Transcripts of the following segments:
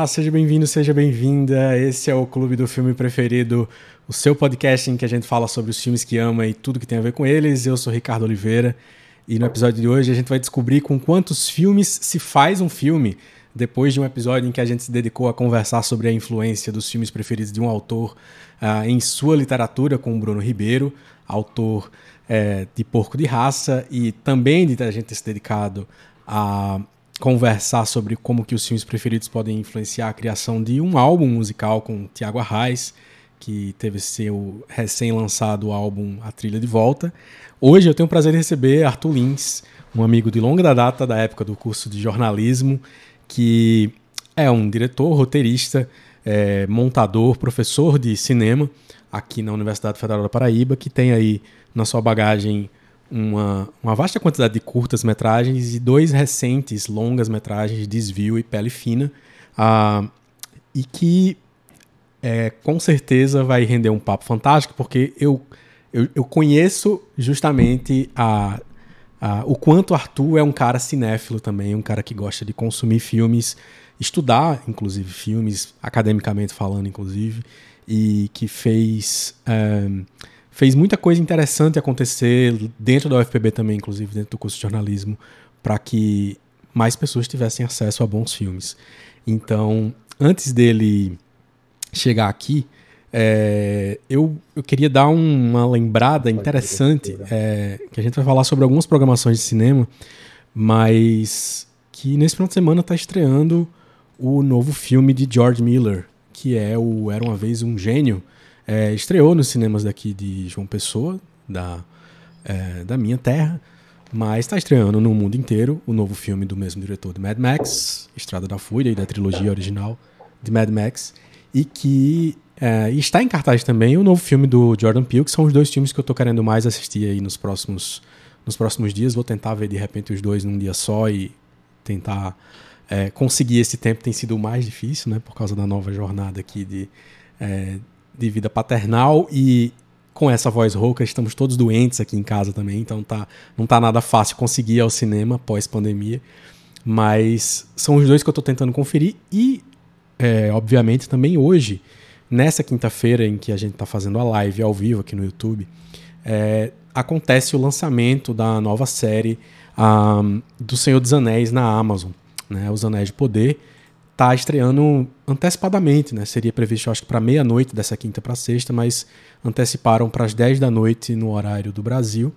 Olá, seja bem-vindo, seja bem-vinda. Esse é o Clube do Filme Preferido, o seu podcast em que a gente fala sobre os filmes que ama e tudo que tem a ver com eles. Eu sou Ricardo Oliveira e no episódio de hoje a gente vai descobrir com quantos filmes se faz um filme. Depois de um episódio em que a gente se dedicou a conversar sobre a influência dos filmes preferidos de um autor uh, em sua literatura, com o Bruno Ribeiro, autor é, de Porco de Raça, e também de a gente ter se dedicado a conversar sobre como que os filmes preferidos podem influenciar a criação de um álbum musical com Tiago Arraes, que teve seu recém-lançado álbum A Trilha de Volta. Hoje eu tenho o prazer de receber Arthur Lins, um amigo de longa data da época do curso de jornalismo, que é um diretor, roteirista, é, montador, professor de cinema aqui na Universidade Federal da Paraíba, que tem aí na sua bagagem uma, uma vasta quantidade de curtas-metragens e dois recentes longas-metragens, Desvio e Pele Fina, uh, e que é, com certeza vai render um papo fantástico, porque eu, eu, eu conheço justamente a, a, o quanto Arthur é um cara cinéfilo também, um cara que gosta de consumir filmes, estudar, inclusive, filmes, academicamente falando, inclusive, e que fez. Um, fez muita coisa interessante acontecer dentro da UFPB também, inclusive dentro do curso de jornalismo, para que mais pessoas tivessem acesso a bons filmes. Então, antes dele chegar aqui, é, eu, eu queria dar uma lembrada interessante, é, que a gente vai falar sobre algumas programações de cinema, mas que nesse final de semana está estreando o novo filme de George Miller, que é o Era Uma Vez Um Gênio, é, estreou nos cinemas daqui de João Pessoa, da, é, da minha terra, mas está estreando no mundo inteiro o novo filme do mesmo diretor de Mad Max, Estrada da Fúria e da trilogia original de Mad Max, e que é, está em cartaz também o novo filme do Jordan Peele, que são os dois filmes que eu estou querendo mais assistir aí nos próximos, nos próximos dias. Vou tentar ver de repente os dois num dia só e tentar é, conseguir esse tempo. Tem sido o mais difícil, né, por causa da nova jornada aqui de, é, de vida paternal e com essa voz rouca, estamos todos doentes aqui em casa também, então tá, não tá nada fácil conseguir ir ao cinema pós-pandemia. Mas são os dois que eu estou tentando conferir e, é, obviamente, também hoje, nessa quinta-feira em que a gente está fazendo a live ao vivo aqui no YouTube, é, acontece o lançamento da nova série um, do Senhor dos Anéis na Amazon, né, Os Anéis de Poder, está estreando antecipadamente, né? Seria previsto, acho que, para meia-noite dessa quinta para sexta, mas anteciparam para as 10 da noite no horário do Brasil.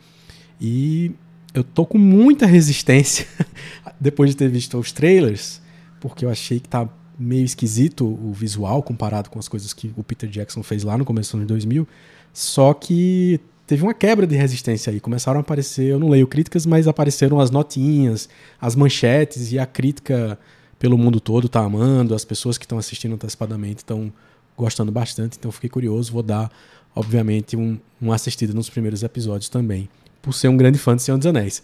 E eu tô com muita resistência depois de ter visto os trailers, porque eu achei que tá meio esquisito o visual comparado com as coisas que o Peter Jackson fez lá no começo dos 2000. Só que teve uma quebra de resistência aí. Começaram a aparecer, eu não leio críticas, mas apareceram as notinhas, as manchetes e a crítica pelo mundo todo tá amando, as pessoas que estão assistindo antecipadamente estão gostando bastante, então fiquei curioso, vou dar, obviamente, um, uma assistida nos primeiros episódios também, por ser um grande fã de Senhor dos Anéis.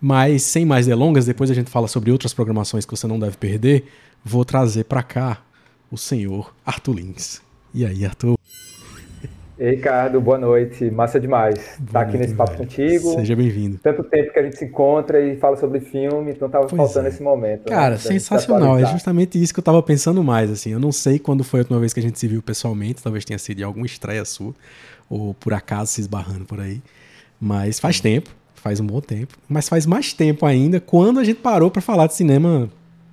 Mas, sem mais delongas, depois a gente fala sobre outras programações que você não deve perder, vou trazer para cá o senhor Arthur Lins. E aí, Arthur? Ei, Ricardo, boa noite. Massa demais estar tá aqui nesse papo contigo. Seja bem-vindo. Tanto tempo que a gente se encontra e fala sobre filme, então tava pois faltando é. esse momento. Né, Cara, né, sensacional. É justamente isso que eu tava pensando mais, assim. Eu não sei quando foi a última vez que a gente se viu pessoalmente, talvez tenha sido em alguma estreia sua, ou por acaso se esbarrando por aí. Mas faz tempo, faz um bom tempo. Mas faz mais tempo ainda quando a gente parou para falar de cinema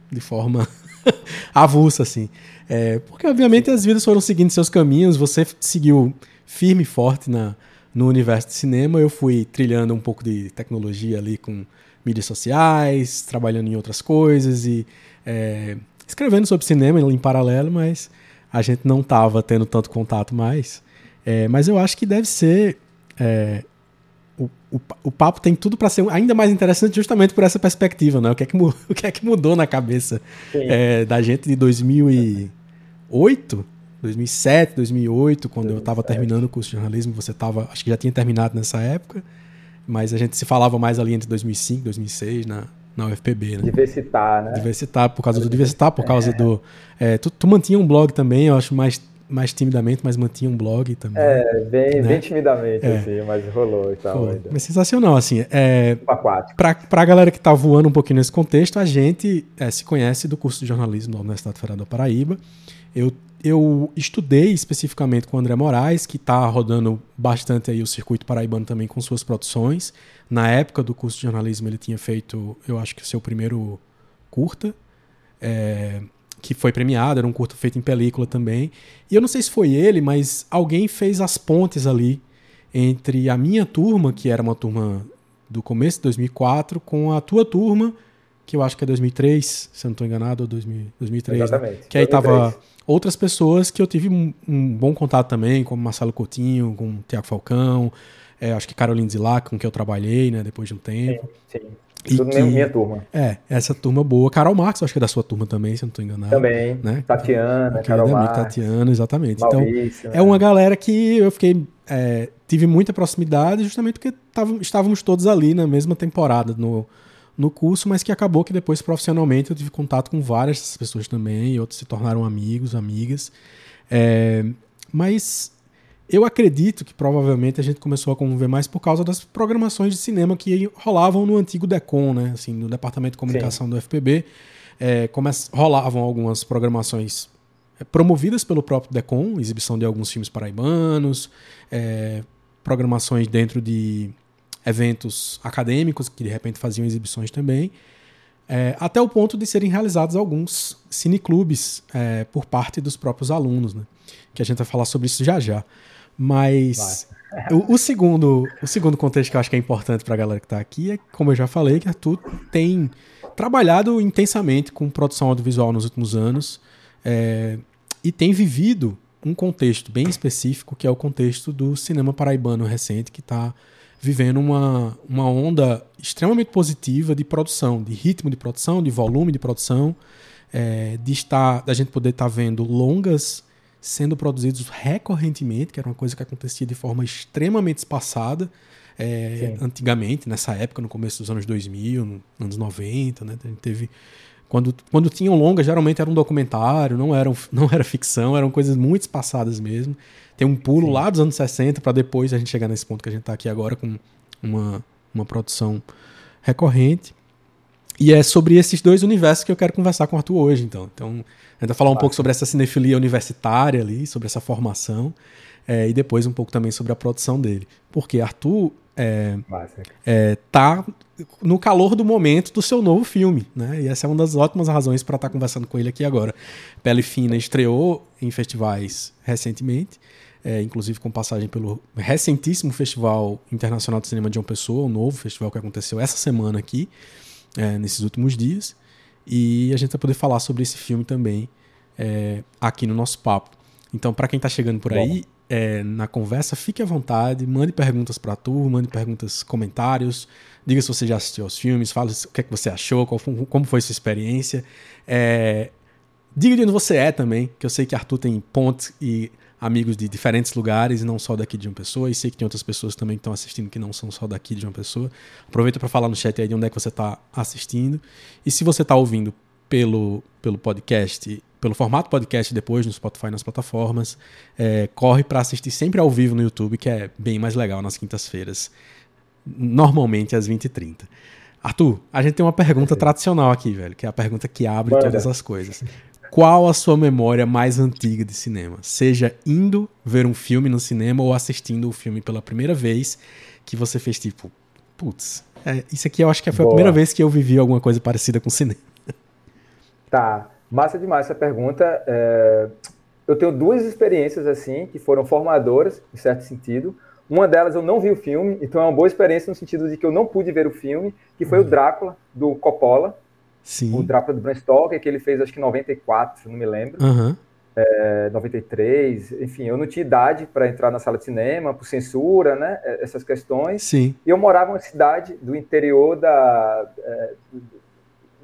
de forma avulsa, assim. É, porque, obviamente, as vidas foram seguindo seus caminhos, você seguiu firme e forte na, no universo de cinema. Eu fui trilhando um pouco de tecnologia ali com mídias sociais, trabalhando em outras coisas e é, escrevendo sobre cinema em paralelo, mas a gente não estava tendo tanto contato mais. É, mas eu acho que deve ser. É, o, o, o, papo tem tudo para ser ainda mais interessante justamente por essa perspectiva, né? O que é que, o que, é que mudou na cabeça é, da gente de 2008 2007, 2008, quando 2007. eu estava terminando o curso de jornalismo, você estava, acho que já tinha terminado nessa época, mas a gente se falava mais ali entre 2005 e 2006 na, na UFPB, né? Diversitar, né? Diversitar, por causa do Diversitar, por causa é. do... É, tu, tu mantinha um blog também, eu acho mais mais timidamente, mas mantinha um blog também. É, bem, né? bem timidamente, é. assim, mas rolou e tal. Foi. Mas sensacional, assim. É, para a galera que está voando um pouquinho nesse contexto, a gente é, se conhece do curso de jornalismo da Universidade Federal da Paraíba. Eu, eu estudei especificamente com o André Moraes, que está rodando bastante aí o circuito paraibano também com suas produções. Na época do curso de jornalismo, ele tinha feito, eu acho que o seu primeiro curta. É, que foi premiado, era um curto feito em película também. E eu não sei se foi ele, mas alguém fez as pontes ali entre a minha turma, que era uma turma do começo de 2004, com a tua turma, que eu acho que é 2003, se eu não estou enganado, ou 2003. Né? Exatamente. Né? Que aí 2003. tava outras pessoas que eu tive um, um, bom contato também, como Marcelo Coutinho, com o Tiago Falcão, é, acho que Caroline Zilac, com quem eu trabalhei, né, depois de um tempo. Sim, sim. Tudo que, minha turma. É, essa turma boa. Carol Marques, acho que é da sua turma também, se eu não estou enganado. Também. Né? Tatiana, Carol Marques. Tatiana, exatamente. Então, Maurício, então, né? é uma galera que eu fiquei. É, tive muita proximidade justamente porque tavam, estávamos todos ali na mesma temporada no, no curso, mas que acabou que depois profissionalmente eu tive contato com várias pessoas também, e outros se tornaram amigos, amigas. É, mas eu acredito que provavelmente a gente começou a conviver mais por causa das programações de cinema que rolavam no antigo DECOM, né? Assim, no Departamento de Comunicação Sim. do FPB. É, rolavam algumas programações é, promovidas pelo próprio DECOM, exibição de alguns filmes paraibanos, é, programações dentro de eventos acadêmicos que de repente faziam exibições também, é, até o ponto de serem realizados alguns cineclubes é, por parte dos próprios alunos, né? que a gente vai falar sobre isso já já. Mas o, o, segundo, o segundo contexto que eu acho que é importante para a galera que está aqui é, como eu já falei, que a Tu tem trabalhado intensamente com produção audiovisual nos últimos anos é, e tem vivido um contexto bem específico, que é o contexto do cinema paraibano recente, que está vivendo uma, uma onda extremamente positiva de produção, de ritmo de produção, de volume de produção, é, de estar, da gente poder estar vendo longas sendo produzidos recorrentemente, que era uma coisa que acontecia de forma extremamente espaçada é, antigamente, nessa época, no começo dos anos 2000, anos 90, né? A gente teve quando, quando tinham longas, geralmente era um documentário, não, eram, não era ficção, eram coisas muito espaçadas mesmo. Tem um pulo Sim. lá dos anos 60 para depois a gente chegar nesse ponto que a gente está aqui agora com uma, uma produção recorrente. E é sobre esses dois universos que eu quero conversar com o Arthur hoje, então. Então, a gente vai falar um pouco sobre essa cinefilia universitária ali, sobre essa formação, é, e depois um pouco também sobre a produção dele. Porque Arthur é, é, tá no calor do momento do seu novo filme, né? E essa é uma das ótimas razões para estar tá conversando com ele aqui agora. Pele Fina estreou em festivais recentemente, é, inclusive com passagem pelo recentíssimo Festival Internacional de Cinema de João Pessoa, um novo festival que aconteceu essa semana aqui é, nesses últimos dias. E a gente vai poder falar sobre esse filme também é, aqui no nosso papo. Então, para quem está chegando por aí, é, na conversa, fique à vontade, mande perguntas para tu, mande perguntas, comentários, diga se você já assistiu aos filmes, fale o que, é que você achou, como foi sua experiência. É, diga de onde você é também, que eu sei que Arthur tem pontos e amigos de diferentes lugares, não só daqui de uma pessoa, e sei que tem outras pessoas também que estão assistindo que não são só daqui de uma pessoa. Aproveita para falar no chat aí de onde é que você está assistindo. E se você está ouvindo pelo, pelo podcast, pelo formato podcast depois no Spotify nas plataformas, é, corre para assistir sempre ao vivo no YouTube, que é bem mais legal nas quintas-feiras, normalmente às 20h30. Arthur, a gente tem uma pergunta tradicional aqui, velho, que é a pergunta que abre todas as coisas. Qual a sua memória mais antiga de cinema? Seja indo ver um filme no cinema ou assistindo o filme pela primeira vez que você fez tipo, putz, é, isso aqui eu acho que foi Boa. a primeira vez que eu vivi alguma coisa parecida com cinema. Tá, massa demais essa pergunta. É... Eu tenho duas experiências assim que foram formadoras, em certo sentido. Uma delas eu não vi o filme, então é uma boa experiência no sentido de que eu não pude ver o filme, que foi uhum. o Drácula, do Coppola. Sim. O Drácula do Bram Stoker, que ele fez acho que em 94, não me lembro. Uhum. É, 93, enfim, eu não tinha idade para entrar na sala de cinema, por censura, né? É, essas questões. Sim. E eu morava em uma cidade do interior da. É,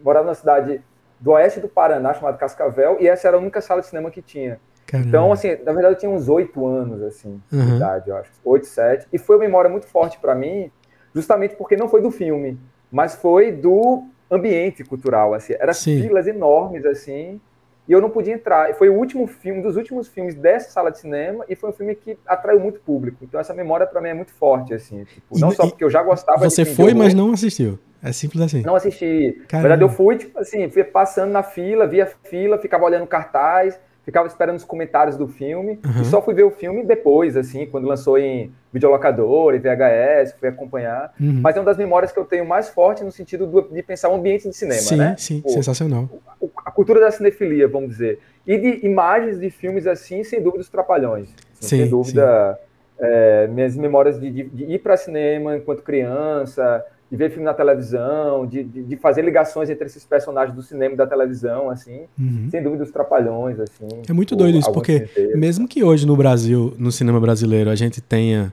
morava numa cidade do oeste do Paraná, chamada Cascavel, e essa era a única sala de cinema que tinha. Caramba. Então, assim, na verdade eu tinha uns oito anos, assim, uhum. de idade, eu acho. Oito, sete. E foi uma memória muito forte para mim, justamente porque não foi do filme, mas foi do ambiente cultural, assim. Eram filas enormes, assim, e eu não podia entrar. Foi o último filme, um dos últimos filmes dessa sala de cinema, e foi um filme que atraiu muito público. Então essa memória para mim é muito forte, assim. Tipo, não só porque eu já gostava Você foi, mas não assistiu. É simples assim. Não assisti. Na verdade, eu fui, tipo assim, fui passando na fila, via fila, ficava olhando cartaz, ficava esperando os comentários do filme, uhum. e só fui ver o filme depois, assim, quando lançou em videolocador, em VHS, fui acompanhar. Uhum. Mas é uma das memórias que eu tenho mais forte no sentido do, de pensar o ambiente de cinema, sim, né? Sim, Pô, sensacional. A, a cultura da cinefilia, vamos dizer. E de imagens de filmes assim, sem dúvida, os Trapalhões. Sim, sem dúvida, é, minhas memórias de, de, de ir para cinema enquanto criança, de ver filme na televisão, de, de, de, fazer ligações entre esses personagens do cinema e da televisão, assim, uhum. sem dúvida os trapalhões, assim. É muito doido isso, porque mesmo que hoje no Brasil, no cinema brasileiro, a gente tenha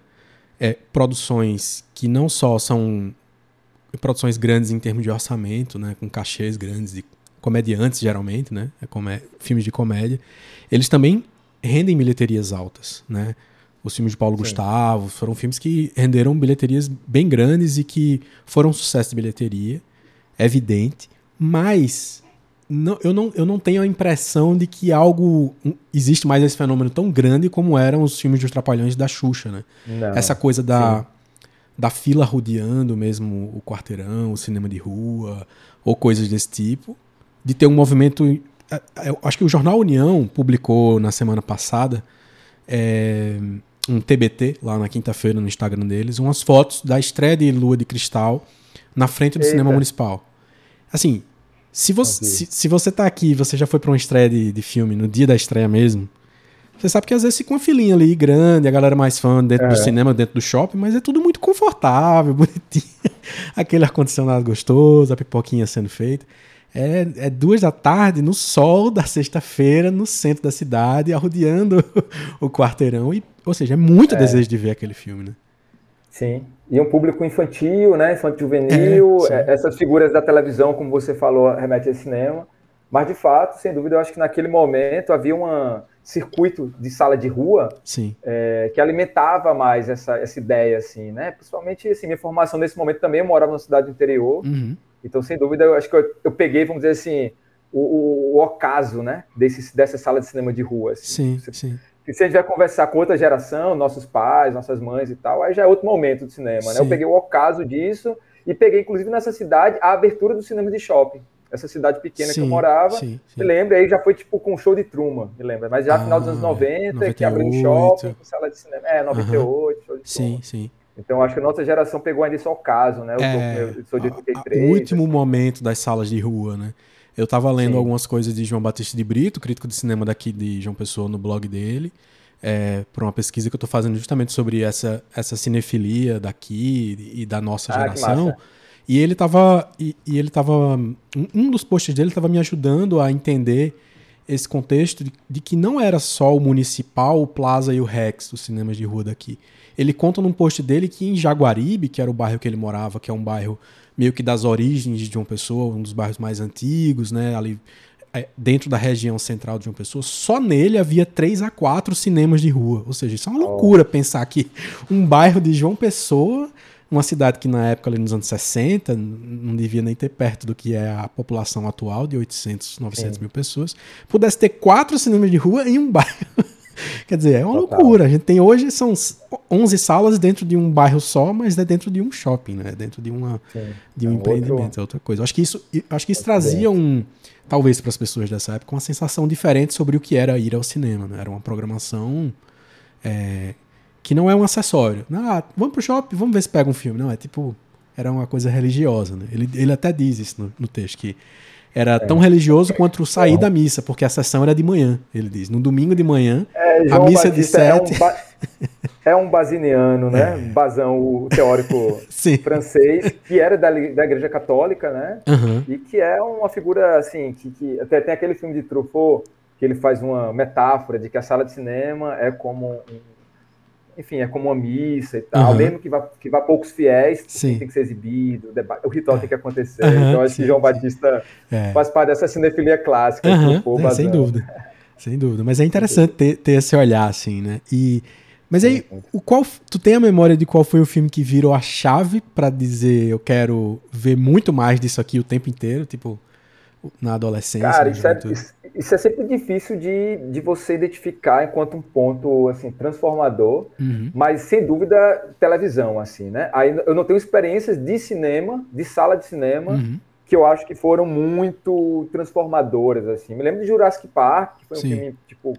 é, produções que não só são produções grandes em termos de orçamento, né, com cachês grandes, de comediantes geralmente, né, é filmes de comédia, eles também rendem bilheterias altas, né, os filmes de Paulo Sim. Gustavo, foram filmes que renderam bilheterias bem grandes e que foram um sucesso de bilheteria, é evidente, mas não, eu, não, eu não tenho a impressão de que algo. existe mais esse fenômeno tão grande como eram os filmes dos Trapalhões da Xuxa, né? Não. Essa coisa da, da fila rodeando mesmo o quarteirão, o cinema de rua, ou coisas desse tipo, de ter um movimento. É, é, eu acho que o Jornal União publicou na semana passada. É, um TBT lá na quinta-feira no Instagram deles, umas fotos da estreia de Lua de Cristal na frente do Eita. cinema municipal. Assim, se você, se, se, você tá aqui você já foi para uma estreia de, de filme no dia da estreia mesmo, você sabe que às vezes fica uma filinha ali grande, a galera mais fã dentro é. do cinema, dentro do shopping, mas é tudo muito confortável, bonitinho. Aquele ar-condicionado gostoso, a pipoquinha sendo feita. É, é, duas da tarde, no sol da sexta-feira, no centro da cidade, arrodeando o quarteirão. E, ou seja, é muito é. desejo de ver aquele filme, né? Sim. E um público infantil, né? Infantil juvenil, é, é, essas figuras da televisão, como você falou, remete ao cinema. Mas, de fato, sem dúvida, eu acho que naquele momento havia um circuito de sala de rua é, que alimentava mais essa, essa ideia, assim, né? Principalmente, assim, minha formação nesse momento também, eu morava numa cidade do interior. Uhum. Então, sem dúvida, eu acho que eu, eu peguei, vamos dizer assim, o, o, o ocaso, né, desse, dessa sala de cinema de rua. Assim. Sim, se, sim. Se a gente vai conversar com outra geração, nossos pais, nossas mães e tal, aí já é outro momento do cinema, né? Eu peguei o ocaso disso e peguei, inclusive, nessa cidade, a abertura do cinema de shopping. Essa cidade pequena sim, que eu morava. Sim, sim. Me lembra, aí já foi tipo com um show de Truma, me lembra. Mas já ah, final dos anos 90, 98. que abriu um shopping, com sala de cinema. É, 98, uhum. show de Sim, sim. Então acho que a nossa geração pegou ainda só o caso, né? Eu, é, eu sou de 83. O último assim. momento das salas de rua, né? Eu tava lendo Sim. algumas coisas de João Batista de Brito, crítico de cinema daqui de João Pessoa, no blog dele, é, por uma pesquisa que eu tô fazendo justamente sobre essa, essa cinefilia daqui e da nossa ah, geração. E ele tava. E, e, ele tava. Um dos posts dele estava me ajudando a entender esse contexto de, de, que não era só o municipal, o Plaza e o Rex, os cinemas de rua daqui. Ele conta num post dele que em Jaguaribe, que era o bairro que ele morava, que é um bairro meio que das origens de João Pessoa, um dos bairros mais antigos, né, ali é, dentro da região central de João Pessoa, só nele havia três a quatro cinemas de rua. Ou seja, isso é uma loucura pensar que um bairro de João Pessoa, uma cidade que na época, ali nos anos 60, não devia nem ter perto do que é a população atual, de 800, 900 Sim. mil pessoas, pudesse ter quatro cinemas de rua em um bairro. Quer dizer, é uma Total. loucura. A gente tem hoje são 11 salas dentro de um bairro só, mas é dentro de um shopping, né? Dentro de, uma, de um é empreendimento, outro... é outra coisa. Acho que isso, acho que isso trazia um, talvez para as pessoas dessa época, uma sensação diferente sobre o que era ir ao cinema. Né? Era uma programação é, que não é um acessório. Ah, vamos pro shopping, vamos ver se pega um filme. Não, é tipo, era uma coisa religiosa. Né? Ele, ele até diz isso no, no texto, que era é. tão religioso quanto o sair da missa, porque a sessão era de manhã, ele diz. No domingo de manhã, é, a missa Batista de sete. É um, ba... é um basiniano, né? É. Basão, o teórico francês, que era da, da Igreja Católica, né? Uhum. E que é uma figura, assim, que, que até tem aquele filme de Truffaut, que ele faz uma metáfora de que a sala de cinema é como um enfim, é como uma missa e tal, uhum. mesmo que vá, que vá poucos fiéis, sim. tem que ser exibido, o, debate, o ritual é. tem que acontecer. Uhum, então, acho sim, que João. Batista é. faz parte dessa cinefilia clássica. Uhum, sem dúvida, sem dúvida. Mas é interessante ter, ter esse olhar, assim, né? E, mas aí, o qual, tu tem a memória de qual foi o filme que virou a chave para dizer eu quero ver muito mais disso aqui o tempo inteiro, tipo, na adolescência? Cara, isso é, isso, isso é sempre difícil de, de você identificar enquanto um ponto assim transformador, uhum. mas sem dúvida televisão assim, né? Aí eu não tenho experiências de cinema, de sala de cinema, uhum. que eu acho que foram muito transformadoras assim. Me lembro de Jurassic Park, que foi um Sim. filme tipo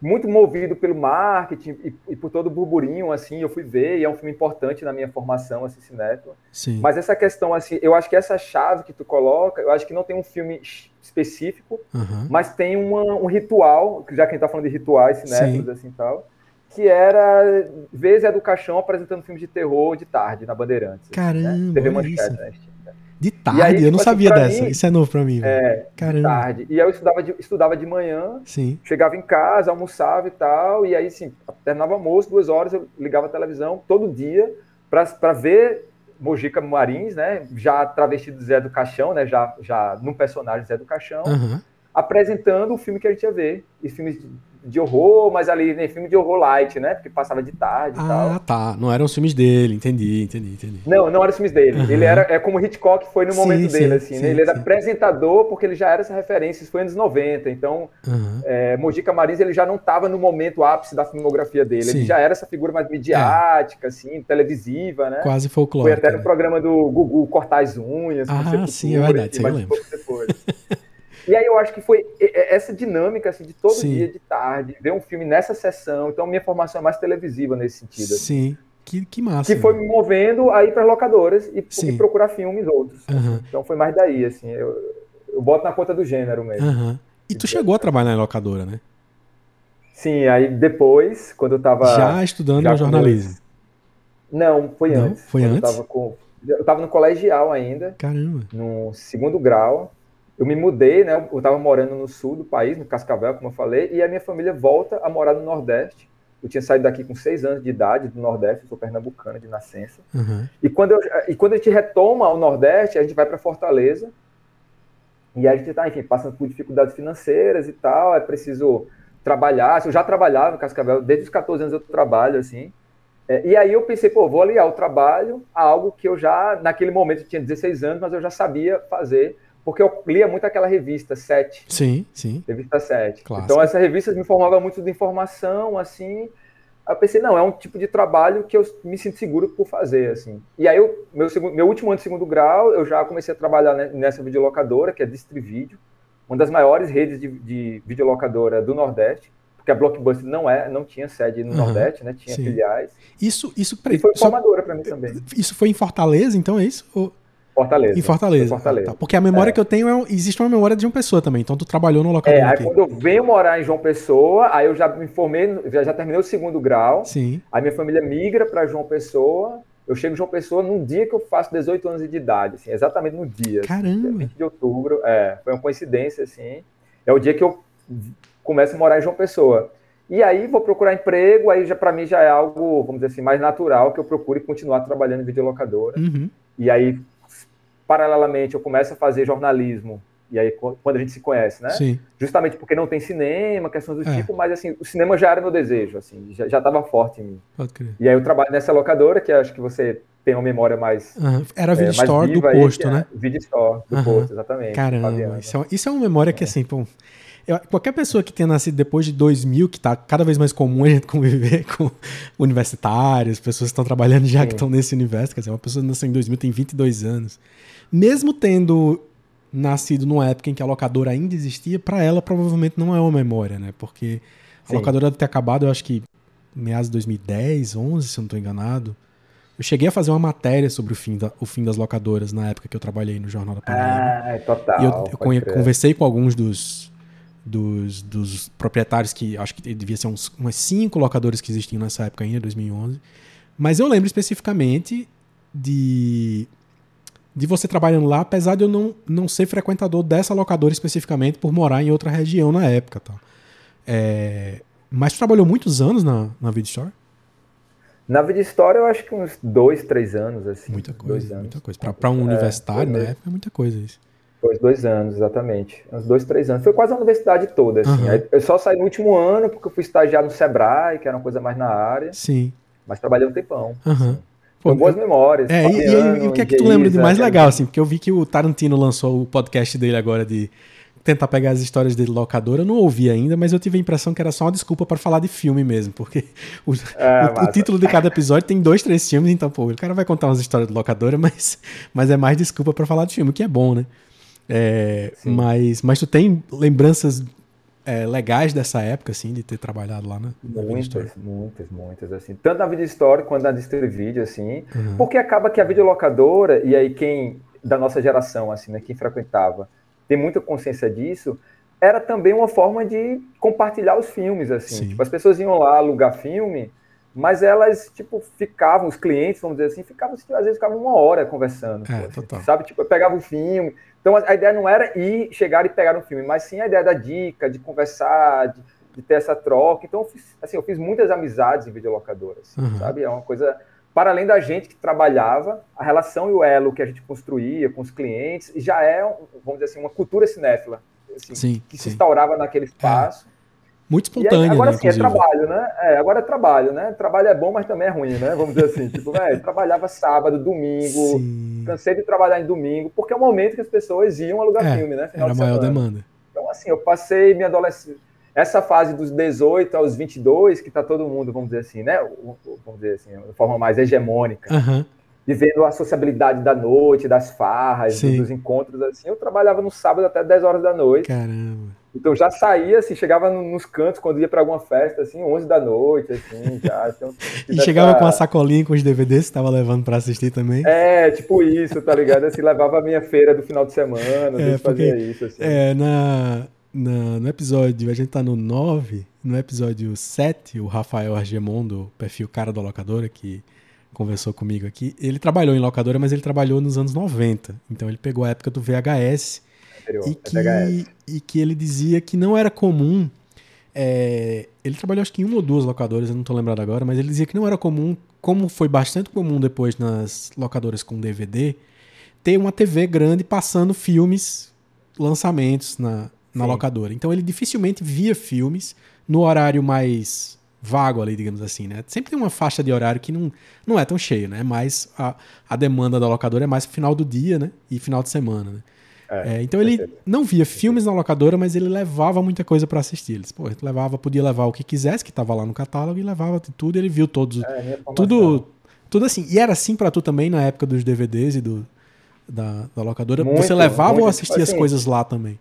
muito movido pelo marketing e, e, por todo o burburinho, assim, eu fui ver, e é um filme importante na minha formação, assim, cinéfilo. Sim. Mas essa questão, assim, eu acho que essa chave que tu coloca, eu acho que não tem um filme específico, uhum. mas tem uma, um ritual, já que a gente tá falando de rituais cinéfilos, assim, tal, que era ver Zé do Caixão apresentando filmes de terror de tarde, na Bandeirantes. Caramba, assim, né? TV Manchete, né? De tarde? Aí, eu não tipo assim, sabia dessa. Mim, Isso é novo pra mim. É, Caramba. de tarde. E aí eu estudava de, estudava de manhã, Sim. chegava em casa, almoçava e tal, e aí, assim, terminava almoço, duas horas, eu ligava a televisão todo dia para ver Mojica Marins, né? Já travestido de Zé do Caixão, né? Já, já num personagem Zé do Caixão, uhum. apresentando o filme que a gente ia ver. E filmes de horror, mas ali nem filme de horror light, né? Porque passava de tarde ah, e tal. Ah, tá. Não eram os filmes dele, entendi, entendi, entendi. Não, não eram os filmes dele. Uhum. Ele era é como Hitchcock foi no sim, momento sim, dele, assim, sim, né? Ele era apresentador porque ele já era essa referência, isso foi anos 90. Então, uhum. é, Mojica Marins ele já não estava no momento ápice da filmografia dele. Ele já era essa figura mais midiática, é. assim, televisiva, né? Quase folclórica. Foi até no né? programa do Gugu cortar as unhas. Ah, sim, é verdade, isso eu lembro. E aí eu acho que foi essa dinâmica assim, de todo Sim. dia de tarde, ver um filme nessa sessão. Então minha formação é mais televisiva nesse sentido. Assim. Sim. Que, que massa. Que foi me movendo a ir para locadoras e, e, procurar filmes outros. Uhum. Então foi mais daí, assim. Eu, eu boto na conta do gênero mesmo. Uhum. E tu chegou a trabalhar na locadora, né? Sim, aí depois, quando eu tava. Já estudando já jornalismo? Não, foi Não, antes. Foi antes? Eu tava, com... eu tava no colegial ainda. Caramba. No segundo grau eu me mudei, né? Eu estava morando no sul do país, no Cascavel, como eu falei, e a minha família volta a morar no Nordeste. Eu tinha saído daqui com seis anos de idade, do Nordeste, eu sou pernambucana de nascença. Uhum. E, quando eu, e quando a gente retoma ao Nordeste, a gente vai para Fortaleza, e a gente está, enfim, passando por dificuldades financeiras e tal, é preciso trabalhar. Eu já trabalhava no Cascavel, desde os 14 anos eu trabalho, assim. É, e aí eu pensei, pô, vou aliar o trabalho a algo que eu já, naquele momento, eu tinha 16 anos, mas eu já sabia fazer porque eu lia muito aquela revista 7. Sim, sim. Revista 7. Então essa revista me informava muito de informação, assim. Aí eu pensei, não, é um tipo de trabalho que eu me sinto seguro por fazer, assim. E aí, eu, meu, segundo, meu último ano de segundo grau, eu já comecei a trabalhar nessa videolocadora, que é Distrivídeo, uma das maiores redes de, de videolocadora do Nordeste, porque a Blockbuster não é, não tinha sede no uhum, Nordeste, né? Tinha sim. filiais. Isso, isso, e foi formadora para mim também. Isso foi em Fortaleza, então é isso? Ou... Fortaleza. Em Fortaleza. Fortaleza. Ah, tá. Porque a memória é. que eu tenho é, existe uma memória de João Pessoa também. Então tu trabalhou no local. É, aí aqui. quando eu venho morar em João Pessoa, aí eu já me formei, já, já terminei o segundo grau. Sim. Aí minha família migra para João Pessoa. Eu chego em João Pessoa num dia que eu faço 18 anos de idade, assim, exatamente no dia. Caramba. Assim, 20 de outubro, é, foi uma coincidência, assim. É o dia que eu começo a morar em João Pessoa. E aí vou procurar emprego, aí já para mim já é algo, vamos dizer assim, mais natural que eu procure continuar trabalhando em videolocadora. Uhum. E aí paralelamente eu começo a fazer jornalismo, e aí quando a gente se conhece, né? Sim. Justamente porque não tem cinema, questões do é. tipo, mas assim, o cinema já era meu desejo, assim, já estava forte em mim. Pode crer. E aí eu trabalho nessa locadora, que acho que você tem uma memória mais. Uhum. Era a Video é, Store do posto, aí, né? É, Video Store do uhum. posto, exatamente. Caramba, isso é, isso é uma memória que, é. assim, pô, eu, qualquer pessoa que tenha nascido depois de 2000, que está cada vez mais comum a gente conviver com universitários, pessoas que estão trabalhando já Sim. que estão nesse universo, quer dizer, uma pessoa que nasceu em 2000 tem 22 anos mesmo tendo nascido numa época em que a locadora ainda existia, para ela provavelmente não é uma memória, né? Porque a Sim. locadora deve ter acabado, eu acho que meados de 2010, 11, se eu não estou enganado. Eu cheguei a fazer uma matéria sobre o fim, da, o fim das locadoras na época que eu trabalhei no Jornal da Paraíba. Ah, é total. E eu, eu conversei com alguns dos, dos, dos, proprietários que acho que devia ser uns, umas cinco locadoras que existiam nessa época ainda, 2011. Mas eu lembro especificamente de de você trabalhando lá, apesar de eu não, não ser frequentador dessa locadora especificamente por morar em outra região na época. Tá? É, mas tu trabalhou muitos anos na, na Video Store? Na Vida Store, eu acho que uns dois, três anos, assim. Muita coisa, muita coisa. Para um é, universitário, na época, é muita coisa isso. Foi dois anos, exatamente. Uns dois, três anos. Foi quase a universidade toda, assim. Uhum. Eu só saí no último ano, porque eu fui estagiar no Sebrae, que era uma coisa mais na área. Sim. Mas trabalhei um tempão. Uhum. Assim. Pô, boas memórias. É, e, e, e, o que é que tu lembra de mais legal, assim? Porque eu vi que o Tarantino lançou o podcast dele agora de tentar pegar as histórias dele locadora, eu não ouvi ainda, mas eu tive a impressão que era só uma desculpa para falar de filme mesmo, porque o, é, o, o, título de cada episódio tem dois, três filmes, então, pô, o cara vai contar umas histórias de locadora, mas, mas é mais desculpa para falar de filme, o que é bom, né? É, mas, mas tu tem lembranças é, legais dessa época, assim, de ter trabalhado lá na, na Muitas, muitas, muitas, assim. Tanto na vídeo história quanto na vídeo assim. Uhum. Porque acaba que a videolocadora, e aí quem da nossa geração, assim, né, quem frequentava, tem muita consciência disso, era também uma forma de compartilhar os filmes, assim. Tipo, as pessoas iam lá alugar filme, mas elas, tipo, ficavam, os clientes, vamos dizer assim, ficavam, às vezes ficavam uma hora conversando. É, pô, assim, sabe? Tipo, eu pegava o filme, então a ideia não era ir, chegar e pegar um filme, mas sim a ideia da dica, de conversar, de, de ter essa troca. Então, eu fiz, assim, eu fiz muitas amizades em videolocadoras, assim, uhum. sabe? É uma coisa para além da gente que trabalhava, a relação e o elo que a gente construía com os clientes já é, vamos dizer assim, uma cultura cinéfila, assim, sim, que sim. se instaurava naquele é. espaço. É. Muito espontâneo, aí, agora né, sim, é trabalho, né? É, agora é trabalho, né? Trabalho é bom, mas também é ruim, né? Vamos dizer assim, tipo, velho, trabalhava sábado, domingo, sim. cansei de trabalhar em domingo, porque é o momento que as pessoas iam alugar é, filme, né? Final era a maior demanda. Então, assim, eu passei minha adolescência, essa fase dos 18 aos 22, que tá todo mundo, vamos dizer assim, né? Vamos dizer assim, de forma mais hegemônica. Uhum. Vivendo a sociabilidade da noite, das farras, dos encontros, assim. Eu trabalhava no sábado até 10 horas da noite. Caramba. Então já saía, assim, chegava nos cantos quando ia para alguma festa, assim, 11 da noite, assim, já. Então, e chegava com uma sacolinha com os DVDs que estava levando para assistir também? É, tipo isso, tá ligado? Assim, levava a minha feira do final de semana, é, fazia isso, assim. É, na, na, no episódio, a gente tá no 9, no episódio 7, o Rafael Argemon, do perfil Cara da Locadora, que conversou comigo aqui, ele trabalhou em locadora, mas ele trabalhou nos anos 90. Então ele pegou a época do VHS e que, e que ele dizia que não era comum. É, ele trabalhou acho que em uma ou duas locadoras, eu não estou lembrado agora, mas ele dizia que não era comum, como foi bastante comum depois nas locadoras com DVD, ter uma TV grande passando filmes, lançamentos na, na locadora. Então ele dificilmente via filmes no horário mais vago ali, digamos assim, né? Sempre tem uma faixa de horário que não, não é tão cheio, né? Mas a, a demanda da locadora é mais final do dia, né? E final de semana, né? É, é, então ele não via filmes na locadora, mas ele levava muita coisa para assistir. Ele, pô, ele levava, podia levar o que quisesse, que estava lá no catálogo, e levava tudo. Ele viu todos, é, tudo, tudo assim. E era assim para tu também na época dos DVDs e do da, da locadora. Muito, Você levava muito, ou assistia assim, as coisas lá também?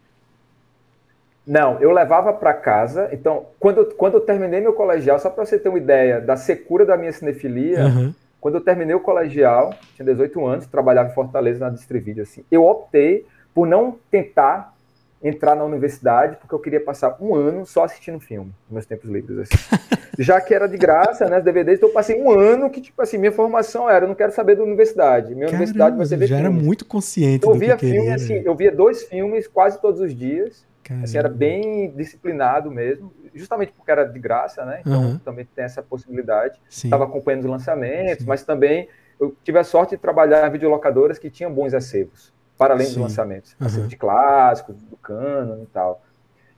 Não, eu levava para casa. Então, quando, quando eu terminei meu colegial, só para você ter uma ideia da secura da minha cinefilia, uhum. quando eu terminei o colegial, tinha 18 anos, trabalhava em Fortaleza na Distrivídeo, assim, eu optei por não tentar entrar na universidade, porque eu queria passar um ano só assistindo filme, nos meus tempos livres, assim. Já que era de graça, né, os DVDs, então eu passei um ano que, tipo assim, minha formação era, eu não quero saber da universidade, minha Caramba, universidade vai ser ver já filme. era muito consciente então, eu via filme, queria, assim, eu via dois filmes quase todos os dias, assim, era bem disciplinado mesmo, justamente porque era de graça, né, então uhum. também tem essa possibilidade, estava acompanhando os lançamentos, Sim. mas também eu tive a sorte de trabalhar em videolocadoras que tinham bons acervos para além Sim. dos lançamentos, uhum. de clássicos, do canon e tal.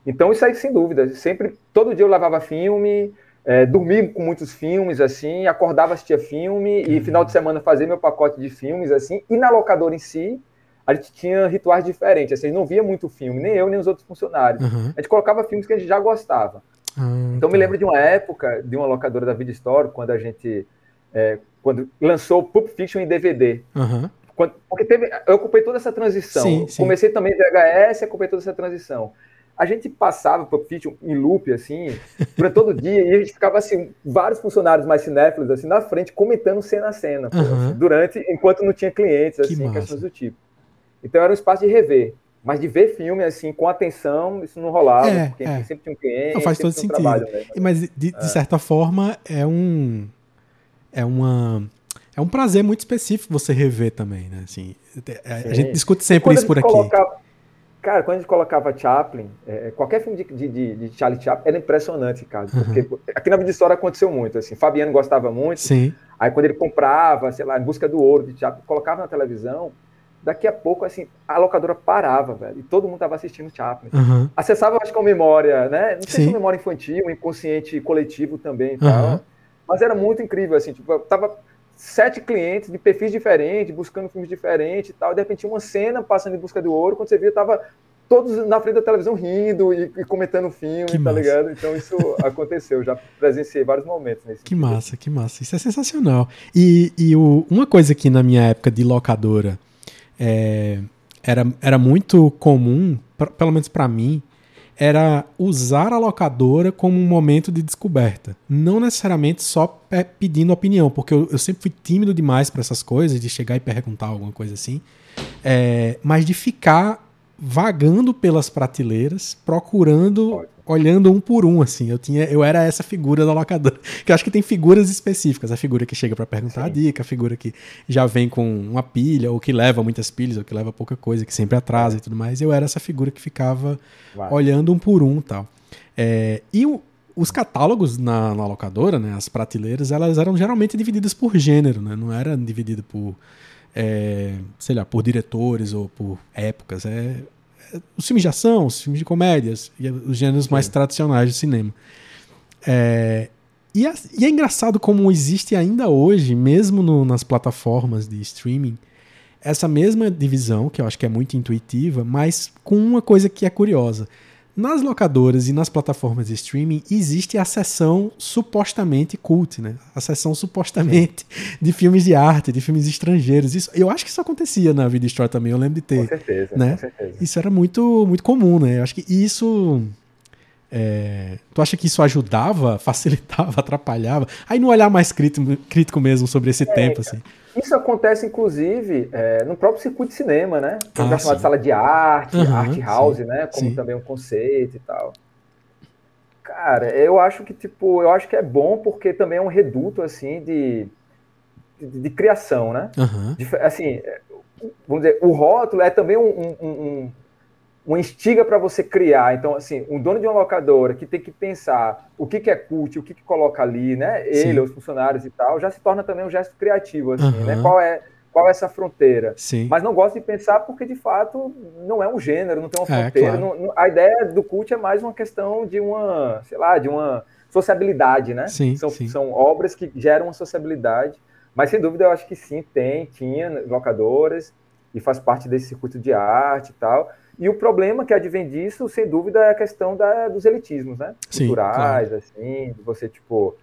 Então isso aí sem dúvida, sempre, todo dia eu lavava filme, é, dormia com muitos filmes assim, acordava assistia filme uhum. e final de semana fazia meu pacote de filmes assim, e na locadora em si a gente tinha rituais diferentes, assim, não via muito filme, nem eu nem os outros funcionários. Uhum. A gente colocava filmes que a gente já gostava. Uhum. Então me lembro de uma época de uma locadora da Vida Histórica, quando a gente é, quando lançou Pulp Fiction em DVD. Uhum. Quando, porque teve, eu ocupei toda essa transição. Sim, sim. Comecei também VHS, ocupei toda essa transição. A gente passava por Fiction em loop, assim, para todo dia, e a gente ficava, assim, vários funcionários mais cinéfilos, assim, na frente, comentando cena a cena, uhum. durante, enquanto não tinha clientes, assim, que questões do tipo. Então era um espaço de rever. Mas de ver filme, assim, com atenção, isso não rolava, é, porque é. sempre tinha um cliente, não faz todo sentido. Trabalho, né? Mas, de, de é. certa forma, é um... É uma é um prazer muito específico você rever também, né? Assim, a, a gente discute sempre isso por aqui. Cara, quando a gente colocava Chaplin, é, qualquer filme de, de, de, Charlie Chaplin era impressionante, cara. Porque uhum. aqui na vida história aconteceu muito, assim. Fabiano gostava muito. Sim. Aí quando ele comprava, sei lá, em busca do ouro de Chaplin, colocava na televisão, daqui a pouco, assim, a locadora parava, velho, e todo mundo tava assistindo Chaplin. Uhum. Acessava, acho que com memória, né? Não sei Sim. se memória infantil, inconsciente coletivo também e tal. Uhum. Mas era muito incrível, assim, tipo, tava sete clientes de perfis diferentes, buscando filmes diferentes e tal. De repente, uma cena passando em busca do ouro, quando você viu, tava todos na frente da televisão rindo e, e comentando o filme, que tá massa. ligado? Então isso aconteceu, já presenciei vários momentos nesse Que massa, que massa. Isso é sensacional. E, e o, uma coisa que na minha época de locadora é, era, era muito comum, pra, pelo menos para mim, era usar a locadora como um momento de descoberta. Não necessariamente só pedindo opinião, porque eu, eu sempre fui tímido demais para essas coisas, de chegar e perguntar alguma coisa assim. É, mas de ficar vagando pelas prateleiras, procurando, olhando um por um, assim. Eu tinha, eu era essa figura da locadora. Que eu acho que tem figuras específicas. A figura que chega para perguntar Sim. a dica, a figura que já vem com uma pilha, ou que leva muitas pilhas, ou que leva pouca coisa, que sempre atrasa e tudo mais. Eu era essa figura que ficava olhando um por um tal. É, e o, os catálogos na, na, locadora, né, as prateleiras, elas eram geralmente divididas por gênero, né? Não era dividido por é, sei lá, por diretores ou por épocas. É, os filmes de ação, os filmes de comédias, os gêneros Sim. mais tradicionais de cinema. É, e, é, e, é, engraçado como existe ainda hoje, mesmo no, nas plataformas de streaming, essa mesma divisão, que eu acho que é muito intuitiva, mas com uma coisa que é curiosa. Nas locadoras e nas plataformas de streaming existe a seção supostamente cult, né? A seção supostamente Sim. de filmes de arte, de filmes estrangeiros. Isso, eu acho que isso acontecia na Video Store também, eu lembro de ter. Com certeza, né? com certeza. Isso era muito, muito comum, né? Eu acho que isso. É, tu acha que isso ajudava, facilitava, atrapalhava? Aí no olhar mais crítico, crítico mesmo sobre esse é, tempo, assim. Isso acontece, inclusive, é, no próprio circuito de cinema, né? Ah, é chamado de sala de arte, uhum, art house, sim, né? Como sim. também um conceito e tal. Cara, eu acho que, tipo, eu acho que é bom porque também é um reduto, assim, de, de, de criação, né? Uhum. De, assim, vamos dizer, o rótulo é também um, um, um uma instiga para você criar. Então, assim, um dono de uma locadora que tem que pensar o que, que é cult, o que, que coloca ali, né? Ele, Sim. os funcionários e tal, já se torna também um gesto criativo, assim, uhum. né? Qual é, qual é essa fronteira? Sim. Mas não gosto de pensar porque, de fato, não é um gênero, não tem uma é, fronteira. Claro. Não, não, a ideia do cult é mais uma questão de uma, sei lá, de uma sociabilidade, né? Sim, são, sim. são obras que geram uma sociabilidade. Mas, sem dúvida, eu acho que sim, tem, tinha locadoras e faz parte desse circuito de arte e tal. E o problema que advém disso, sem dúvida, é a questão da, dos elitismos, né? Sim, Culturais, claro. assim, você, tipo.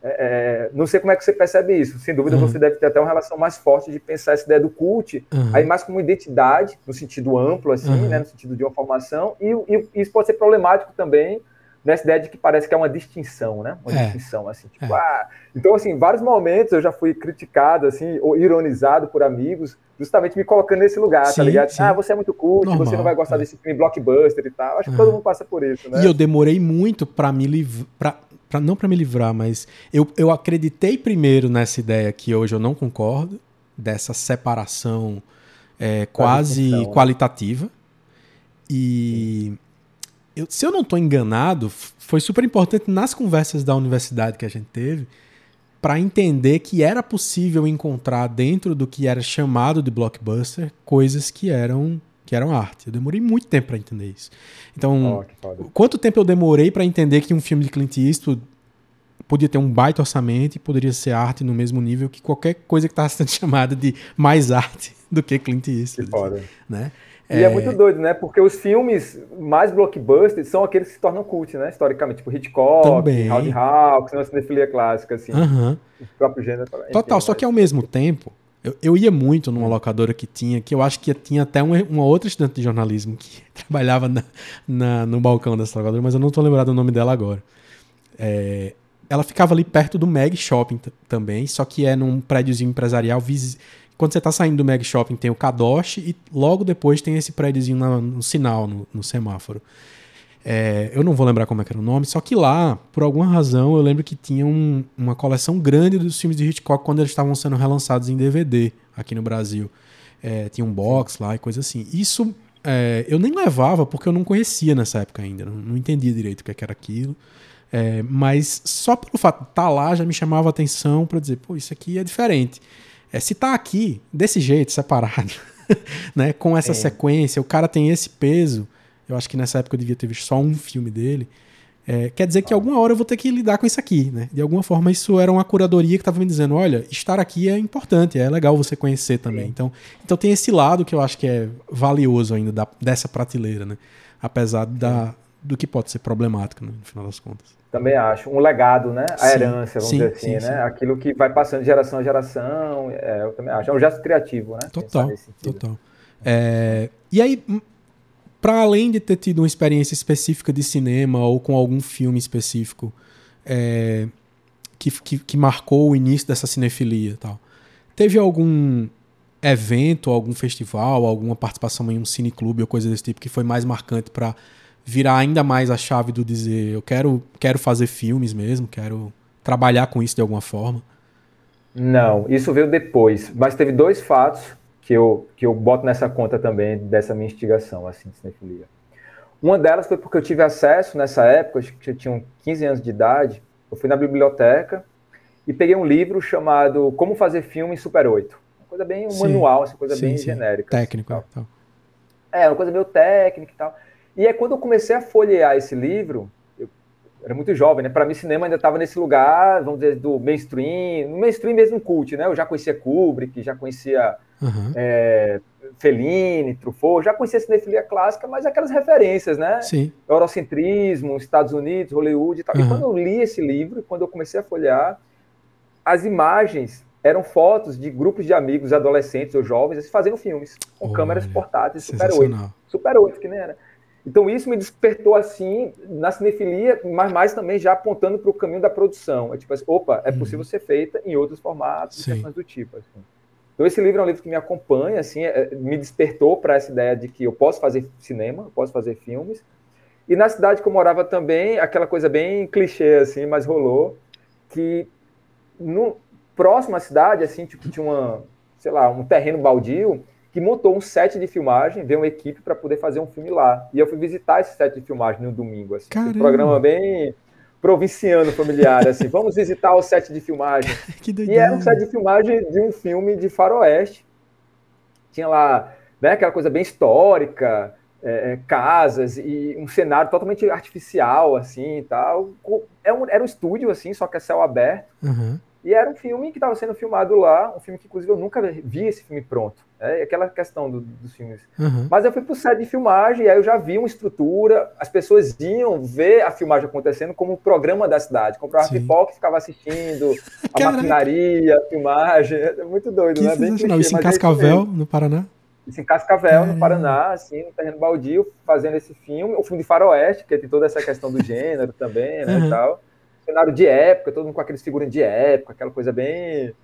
É, é, não sei como é que você percebe isso. Sem dúvida, uhum. você deve ter até uma relação mais forte de pensar essa ideia do cult, uhum. aí mais como identidade, no sentido amplo, assim, uhum. né? No sentido de uma formação. E, e, isso pode ser problemático também nessa ideia de que parece que é uma distinção, né? Uma é. distinção, assim, tipo, é. ah. Então, assim, em vários momentos eu já fui criticado, assim, ou ironizado por amigos justamente me colocando nesse lugar, tá sim, tá ligado? Sim. Ah, você é muito cult, Normal, você não vai gostar é. desse filme blockbuster e tal. Acho que todo mundo passa por isso, né? E eu demorei muito para me livrar, para não para me livrar, mas eu, eu acreditei primeiro nessa ideia que hoje eu não concordo, dessa separação é, quase né? qualitativa. E eu, se eu não estou enganado, foi super importante nas conversas da universidade que a gente teve para entender que era possível encontrar dentro do que era chamado de blockbuster coisas que eram que eram arte. Eu demorei muito tempo para entender isso. Então, oh, quanto tempo eu demorei para entender que um filme de Clint Eastwood podia ter um baita orçamento e poderia ser arte no mesmo nível que qualquer coisa que estava sendo chamada de mais arte do que Clint Eastwood, que né? E é... é... muito doido, né? Porque os filmes mais blockbusters são aqueles que se tornam cult, né? Historicamente, tipo Hitchcock, Também. Howard Hawks, uma cinefilia clássica, assim. Uhum. O próprio gênero. Total, só que ao mesmo tempo, eu, eu, ia muito numa locadora que tinha, que eu acho que tinha até uma, uma outra estudante de jornalismo que trabalhava na, na, no balcão dessa locadora, mas eu não tô lembrado o nome dela agora. É, ela ficava ali perto do Meg Shopping também, só que é num prédiozinho empresarial quando você está saindo do Meg Shopping, tem o Kadosh e logo depois tem esse prédiozinho no, no sinal, no, no semáforo. É, eu não vou lembrar como é era o nome, só que lá, por alguma razão, eu lembro que tinha um, uma coleção grande dos filmes de Hitchcock quando eles estavam sendo relançados em DVD aqui no Brasil. É, tinha um box lá e coisa assim. Isso é, eu nem levava porque eu não conhecia nessa época ainda, não, não entendia direito o que, é era aquilo. É, mas só pelo fato de estar tá lá já me chamava a atenção para dizer, pô, isso aqui é diferente. É, se tá aqui, desse jeito, separado, né, com essa é. sequência, o cara tem esse peso. Eu acho que nessa época eu devia ter visto só um filme dele. É, quer dizer que alguma hora eu vou ter que lidar com isso aqui, né? De alguma forma, isso era uma curadoria que estava me dizendo: olha, estar aqui é importante, é legal você conhecer também. Então, então tem esse lado que eu acho que é valioso ainda da, dessa prateleira, né? Apesar da, do que pode ser problemático, né, no final das contas. Também acho. Um legado, né? A sim, herança, vamos sim, dizer assim, sim, né? Aquilo que vai passando de geração a geração, é, eu também acho. É um gesto criativo, né? Total, total. É, e aí, para além de ter tido uma experiência específica de cinema ou com algum filme específico é, que, que, que, marcou o início dessa cinefilia tal, teve algum evento, algum festival, alguma participação em um cineclube ou coisa desse tipo que foi mais marcante para virar ainda mais a chave do dizer eu quero, quero fazer filmes mesmo, quero trabalhar com isso de alguma forma? Não, isso veio depois, mas teve dois fatos que eu, que eu boto nessa conta também dessa minha instigação, assim, de cinefilia. Uma delas foi porque eu tive acesso nessa época, acho que eu tinha 15 anos de idade, eu fui na biblioteca e peguei um livro chamado Como Fazer Filme em Super 8. Uma coisa bem um sim, manual, uma coisa sim, bem sim. genérica. Assim, Técnico. Assim, é, uma coisa meio técnica e tal. E é quando eu comecei a folhear esse livro, era muito jovem, né? Para mim, cinema ainda estava nesse lugar, vamos dizer, do mainstream, no mainstream mesmo cult, né? Eu já conhecia Kubrick, já conhecia uhum. é, Fellini, Truffaut, já conhecia cinefilia clássica, mas aquelas referências, né? Sim. Eurocentrismo, Estados Unidos, Hollywood e tal. Uhum. E quando eu li esse livro, quando eu comecei a folhear, as imagens eram fotos de grupos de amigos, adolescentes ou jovens, fazendo filmes, com Olha, câmeras portáteis, Super 8. Super 8, que nem era. Então isso me despertou assim na cinefilia, mas mais também já apontando para o caminho da produção. É tipo assim, opa, é uhum. possível ser feita em outros formatos, questões do tipo. Assim. Então esse livro é um livro que me acompanha, assim, é, me despertou para essa ideia de que eu posso fazer cinema, eu posso fazer filmes. E na cidade que eu morava também, aquela coisa bem clichê assim, mas rolou que no próximo à cidade, assim, tipo tinha uma, sei lá, um terreno baldio que montou um set de filmagem, veio uma equipe para poder fazer um filme lá. E eu fui visitar esse set de filmagem no domingo. Assim, um programa bem provinciano familiar, assim, vamos visitar o set de filmagem. e era um set de filmagem de um filme de faroeste. Tinha lá né, aquela coisa bem histórica, é, é casas e um cenário totalmente artificial, assim, tal. Era é um, era um estúdio, assim, só que é céu aberto. Uhum. E era um filme que estava sendo filmado lá, um filme que, inclusive, eu nunca vi esse filme pronto. É aquela questão do, dos filmes. Uhum. Mas eu fui pro set de filmagem e aí eu já vi uma estrutura, as pessoas iam ver a filmagem acontecendo como um programa da cidade. Comprava pipoca e ficava assistindo a maquinaria, a filmagem. É muito doido, que né? Bem clichê, isso em é Cascavel, no Paraná? Isso em Cascavel, é... no Paraná, assim, no terreno baldio, fazendo esse filme. O filme de faroeste, que tem toda essa questão do gênero também, né, uhum. e tal. Cenário de época, todo mundo com aqueles figurinhos de época, aquela coisa bem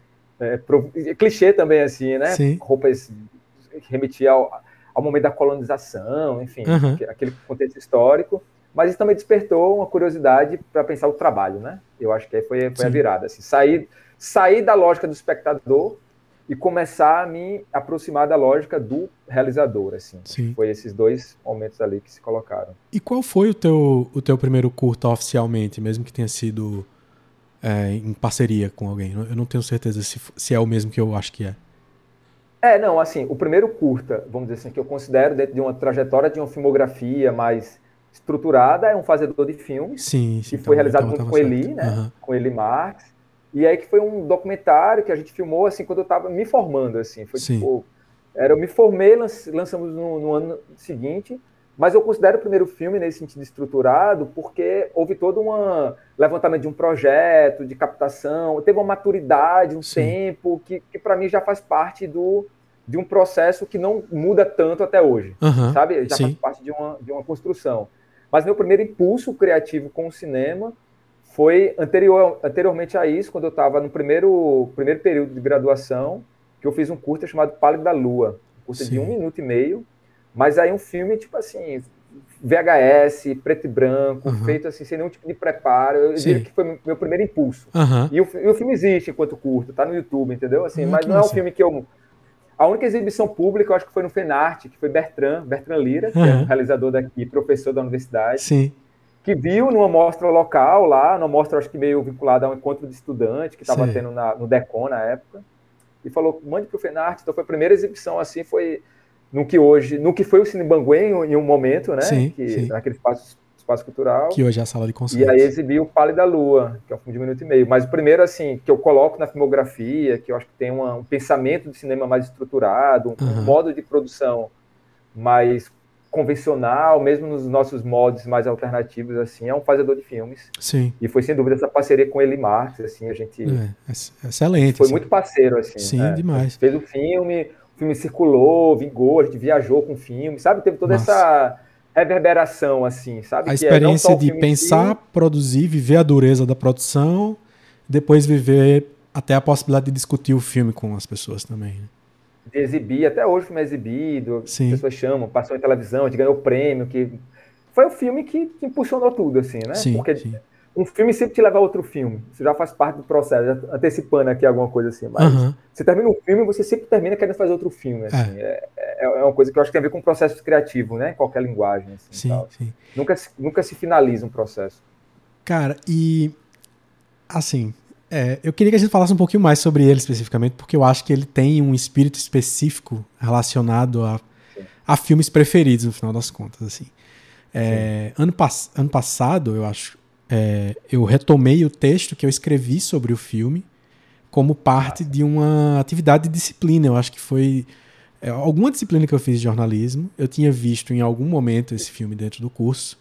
é, pro, clichê também, assim, né? Sim. Roupas que remetia ao, ao momento da colonização, enfim, uhum. aquele contexto histórico. Mas isso também despertou uma curiosidade para pensar o trabalho, né? Eu acho que aí foi, foi a virada. Assim, sair, sair da lógica do espectador e começar a me aproximar da lógica do realizador, assim. Sim. Foi esses dois momentos ali que se colocaram. E qual foi o teu, o teu primeiro curta oficialmente, mesmo que tenha sido é, em parceria com alguém. Eu não tenho certeza se, se é o mesmo que eu acho que é. É, não, assim, o primeiro curta, vamos dizer assim, que eu considero dentro de uma trajetória de uma filmografia mais estruturada, é um fazedor de filmes. Sim, sim. Que então, foi realizado então, com Eli, né? Uhum. Com Eli Marx. E aí que foi um documentário que a gente filmou, assim, quando eu estava me formando, assim. Foi sim. tipo... Era, eu me formei, lançamos no, no ano seguinte, mas eu considero o primeiro filme nesse sentido estruturado porque houve todo um levantamento de um projeto, de captação, teve uma maturidade, um Sim. tempo que, que para mim já faz parte do, de um processo que não muda tanto até hoje, uhum. sabe? Já Sim. faz parte de uma, de uma construção. Mas meu primeiro impulso criativo com o cinema foi anterior, anteriormente a isso, quando eu estava no primeiro, primeiro período de graduação, que eu fiz um curta chamado Pálido da Lua, um curta Sim. de um minuto e meio, mas aí um filme, tipo assim, VHS, preto e branco, uhum. feito assim, sem nenhum tipo de preparo. Eu Sim. diria que foi meu primeiro impulso. Uhum. E, o, e, o, filme existe enquanto curto, tá no YouTube, entendeu? Assim, uhum, mas não é um filme que eu. A única exibição pública, eu acho que foi no Fenarte, que foi Bertrand, Bertrand Lira, que é um realizador daqui, professor da universidade. Sim. Que viu numa mostra local lá, numa mostra, acho que meio vinculada a um encontro de estudante que estava tendo na, no Decon na época, e falou: mande pro Fenarte. Então foi a primeira exibição, assim, foi no que hoje, no que foi o Cine Banguê em, em um momento, né? Sim, que, sim. Naquele espaço Espaço Cultural. Que hoje é a sala de concertos. E aí exibi o Pale da Lua, que é um filme de um minuto e meio. Mas o primeiro, assim, que eu coloco na filmografia, que eu acho que tem uma, um pensamento de cinema mais estruturado, um, uhum. um modo de produção mais convencional, mesmo nos nossos modos mais alternativos, assim, é um fazedor de filmes. Sim. E foi sem dúvida essa parceria com ele Marx, assim, a gente é, excelente. Foi assim. muito parceiro, assim. Sim, é. demais. Fez o filme, o filme circulou, vingou, a gente viajou com o filme, sabe? Teve toda Nossa. essa reverberação, assim, sabe? A é experiência é de pensar, produzir, viver a dureza da produção, depois viver até a possibilidade de discutir o filme com as pessoas também. Né? De exibir, até hoje o filme é exibido, Sim. as pessoas chamam, passou em televisão, a gente ganhou prêmio, que foi o filme que, que impulsionou tudo, assim, né? Sim, Porque sim um filme sempre te leva a outro filme. Isso já faz parte do processo, antecipando aqui alguma coisa assim. Mas uhum. você termina um filme, você sempre termina querendo fazer outro filme. Assim. É. É, é, uma coisa que eu acho que tem a ver com o processo criativo, né? Em qualquer linguagem. Assim, sim, sim. Nunca, nunca se finaliza um processo. Cara, e assim, é, eu queria que a gente falasse um pouquinho mais sobre ele especificamente, porque eu acho que ele tem um espírito específico relacionado a, a filmes preferidos, no final das contas. Assim. É, ano, pass ano passado, eu acho, é, eu retomei o texto que eu escrevi sobre o filme como parte de uma atividade de disciplina. Eu acho que foi é, alguma disciplina que eu fiz de jornalismo. Eu tinha visto em algum momento esse filme dentro do curso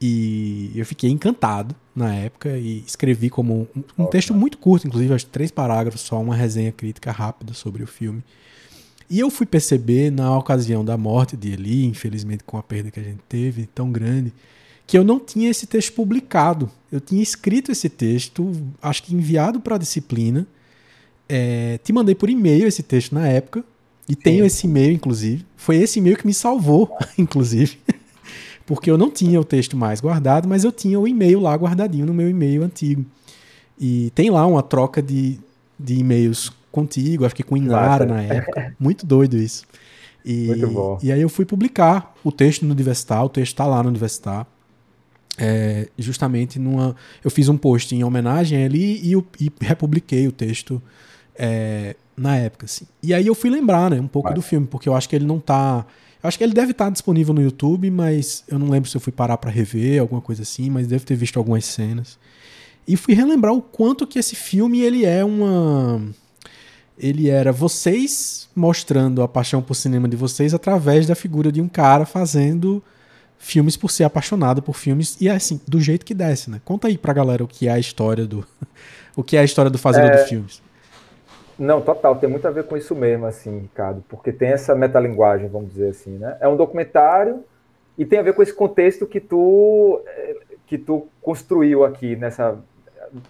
e eu fiquei encantado na época e escrevi como um, um texto muito curto, inclusive acho três parágrafos só, uma resenha crítica rápida sobre o filme. E eu fui perceber na ocasião da morte de Eli, infelizmente com a perda que a gente teve tão grande, que eu não tinha esse texto publicado. Eu tinha escrito esse texto, acho que enviado para a disciplina. É, te mandei por e-mail esse texto na época. E Sim. tenho esse e-mail, inclusive. Foi esse e-mail que me salvou, inclusive. Porque eu não tinha o texto mais guardado, mas eu tinha o e-mail lá guardadinho no meu e-mail antigo. E tem lá uma troca de, de e-mails contigo, acho que com Inara na época. Muito doido isso. E, Muito bom. E aí eu fui publicar o texto no Universitar, o texto está lá no Universitar é, justamente numa. Eu fiz um post em homenagem a ele e, e republiquei o texto é, na época. Assim. E aí eu fui lembrar né, um pouco do filme, porque eu acho que ele não tá. Acho que ele deve estar disponível no YouTube, mas eu não lembro se eu fui parar para rever, alguma coisa assim, mas devo ter visto algumas cenas. E fui relembrar o quanto que esse filme ele é uma. Ele era vocês mostrando a paixão por cinema de vocês através da figura de um cara fazendo filmes por ser apaixonado por filmes e assim, do jeito que desce, né? Conta aí pra galera o que é a história do o que é a história do fazedor é... de filmes. Não, total, tem muito a ver com isso mesmo, assim, Ricardo, porque tem essa metalinguagem, vamos dizer assim, né? É um documentário e tem a ver com esse contexto que tu que tu construiu aqui nessa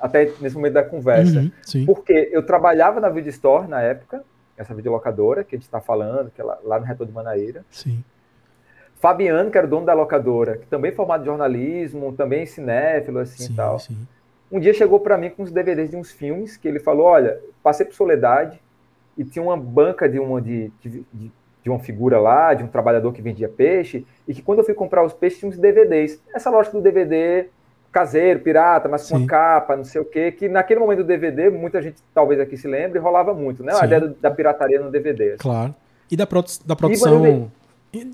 até nesse momento da conversa. Uhum, porque eu trabalhava na Video Store na época, essa videolocadora que a gente está falando, que é lá, lá no Retor de Manaíra. Sim. Fabiano, que era o dono da locadora, que também é formado em jornalismo, também cinéfilo, assim sim, e tal. Sim. Um dia chegou para mim com uns DVDs de uns filmes que ele falou: Olha, passei por Soledade e tinha uma banca de uma, de, de, de uma figura lá, de um trabalhador que vendia peixe, e que quando eu fui comprar os peixes tinha uns DVDs. Essa lógica do DVD caseiro, pirata, mas com uma capa, não sei o quê, que naquele momento do DVD, muita gente talvez aqui se lembre, rolava muito, né? A ideia da pirataria no DVD. Assim. Claro. E da, produ da produção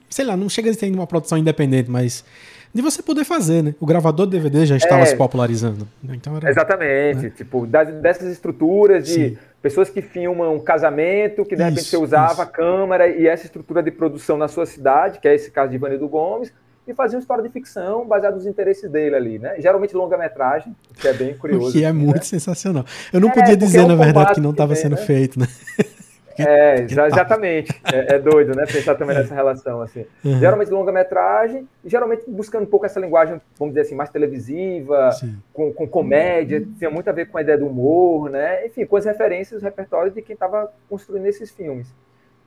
sei lá, não chega a ser uma produção independente, mas de você poder fazer, né? O gravador de DVD já estava é, se popularizando. Então era, exatamente, né? tipo, das, dessas estruturas de Sim. pessoas que filmam um casamento, que de repente isso, você usava isso. a câmera e essa estrutura de produção na sua cidade, que é esse caso de Ivanildo Gomes, e fazia uma história de ficção baseada nos interesses dele ali, né? Geralmente longa-metragem, que é bem curioso. que é muito né? sensacional. Eu não é, podia dizer, é um na verdade, que não estava sendo né? feito, né? É, exatamente. É, é, doido, né? Pensar também nessa relação, assim. Uhum. Geralmente longa-metragem, geralmente buscando um pouco essa linguagem, vamos dizer assim, mais televisiva, com, com, comédia, uhum. tinha muito a ver com a ideia do humor, né? Enfim, com as referências, o repertório de quem estava construindo esses filmes.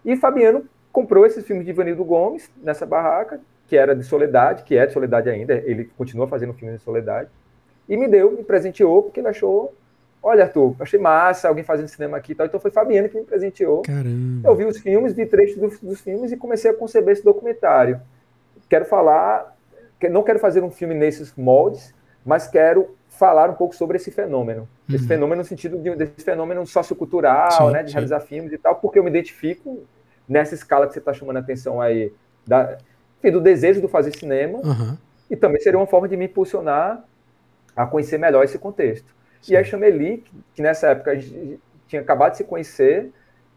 E Fabiano comprou esses filmes de Ivanildo Gomes, nessa barraca, que era de Soledade, que é de Soledade ainda, ele continua fazendo filmes de Soledade, e me deu, me presenteou, porque ele achou Olha, Arthur, achei massa, alguém fazendo cinema aqui e tal. Então foi Fabiano que me presenteou. Caramba. Eu vi os filmes, vi trechos dos, dos filmes e comecei a conceber esse documentário. Quero falar, não quero fazer um filme nesses moldes, mas quero falar um pouco sobre esse fenômeno. Uhum. Esse fenômeno no sentido de, desse fenômeno sociocultural, sim, né, de sim. realizar filmes e tal, porque eu me identifico nessa escala que você está chamando a atenção aí, da, enfim, do desejo de fazer cinema. Uhum. E também seria uma forma de me impulsionar a conhecer melhor esse contexto. Sim. E aí chamei Eli, que, nessa época a gente tinha acabado de se conhecer,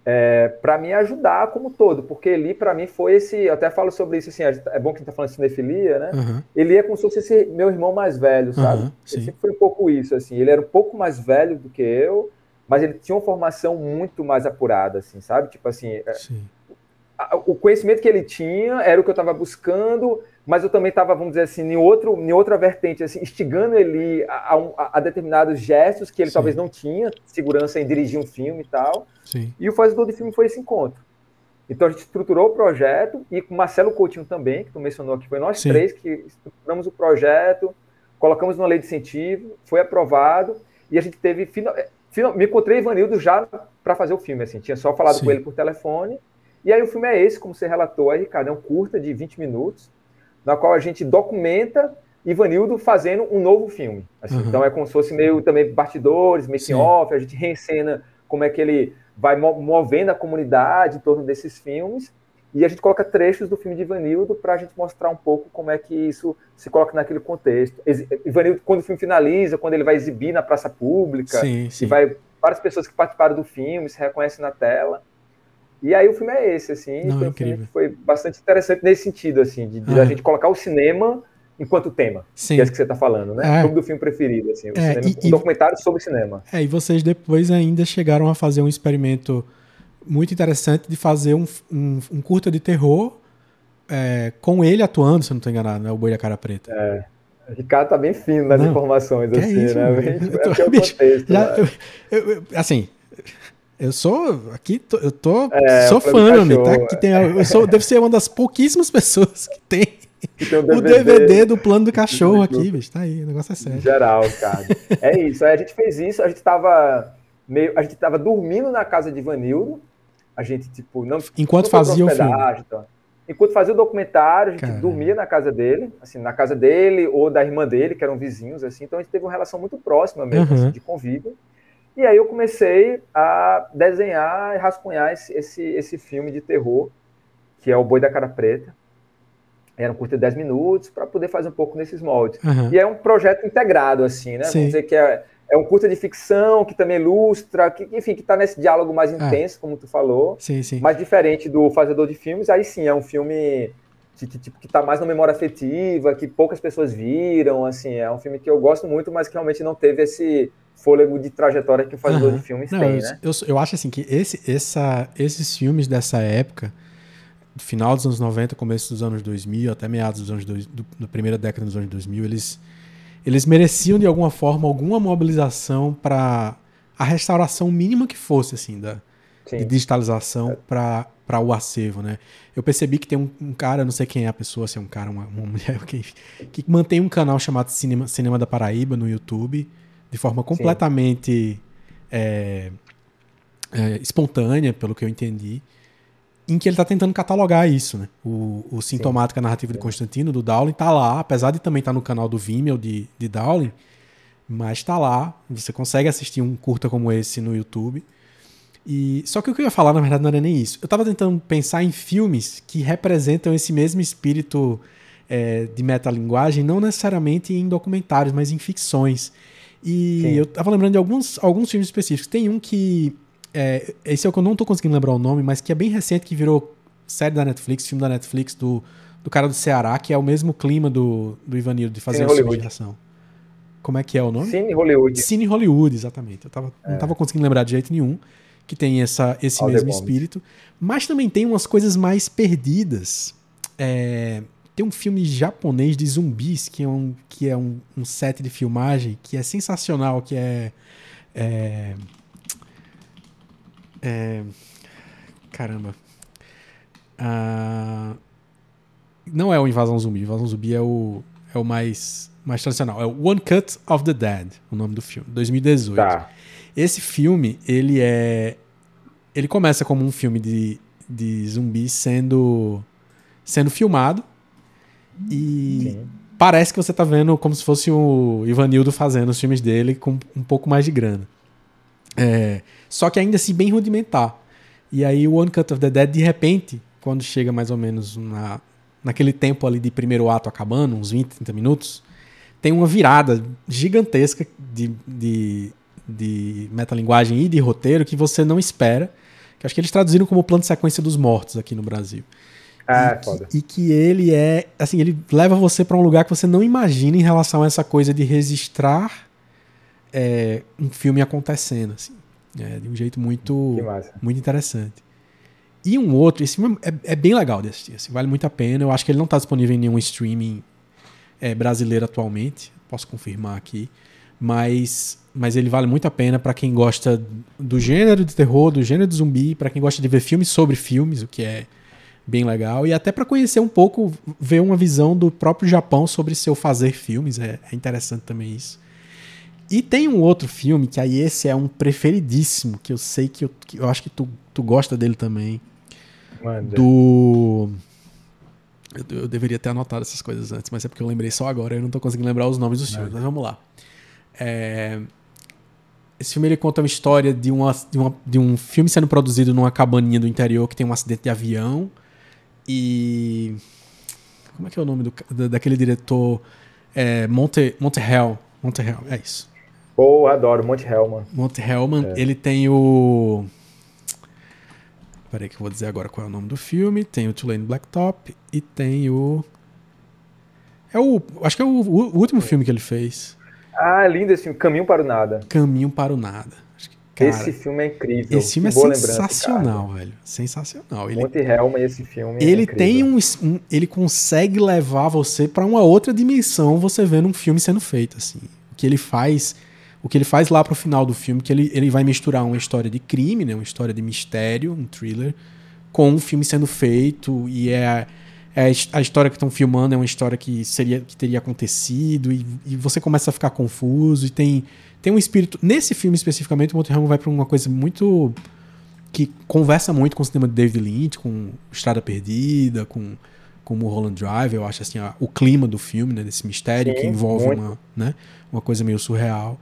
é, para me ajudar como todo, porque Eli para mim foi esse, eu até falo sobre isso assim, é bom que a gente tá falando de cinefilia, né? Uhum. Eli é como se fosse esse meu irmão mais velho, sabe? Uhum, ele sempre foi um pouco isso, assim, ele era um pouco mais velho do que eu, mas ele tinha uma formação muito mais apurada, assim, sabe? Tipo assim, é, o conhecimento que ele tinha era o que eu estava buscando, mas eu também estava, vamos dizer assim, em, outro, em outra vertente, assim, instigando ele a, a, a determinados gestos que ele Sim. talvez não tinha, segurança em dirigir um filme e tal. Sim. E o fazedor de filme foi esse encontro. Então a gente estruturou o projeto e com o Marcelo Coutinho também, que tu mencionou aqui, foi nós Sim. três que estruturamos o projeto, colocamos numa lei de incentivo, foi aprovado e a gente teve. Final, final, me encontrei Ivanildo já para fazer o filme, assim, tinha só falado com ele por telefone. E aí o filme é esse, como você relatou aí, Ricardo, é um curta de 20 minutos na qual a gente documenta Ivanildo fazendo um novo filme. Assim. Uhum. Então é como se fosse meio também bastidores, making off, a gente reencena como é que ele vai movendo a comunidade em torno desses filmes. E a gente coloca trechos do filme de Ivanildo para a gente mostrar um pouco como é que isso se coloca naquele contexto. Ivanildo, quando o filme finaliza, quando ele vai exibir na praça pública, sim, sim. e vai várias pessoas que participaram do filme se reconhecem na tela. E aí o filme é esse, assim, Não, foi um filme que foi bastante interessante nesse sentido, assim, de, de ah. a gente colocar o cinema enquanto tema, Sim. que é isso que você está falando, né? É. O filme preferido, assim, o é, cinema, e, um documentário sobre cinema. É, e vocês depois ainda chegaram a fazer um experimento muito interessante de fazer um, um, um curta de terror é, com ele atuando, se eu não estou enganado, né? O Boi da Cara Preta. É. O Ricardo tá bem fino nas não, informações, assim, é isso, né? Bem, eu tô, bicho, já, né? eu, eu, assim, eu sou. Aqui, tô, eu tô. É, sou fã, meu tá? Aqui tem, eu sou, devo ser uma das pouquíssimas pessoas que tem, que tem o DVD, DVD, do plano do cachorro aqui, bicho. Tá aí, o negócio é sério. Geral, cara. É isso. Aí a gente fez isso, a gente tava meio. A gente tava dormindo na casa de Vanildo. A gente, tipo, não. Enquanto fazia o filme. Então. Enquanto fazia o documentário, a gente Caramba. dormia na casa dele, assim, na casa dele ou da irmã dele, que eram vizinhos, assim. Então a gente teve uma relação muito próxima mesmo, uhum. assim, de convívio. E aí eu comecei a desenhar e rascunhar esse, esse, esse filme de terror, que é O Boi da Cara Preta. Era um curto de 10 minutos, para poder fazer um pouco nesses moldes. Uhum. E é um projeto integrado, assim, né? Sim. Vamos dizer que é, é um curta de ficção, que também ilustra, que, enfim, que está nesse diálogo mais ah. intenso, como tu falou. Sim, sim. Mais diferente do Fazedor de Filmes. Aí sim, é um filme que, que, tipo, que tá mais na memória afetiva, que poucas pessoas viram, assim. É um filme que eu gosto muito, mas que realmente não teve esse fôlego de trajetória que o fazedor uhum. de filmes Não, tem, eu, né? Eu, eu, acho assim que esse, essa, esses filmes dessa época, final dos anos 90, começo dos anos 2000, até meados dos anos dois, do, da primeira década dos anos 2000, eles, eles mereciam de alguma forma alguma mobilização para a restauração mínima que fosse assim da de digitalização é. para para o acervo, né? Eu percebi que tem um, um, cara, não sei quem é a pessoa, se é um cara, uma, uma mulher, que, que mantém um canal chamado Cinema, Cinema da Paraíba no YouTube de forma completamente é, é, espontânea, pelo que eu entendi, em que ele está tentando catalogar isso, né? O, o Sintomática Narrativa de Constantino, do Dowling, está lá, apesar de também estar tá no canal do Vimeo de, de Dowling, mas está lá. Você consegue assistir um curta como esse no YouTube. E só que o que eu ia falar, na verdade, não era nem isso. Eu estava tentando pensar em filmes que representam esse mesmo espírito é, de metalinguagem, não necessariamente em documentários, mas em ficções. E Sim. eu tava lembrando de alguns, alguns filmes específicos. Tem um que. É, esse é o que eu não tô conseguindo lembrar o nome, mas que é bem recente, que virou série da Netflix, filme da Netflix, do, do cara do Ceará, que é o mesmo clima do, do Ivanildo, de fazer Cine a substituição. Como é que é o nome? Cine Hollywood. Cine Hollywood, exatamente. Eu tava, é. não tava conseguindo lembrar de jeito nenhum, que tem essa, esse All mesmo espírito. Mas também tem umas coisas mais perdidas. É, tem um filme japonês de zumbis, que é um, que é um, um set de filmagem que é sensacional, que é, é, é caramba. Ah, não é o Invasão Zumbi. Invasão Zumbi é o, é o mais, mais tradicional. É o One Cut of the Dead, o nome do filme, 2018. Tá. Esse filme, ele é. Ele começa como um filme de, de zumbi sendo, sendo filmado e Sim. parece que você tá vendo como se fosse o Ivanildo fazendo os filmes dele com um pouco mais de grana. É, só que ainda assim bem rudimentar. E aí o One Cut of the Dead, de repente, quando chega mais ou menos na, naquele tempo ali de primeiro ato acabando, uns 20, 30 minutos, tem uma virada gigantesca de, de, de metalinguagem e de roteiro que você não espera. Que acho que eles traduziram como plano de sequência dos mortos aqui no Brasil. Ah, e, foda. Que, e que ele é, assim, ele leva você para um lugar que você não imagina em relação a essa coisa de registrar é, um filme acontecendo, assim, é, de um jeito muito, muito interessante. E um outro, esse filme é, é bem legal de assistir, assim, vale muito a pena. Eu acho que ele não está disponível em nenhum streaming é, brasileiro atualmente, posso confirmar aqui, mas, mas ele vale muito a pena para quem gosta do gênero de terror, do gênero de zumbi, para quem gosta de ver filmes sobre filmes, o que é bem legal, e até para conhecer um pouco, ver uma visão do próprio Japão sobre seu fazer filmes, é, é interessante também isso. E tem um outro filme, que aí esse é um preferidíssimo, que eu sei que eu, que eu acho que tu, tu gosta dele também. Manda. Do. Eu, eu, deveria ter anotado essas coisas antes, mas é porque eu lembrei só agora, eu não tô conseguindo lembrar os nomes dos filmes, mas vamos lá. É... Esse filme ele conta uma história de, uma, de, uma, de um filme sendo produzido numa cabaninha do interior que tem um acidente de avião e. Como é que é o nome do, daquele diretor? É, Monte, Monte Hell. Monte Hell, é isso. Pô, adoro, Monte Hellman. Monte Hellman, é. ele tem o. Peraí que eu vou dizer agora qual é o nome do filme. Tem o Tulane Blacktop e tem o. É o. Acho que é o, o último filme que ele fez. Ah, lindo esse filme, Caminho para o Nada. Caminho para o Nada. Cara, esse filme é incrível. Esse filme é sensacional, velho. Sensacional. Ele, Monte Helma, esse filme. É ele é tem um, um, Ele consegue levar você para uma outra dimensão você vendo um filme sendo feito, assim. O que ele faz. O que ele faz lá pro final do filme, que ele, ele vai misturar uma história de crime, né? Uma história de mistério, um thriller, com um filme sendo feito. E é. É a história que estão filmando é uma história que seria que teria acontecido e, e você começa a ficar confuso e tem tem um espírito. Nesse filme especificamente, o Motorhome vai para uma coisa muito. que conversa muito com o cinema de David Lynch, com Estrada Perdida, com como Roland Drive, eu acho assim, a, o clima do filme, né, desse mistério Sim, que envolve uma, né, uma coisa meio surreal.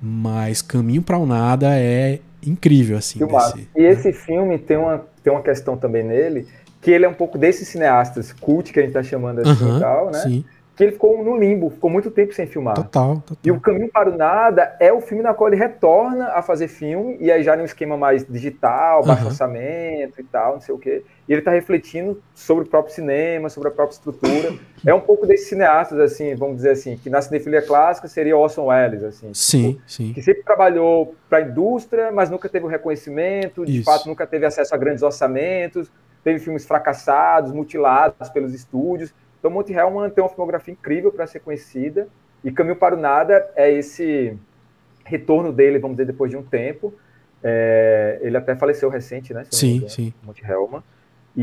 Mas Caminho para o Nada é incrível assim. Desse, e né? esse filme tem uma, tem uma questão também nele, que ele é um pouco desses cineastas cult que a gente está chamando assim uh -huh, e tal, né? Sim que ele ficou no limbo, ficou muito tempo sem filmar. Total, total. E o Caminho para o Nada é o filme na qual ele retorna a fazer filme, e aí já num esquema mais digital, baixo uhum. orçamento e tal, não sei o quê. E ele está refletindo sobre o próprio cinema, sobre a própria estrutura. É um pouco desses cineastas, assim, vamos dizer assim, que na cinefilia clássica seria Orson Welles, assim. Sim, tipo, sim. Que sempre trabalhou para a indústria, mas nunca teve o reconhecimento, de Isso. fato nunca teve acesso a grandes orçamentos, teve filmes fracassados, mutilados pelos estúdios então, Monte Hellman tem uma filmografia incrível para ser conhecida, e Caminho para o Nada é esse retorno dele, vamos dizer, depois de um tempo. É, ele até faleceu recente, né? Sim, sim. Monte Hellman. E,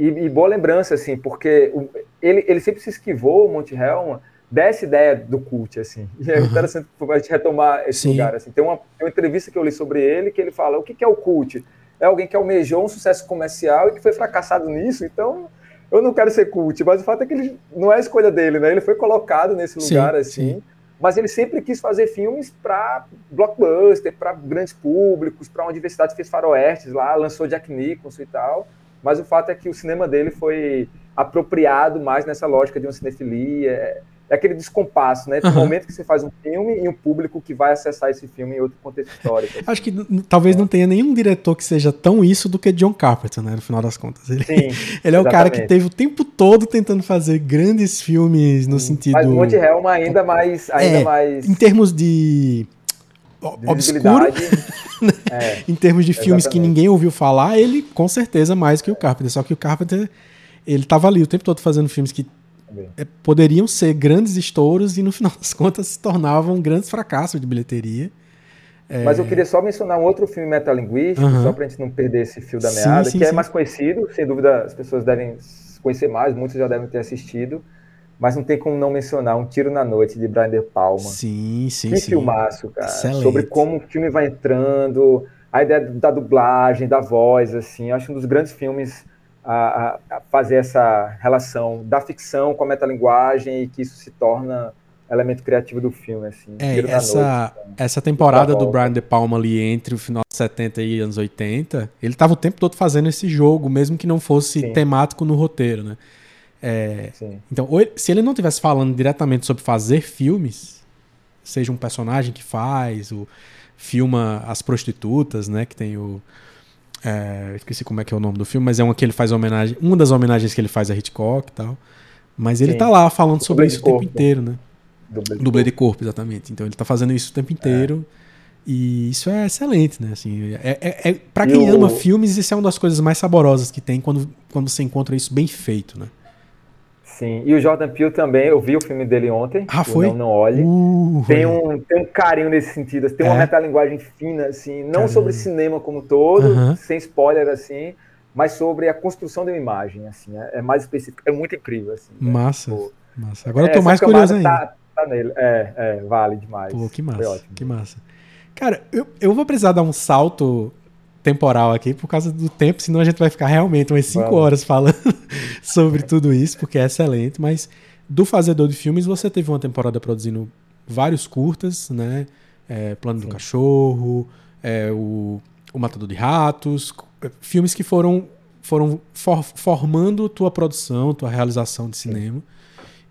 e, e, boa lembrança, assim, porque o, ele, ele sempre se esquivou, o Monte Hellman, dessa ideia do cult, assim. E é interessante a gente retomar esse sim. lugar, assim. Tem uma, tem uma entrevista que eu li sobre ele que ele fala, o que, que é o cult? É alguém que almejou um sucesso comercial e que foi fracassado nisso, então eu não quero ser cult, mas o fato é que ele não é a escolha dele, né? Ele foi colocado nesse lugar sim, assim, sim. mas ele sempre quis fazer filmes para blockbuster, para grandes públicos, para uma diversidade fez faroestes lá, lançou Jack Nicholson e tal. Mas o fato é que o cinema dele foi apropriado mais nessa lógica de uma cinefilia é aquele descompasso, né? Tem um momento que você faz um filme e um público que vai acessar esse filme em outro contexto histórico. Assim. Acho que talvez não tenha nenhum diretor que seja tão isso do que John Carpenter, né? No final das contas. Ele, Sim, ele é o cara que teve o tempo todo tentando fazer grandes filmes no Sim, sentido. Mas Monte Helma ainda mais. Ainda é, mais... Em termos de. Obscuro. é, em termos de exatamente. filmes que ninguém ouviu falar, ele com certeza mais que o Carpenter. Só que o Carpenter, ele tava ali o tempo todo fazendo filmes que é, poderiam ser grandes estouros e no final das contas se tornavam grandes fracassos de bilheteria. É... Mas eu queria só mencionar um outro filme metalinguístico, uhum. só para a gente não perder esse fio da meada, sim, sim, que é sim. mais conhecido, sem dúvida as pessoas devem conhecer mais, muitos já devem ter assistido, mas não tem como não mencionar Um Tiro na Noite, de Brian De Palma. Sim, sim, que sim. filmaço, cara. Excelente. Sobre como o filme vai entrando, a ideia da dublagem, da voz, assim, acho um dos grandes filmes a, a, fazer essa relação da ficção com a metalinguagem e que isso se torna elemento criativo do filme, assim. É, essa, noite, essa temporada do Brian De Palma ali entre o final de 70 e anos 80, ele estava o tempo todo fazendo esse jogo, mesmo que não fosse Sim. temático no roteiro, né? É, então, se ele não estivesse falando diretamente sobre fazer filmes, seja um personagem que faz, o filma as prostitutas, né? Que tem o. É, esqueci como é que é o nome do filme, mas é um que ele faz homenagem. Uma das homenagens que ele faz a Hitchcock e tal. Mas ele Sim. tá lá falando sobre isso o tempo inteiro, né? Dublê de, Dublê corpo. de corpo, exatamente. Então ele tá fazendo isso o tempo inteiro. É. E isso é excelente, né? Assim, é, é, é para quem ama filmes, isso é uma das coisas mais saborosas que tem quando, quando você encontra isso bem feito, né? Sim, e o Jordan Peele também, eu vi o filme dele ontem. Ah, foi? Não, não olhe. Uh, tem, um, tem um carinho nesse sentido, tem uma é? metalinguagem fina, assim, não Caramba. sobre cinema como todo, uh -huh. sem spoiler, assim, mas sobre a construção de uma imagem, assim, é, é mais específico, é muito incrível, assim. Massa, né? massa. Agora eu tô mais curioso ainda. Tá, tá nele, é, é, vale demais. Pô, que massa, que massa. Cara, eu, eu vou precisar dar um salto temporal aqui por causa do tempo, senão a gente vai ficar realmente umas 5 horas falando sobre tudo isso, porque é excelente. Mas do Fazedor de Filmes, você teve uma temporada produzindo vários curtas, né? É, Plano Sim. do Cachorro, é, o, o Matador de Ratos, é, filmes que foram, foram for, formando tua produção, tua realização de cinema,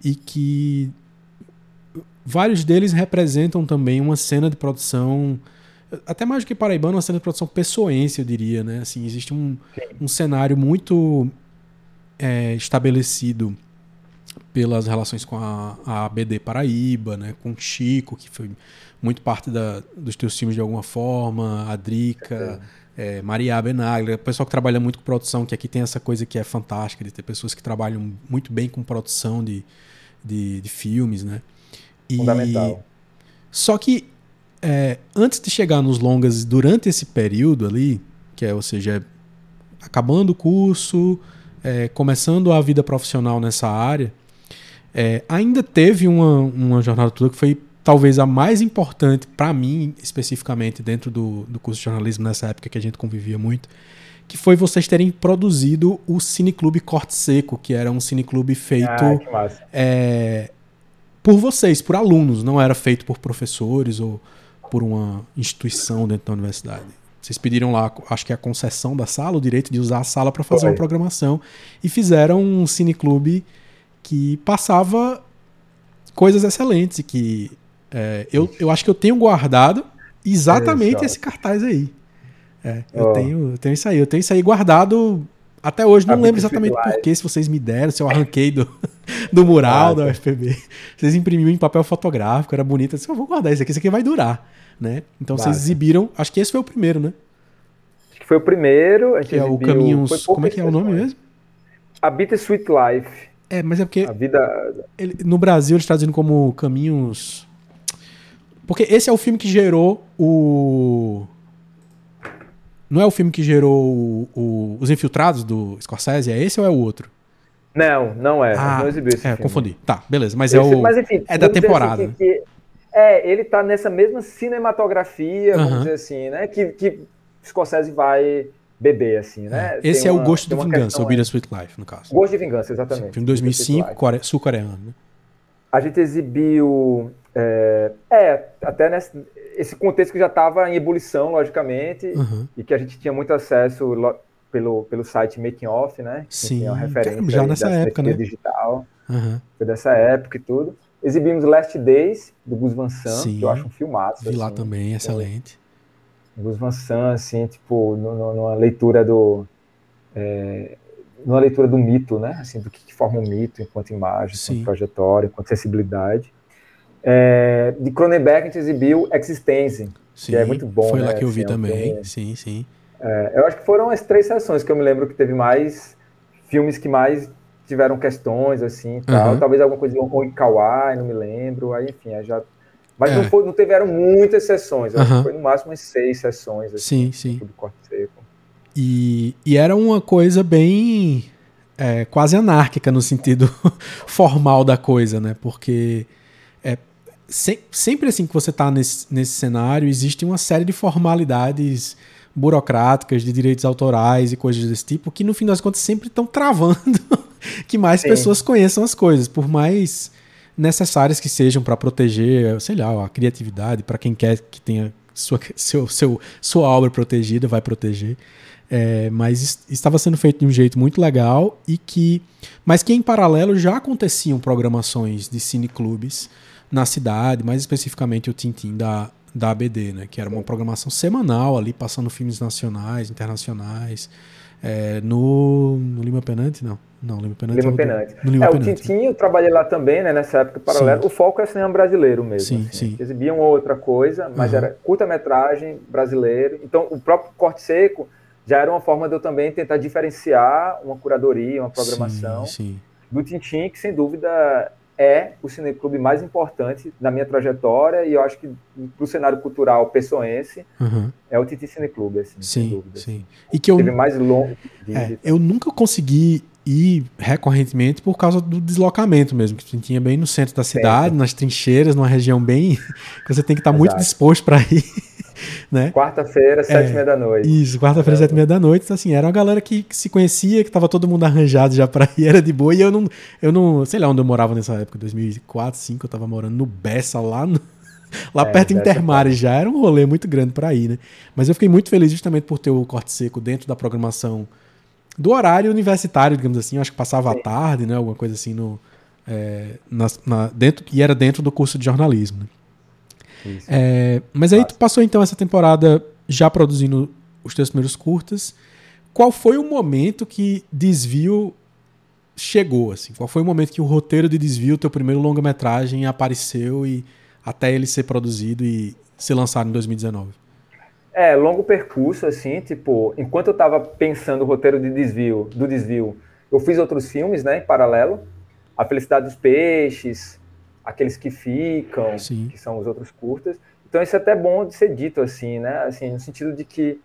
Sim. e que vários deles representam também uma cena de produção até mais do que paraibano, uma cena de produção pessoense, eu diria, né? Assim, existe um, um cenário muito é, estabelecido pelas relações com a, a ABD Paraíba, né? Com Chico, que foi muito parte da, dos teus filmes de alguma forma, a Drica, é. É, Maria Benaglia, pessoal que trabalha muito com produção, que aqui tem essa coisa que é fantástica, de ter pessoas que trabalham muito bem com produção de, de, de filmes, né? E, Fundamental. Só que é, antes de chegar nos longas, durante esse período ali, que é, ou seja, acabando o curso, é, começando a vida profissional nessa área, é, ainda teve uma, uma jornada toda que foi talvez a mais importante para mim, especificamente dentro do, do curso de jornalismo nessa época que a gente convivia muito, que foi vocês terem produzido o Cineclube Corte Seco, que era um cineclube feito ah, é, por vocês, por alunos, não era feito por professores ou por uma instituição dentro da universidade. Vocês pediram lá, acho que é a concessão da sala, o direito de usar a sala para fazer Foi. uma programação e fizeram um cineclube que passava coisas excelentes e que é, eu, eu acho que eu tenho guardado exatamente é esse cartaz aí. É, eu, oh. tenho, eu tenho isso aí, eu tenho isso aí guardado até hoje. Não lembro exatamente por que, se vocês me deram, se eu arranquei do, do mural ah, da UFPB. Vocês imprimiram em papel fotográfico, era bonito. Eu disse, eu vou guardar isso aqui, isso aqui vai durar né? Então vocês exibiram, acho que esse foi o primeiro, né? Acho que foi o primeiro. A gente que é o Caminhos. Como é que é o nome mesmo? A Bittersweet Life. É, mas é porque. A vida. Ele, no Brasil eles trazendo como Caminhos. Porque esse é o filme que gerou o. Não é o filme que gerou o, o, Os Infiltrados do Scorsese? É esse ou é o outro? Não, não é. Ah, não exibiu esse é, filme. confundi. Tá, beleza. Mas é esse, é o. Mas, enfim, é da temporada. Que, que, é, ele tá nessa mesma cinematografia, vamos dizer assim, né? Que, que Scorsese vai beber, assim, né? É. Esse tem é uma, o Gosto de Vingança, o Bitter Sweet Life, no caso. Gosto de Vingança, exatamente. Sim, filme 2005, sul-coreano, né? A gente exibiu... É, é até nesse esse contexto que já estava em ebulição, logicamente, uhum. e que a gente tinha muito acesso pelo, pelo site Making Off, né? Sim, que uma referência já nessa época, né? digital. Uhum. Foi dessa época e tudo. Exibimos Last Days, do Gus Van Sant, Sim, que eu acho um filmaço. Vi assim, lá também, excelente. Gus Van Sant, assim, tipo, numa leitura do... É, numa leitura do mito, né? Assim, do que, forma um mito enquanto imagem, Sim. enquanto trajetória, enquanto sensibilidade. É, de Cronenberg a gente exibiu Existence, sim, que é muito bom. Foi né? lá que eu vi assim, é também, um sim, sim. É, eu acho que foram as três sessões que eu me lembro que teve mais filmes que mais tiveram questões, assim, tal. Uhum. Talvez alguma coisa de Kawai, não me lembro. Aí, enfim, já... Mas é. não, foi, não tiveram muitas sessões. Uhum. Foi no máximo umas seis sessões. Assim, sim, sim. Do corte seco. E, e era uma coisa bem... É, quase anárquica no sentido formal da coisa, né? Porque... É, se, sempre assim que você está nesse, nesse cenário, existe uma série de formalidades burocráticas de direitos autorais e coisas desse tipo que no fim das contas sempre estão travando que mais Sim. pessoas conheçam as coisas, por mais necessárias que sejam para proteger, sei lá, a criatividade, para quem quer que tenha sua, seu, seu, sua obra protegida, vai proteger. É, mas estava sendo feito de um jeito muito legal e que, mas que em paralelo já aconteciam programações de cineclubes na cidade, mais especificamente o Tintim da, da ABD, né, que era uma programação semanal ali passando filmes nacionais, internacionais, é, no, no Lima Penante, não. Não, Lima Penante. Lima é Penante. No Lima é, Penante. o Tintin eu trabalhei lá também, né, nessa época paralela. Sim. O foco é cinema brasileiro mesmo. Sim, assim. sim. Exibiam outra coisa, mas uhum. era curta-metragem brasileiro. Então, o próprio Corte Seco já era uma forma de eu também tentar diferenciar uma curadoria, uma programação sim, sim. do Tintin, que sem dúvida é o cineclube mais importante da minha trajetória e eu acho que para o cenário cultural pessoense uhum. é o Titi Cineclube, assim, sim, sem dúvida. Sim. Assim. E que eu, Teve mais longo. É, eu nunca consegui ir recorrentemente por causa do deslocamento mesmo, que tinha bem no centro da cidade, nas trincheiras, numa região bem que você tem que estar muito disposto para ir. Né? Quarta-feira, sete e meia da noite. Isso, quarta-feira, é. sete e meia da noite. Então, assim, era uma galera que, que, se conhecia, que tava todo mundo arranjado já pra ir, era de boa. E eu não, eu não, sei lá onde eu morava nessa época, 2004, 2005, eu tava morando no Bessa, lá no, lá é, perto de Intermares já. Era um rolê muito grande para ir, né? Mas eu fiquei muito feliz justamente por ter o Corte Seco dentro da programação do horário universitário, digamos assim. Eu acho que passava Sim. à tarde, né? Alguma coisa assim no. É, na, na, dentro, e era dentro do curso de jornalismo. Né? É, mas aí tu passou então essa temporada já produzindo os teus primeiros curtas. Qual foi o momento que Desvio chegou? Assim? Qual foi o momento que o roteiro de Desvio, teu primeiro longa-metragem, apareceu e até ele ser produzido e ser lançado em 2019? É, longo percurso, assim, tipo, enquanto eu tava pensando o roteiro de desvio, do desvio, eu fiz outros filmes, né, em paralelo. A Felicidade dos Peixes, aqueles que ficam, Sim. que são os outros curtas. Então isso é até bom de ser dito assim, né? Assim, no sentido de que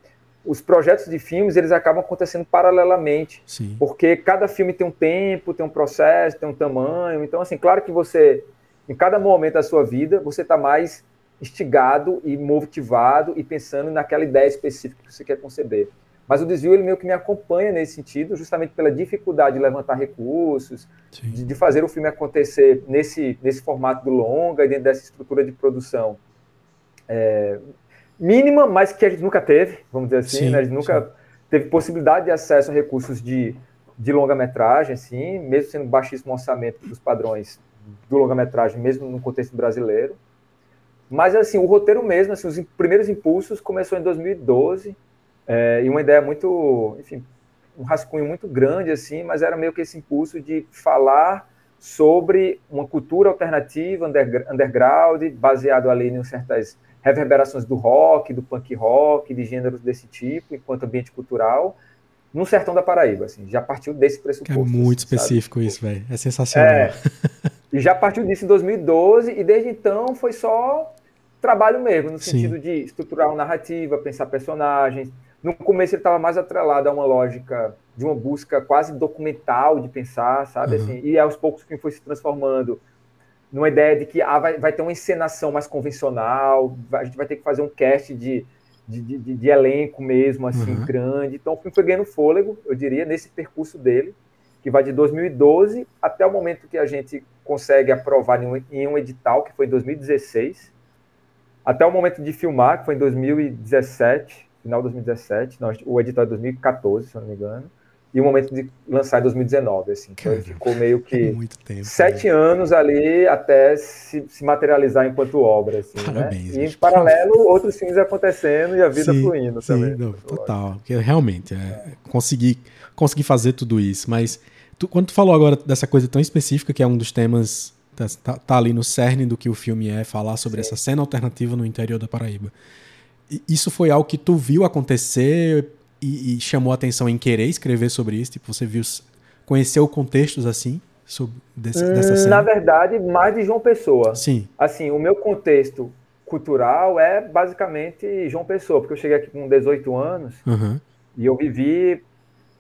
os projetos de filmes eles acabam acontecendo paralelamente, Sim. porque cada filme tem um tempo, tem um processo, tem um tamanho. Então assim, claro que você em cada momento da sua vida você está mais instigado e motivado e pensando naquela ideia específica que você quer conceber. Mas o desvio ele meio que me acompanha nesse sentido, justamente pela dificuldade de levantar recursos, de, de, fazer o filme acontecer nesse, nesse formato do longa e dentro dessa estrutura de produção é, mínima, mas que a gente nunca teve, vamos dizer assim, né? a gente nunca sim. teve possibilidade de acesso a recursos de, de longa-metragem, assim, mesmo sendo baixíssimo orçamento dos padrões do longa-metragem, mesmo no contexto brasileiro. Mas, assim, o roteiro mesmo, assim, os primeiros impulsos começou em 2012, é, e uma ideia muito, enfim, um rascunho muito grande, assim, mas era meio que esse impulso de falar sobre uma cultura alternativa, underground, baseado ali em certas reverberações do rock, do punk rock, de gêneros desse tipo, enquanto ambiente cultural, no sertão da Paraíba, assim, já partiu desse pressuposto. É muito assim, específico sabe? isso, velho, é sensacional. É, e já partiu disso em 2012, e desde então foi só trabalho mesmo, no sentido Sim. de estruturar uma narrativa, pensar personagens, no começo ele estava mais atrelado a uma lógica de uma busca quase documental de pensar, sabe? Uhum. Assim, e aos poucos o filme foi se transformando numa ideia de que ah, vai, vai ter uma encenação mais convencional, a gente vai ter que fazer um cast de, de, de, de elenco mesmo, assim, uhum. grande. Então o filme foi ganhando fôlego, eu diria, nesse percurso dele, que vai de 2012 até o momento que a gente consegue aprovar em um, em um edital, que foi em 2016, até o momento de filmar, que foi em 2017, final de 2017, não, o edital é 2014, se eu não me engano, e o momento de lançar em 2019, assim. Então ele ficou meio que tempo, sete né? anos ali até se, se, materializar enquanto obra, assim, né? Parabéns, né? E em paralelo, outros filmes acontecendo e a vida sim, fluindo sim, também. Não, total, porque realmente, é, conseguir, conseguir fazer tudo isso, mas tu, quando tu falou agora dessa coisa tão específica, que é um dos temas, tá, tá, tá ali no cerne do que o filme é, falar sobre sim. essa cena alternativa no interior da Paraíba, isso foi algo que tu viu acontecer e, e, chamou a atenção em querer escrever sobre isso? Tipo, você viu, conheceu contextos assim sobre desse, hum, dessa cena? Na verdade, mais de João Pessoa. Sim. Assim, o meu contexto cultural é basicamente João Pessoa, porque eu cheguei aqui com 18 anos uhum. e eu vivi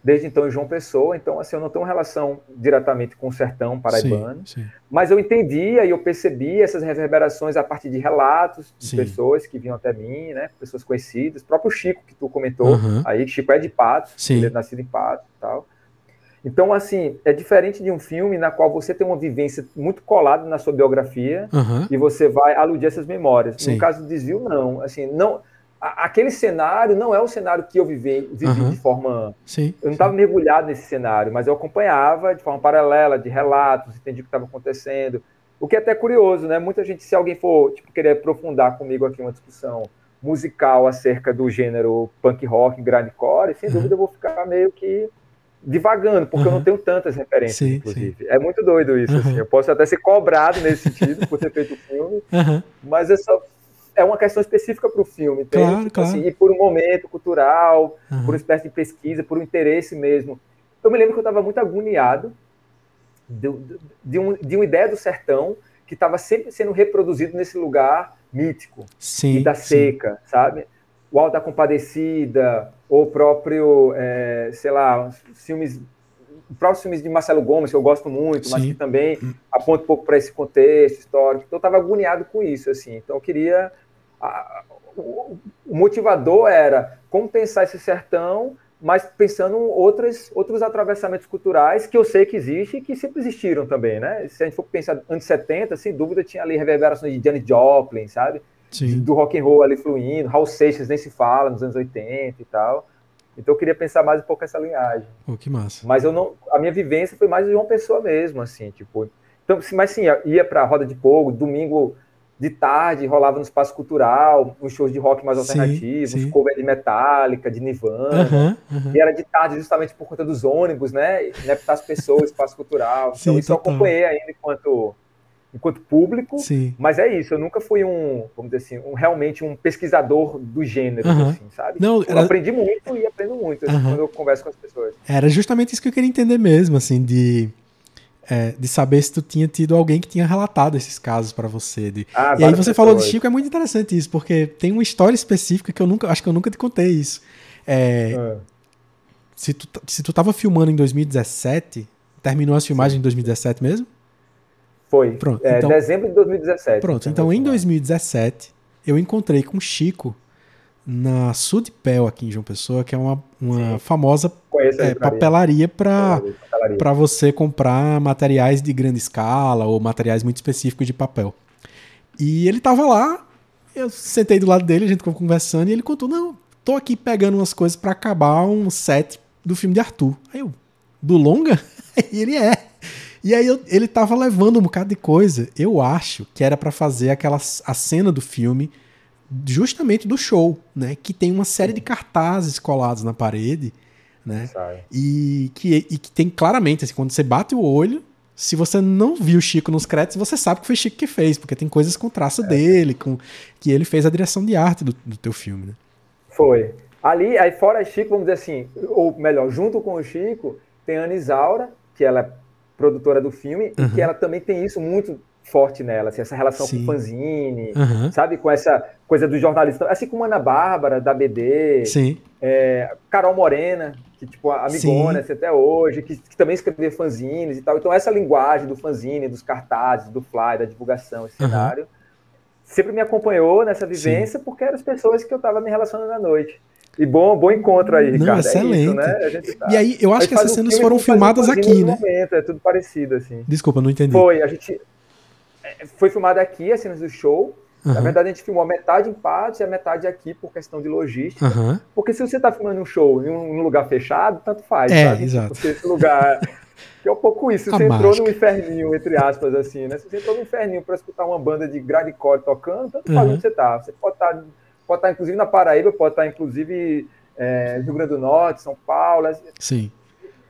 desde então em João Pessoa, então assim, eu não tenho relação diretamente com o sertão paraibano, sim, sim. mas eu entendia e eu percebi essas reverberações a partir de relatos de sim. pessoas que vinham até mim, né, pessoas conhecidas, próprio Chico que tu comentou, uhum. aí Chico é de Patos, ele é nascido em Patos e tal. Então, assim, é diferente de um filme na qual você tem uma vivência muito colada na sua biografia Aham. e você vai aludir essas memórias. No caso do desvio, não. Assim, não a- aquele cenário não é o cenário que eu vivi, vivi Aham. de forma. Sim. Eu não estava mergulhado nesse cenário, mas eu acompanhava de forma paralela, de relatos, entendi o que estava acontecendo. O que é até curioso, né? Muita gente, se alguém for tipo, querer aprofundar comigo aqui uma discussão musical acerca do gênero punk rock, grindcore, sem Uhum. dúvida eu vou ficar meio que divagando, porque eu Uhum. não tenho tantas referências, Sim, inclusive. É muito doido isso, Uhum. assim. Eu posso até ser cobrado nesse sentido por ter feito o filme, mas é só é uma questão específica para o filme, entende? Claro, Tipo claro. assim, e por um momento cultural, Aham. por uma espécie de pesquisa, por um interesse mesmo. Eu me lembro que eu estava muito agoniado de, de, um, de uma ideia do sertão que estava sempre sendo reproduzido nesse lugar mítico Sim. e da sim. seca, sabe? O Alto da Compadecida, ou o próprio, é, sei lá, filmes, os próprios filmes de Marcelo Gomes, que eu gosto muito, mas Sim. que também apontam um pouco para esse contexto histórico. Então eu estava agoniado com isso, assim. Então eu queria... a- o, o motivador era como pensar esse sertão, mas pensando em outras, outros atravessamentos culturais que eu sei que existem e que sempre existiram também, né? Se a gente for pensar anos 70, sem dúvida tinha ali reverberações de Janis Joplin, sabe? Sim. do rock and roll ali fluindo, Raul Seixas nem se fala nos anos 80 e tal. Então eu queria pensar mais um pouco essa linhagem. Pô, que massa. Mas eu não, a minha vivência foi mais de uma pessoa mesmo, assim, tipo. Então, mas sim, ia para a roda de fogo, domingo de tarde rolava no espaço cultural, uns shows de rock mais alternativos, sim. cover de Metallica, de Nirvana. Aham, aham. E era de tarde justamente por conta dos ônibus, né? para as pessoas, espaço cultural. Então Sim, isso eu total. acompanhei ainda enquanto enquanto público. Sim. Mas é isso, eu nunca fui um, vamos dizer assim, um, realmente um pesquisador do gênero, Aham. assim, sabe? Não, Eu era- aprendi muito e aprendo muito assim, Aham. quando eu converso com as pessoas. Era justamente isso que eu queria entender mesmo, assim, de, é, de saber se tu tinha tido alguém que tinha relatado esses casos pra você. de- Ah, E aí você falou de. Chico, é muito interessante isso, porque tem uma história específica que eu nunca, acho que eu nunca te contei isso. É, Ah, se, tu, se tu tava filmando em 2017, terminou as filmagens em 2017 mesmo? Foi. Pronto, É, então- dezembro de 2017. Pronto, então em 2017 eu encontrei com o Chico na Sudpel aqui em João Pessoa, que é uma, uma famosa é, livraria. papelaria para Papelaria. para você comprar materiais de grande escala ou materiais muito específicos de papel. E ele tava lá, eu sentei do lado dele, a gente ficou conversando e ele contou: "Não, tô aqui pegando umas coisas para acabar um set do filme de Arthur". Aí eu: "Do longa?" e ele é. E aí eu- ele tava levando um bocado de coisa. Eu acho que era para fazer aquela a cena do filme justamente do show, né, que tem uma série de cartazes colados na parede, né? E que, e que tem claramente, assim, quando você bate o olho, se você não viu o Chico nos créditos, você sabe que foi Chico que fez, porque tem coisas com traço dele, com que ele fez a direção de arte do, do teu filme, né? Foi. Ali, aí fora Chico, vamos dizer assim, ou melhor, junto com o Chico, tem a Ana Isaura, que ela é produtora do filme, e que ela também tem isso muito forte nela, assim, essa relação Sim. com o fanzine, Aham. sabe? Com essa coisa do jornalista, assim como Ana Bárbara, da BD, Sim. é, Carol Morena, que tipo, amigona assim, até hoje, que, que também escrevia fanzines e tal. Então essa linguagem do fanzine, dos cartazes, do fly, da divulgação, esse Aham. cenário, sempre me acompanhou nessa vivência, porque eram as pessoas que eu estava me relacionando à noite. E bom, bom encontro aí, Não, Ricardo. excelente. É isso, né? Tá- E aí, eu acho que essas cenas foram filmadas aqui, né? Momento, é tudo parecido, assim. Desculpa, não entendi. Foi, a gente. Foi filmado aqui, as cenas do show. Na Aham. verdade, a gente filmou a metade em Patos e a metade aqui por questão de logística. Aham. Porque se você tá filmando um show em um, lugar fechado, tanto faz, É, sabe? exato. Porque esse lugar. Que é um pouco isso. A Você entrou mágica. num inferninho, entre aspas, assim, né? Se você entrou num inferninho para escutar uma banda de grindcore tocando, tanto faz Uhum. onde você tá. Você pode estar, pode estar inclusive na Paraíba, pode estar inclusive é, Rio Grande do Norte, São Paulo. Sim.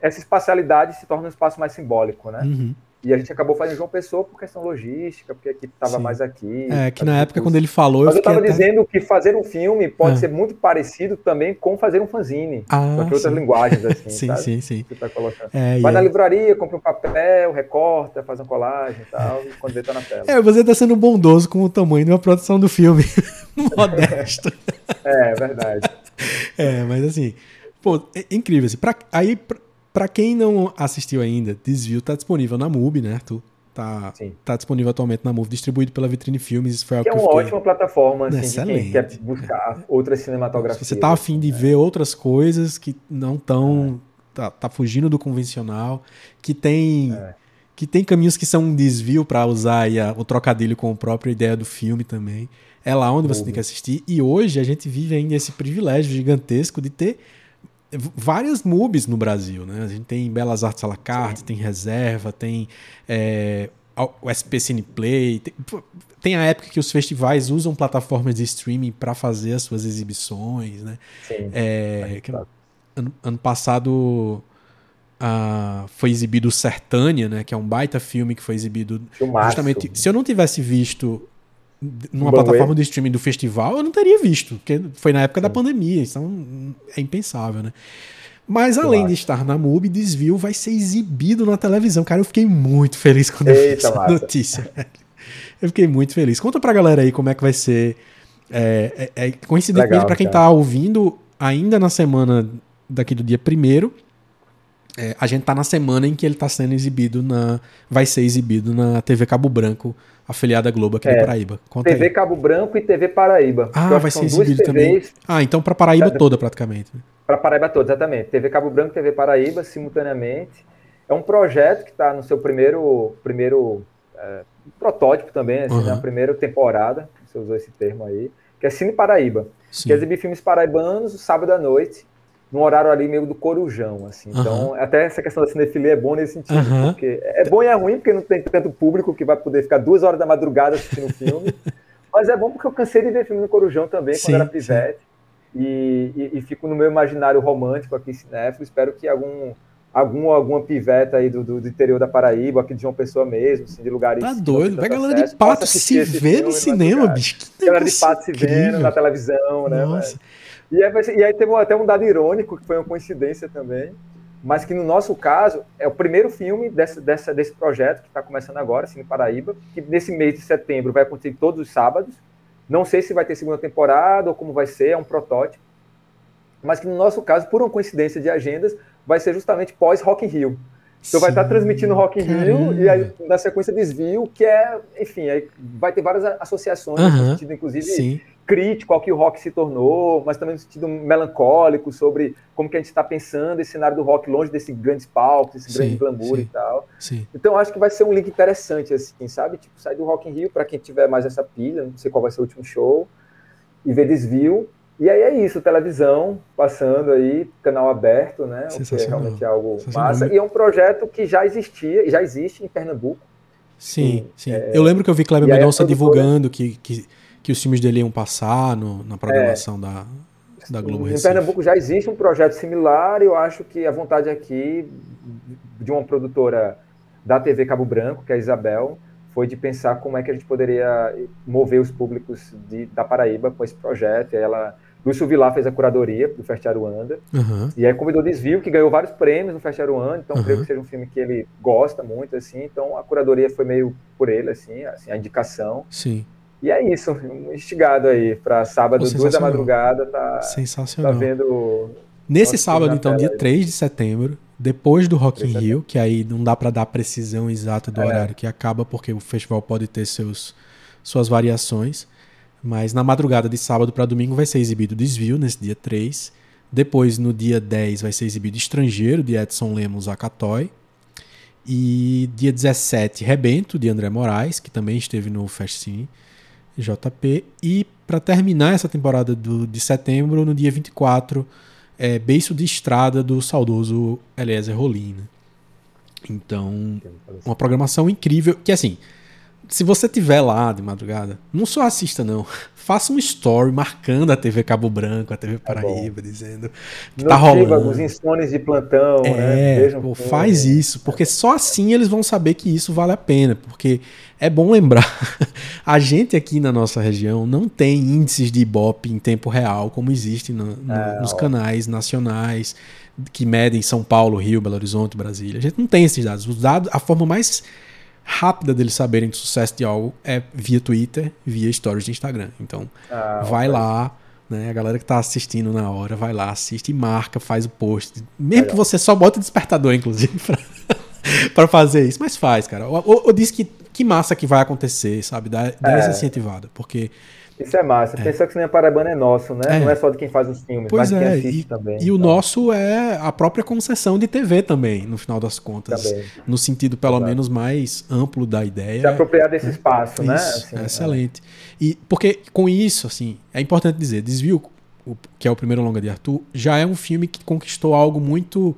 Essa espacialidade se torna um espaço mais simbólico, né? Uhum. E a gente acabou fazendo João Pessoa por questão logística, porque a equipe estava mais aqui. É, que na época, quando ele falou, Mas eu estava até... dizendo que fazer um filme pode Ah. ser muito parecido também com fazer um fanzine. Ah, só que outras sim. linguagens, assim, Sim, sabe? sim, sim. Você tá colocando. É, Vai na aí- livraria, compra um papel, recorta, faz uma colagem e tal, e quando vê tá na tela. É, você tá sendo bondoso com o tamanho de uma produção do filme. Modesto. É, verdade. É, mas assim, pô, é incrível. Assim, pra, aí, pra, pra quem não assistiu ainda, Desvio tá disponível na MUBI, né, Arthur? Tá, Sim. tá disponível atualmente na MUBI, distribuído pela Vitrine Filmes. Isso foi algo Que é que uma fiquei... ótima plataforma, assim, de Excelente. quem quer buscar outras cinematografias. Se você tá afim de ver outras coisas que não estão tá, tá fugindo do convencional, que tem. É. Que tem caminhos que são um desvio para usar aí a, o trocadilho com a própria ideia do filme também. É lá onde você tem que assistir. E hoje a gente vive ainda esse privilégio gigantesco de ter várias MUBs no Brasil, né? A gente tem Belas Artes à la carte, Sim. tem Reserva, tem é, o SP Cineplay, tem, tem a época que os festivais usam plataformas de streaming para fazer as suas exibições, né? Sim. É, que, ano, ano, passado foi exibido o Sertânia, né? Que é um baita filme que foi exibido Filmaço. justamente. Se eu não tivesse visto numa plataforma de streaming do festival, eu não teria visto, porque foi na época da pandemia, então é impensável, né? Mas além de estar na MUBI, Desvio vai ser exibido na televisão. Cara, eu fiquei muito feliz quando Eita, eu vi essa massa. notícia. eu fiquei muito feliz. Conta pra galera aí como é que vai ser. É, é, é coincidentemente, para quem cara. tá ouvindo, ainda na semana daqui do dia primeiro, é, a gente tá na semana em que ele tá sendo exibido na. Vai ser exibido na TV Cabo Branco afiliada à Globo aqui é, da Paraíba. Conta TV aí. Cabo Branco e TV Paraíba. Ah, vai ser exibido também. Ah, então para Paraíba toda praticamente. Para Paraíba toda, exatamente. TV Cabo Branco e TV Paraíba simultaneamente. É um projeto que está no seu primeiro, primeiro é, protótipo também, assim, uhum. na primeira temporada, você usou esse termo aí, que é Cine Paraíba, Sim. que é exibir filmes paraibanos sábado à noite, num horário ali meio do corujão, assim. Uhum. Então, até essa questão da cinefilia é bom nesse sentido, uhum. porque é bom e é ruim, porque não tem tanto público que vai poder ficar duas horas da madrugada assistindo filme, mas é bom porque eu cansei de ver filme no corujão também, sim, quando era pivete, e, e, e, fico no meu imaginário romântico aqui, cinéfilo, espero que algum... Algum, alguma piveta aí do, do, do, interior da Paraíba, aqui de João Pessoa mesmo, assim, de lugares. Tá doido, vai galera de pato se vê no cinema, bicho. Que galera de pato se vendo na televisão, né? Nossa. E aí, e aí teve até um dado irônico, que foi uma coincidência também, mas que no nosso caso é o primeiro filme dessa, dessa, desse projeto que está começando agora, assim, no Paraíba, que nesse mês de setembro vai acontecer todos os sábados. Não sei se vai ter segunda temporada ou como vai ser, é um protótipo. Mas que no nosso caso, por uma coincidência de agendas, vai ser justamente pós Rock in Rio. Então Sim, vai estar transmitindo Rock in Rio e aí na sequência desvio, que é, enfim, aí vai ter várias associações, uhum, sentido, inclusive, sim crítico ao que o rock se tornou, mas também no sentido melancólico sobre como que a gente está pensando esse cenário do rock longe desses grandes palcos, esse sim, grande glamour sim, e tal. Sim. Então acho que vai ser um link interessante, assim, sabe? Tipo, sair do Rock in Rio para quem tiver mais essa pilha, não sei qual vai ser o último show, e ver desvio. E aí é isso, televisão passando aí, canal aberto, né? O que é realmente algo massa. E é um projeto que já existia, já existe em Pernambuco. Sim, sim. É... Eu lembro que eu vi Kleber Mendonça divulgando que, que que os filmes dele iam passar no, na programação é, da, da Globo Em Recife. Pernambuco já existe um projeto similar e eu acho que a vontade aqui de uma produtora da TV Cabo Branco, que é a Isabel, foi de pensar como é que a gente poderia mover os públicos de, da Paraíba com esse projeto. E ela, Lúcio Vilar fez a curadoria do Festival Aruanda. Uhum. E aí convidou Desvio, que ganhou vários prêmios no Festival Aruanda. Então, uhum. creio que seja um filme que ele gosta muito, assim. Então, a curadoria foi meio por ele, assim, assim a indicação. Sim. E é isso, instigado aí para sábado, duas da madrugada, tá, sensacional. tá vendo. Nesse sábado, então, dia aí. 3 de setembro, depois do Rock in Rio, que aí não dá para dar precisão exata do é. horário que acaba, porque o festival pode ter seus, suas variações. Mas na madrugada de sábado para domingo vai ser exibido Desvio, nesse dia 3. Depois, no dia 10, vai ser exibido Estrangeiro, de Edson Lemos Acatoy. E dia 17, Rebento, de André Moraes, que também esteve no Festcine. JP. E para terminar essa temporada do, de setembro, no dia 24, é Beiço de Estrada do saudoso Eliezer Rolim. Né? Então, uma programação incrível. Que assim, se você tiver lá de madrugada, não só assista, não. Faça um story marcando a TV Cabo Branco, a TV tá Paraíba, dizendo que tá rolando. Os insones de plantão, é, né? Vejam pô, faz isso, porque só assim eles vão saber que isso vale a pena. Porque é bom lembrar, a gente aqui na nossa região não tem índices de Ibope em tempo real, como existe no, no, é, nos canais nacionais que medem São Paulo, Rio, Belo Horizonte, Brasília. A gente não tem esses dados. Os dados, a forma mais rápida deles saberem do sucesso de algo é via Twitter, via stories de Instagram. Então, ah, vai okay. lá, né? A galera que tá assistindo na hora, vai lá, assiste e marca, faz o post. Mesmo que você só bota o despertador, inclusive, pra, pra fazer isso. Mas faz, cara. Ou, ou, ou diz que, que massa que vai acontecer, sabe? Dá, dá é. essa incentivada. Porque Isso é massa. É. Pensar que o cinema paraibano é nosso, né? É. Não é só de quem faz os filmes, pois mas é. quem assiste e, também. E então. o nosso é a própria concessão de TV também, no final das contas. Também. No sentido, pelo Exato. menos, mais amplo da ideia. Se apropriar desse espaço, né? Assim, é excelente. E porque com isso, assim, é importante dizer, Desvio, que é o primeiro longa de Arthur, já é um filme que conquistou algo muito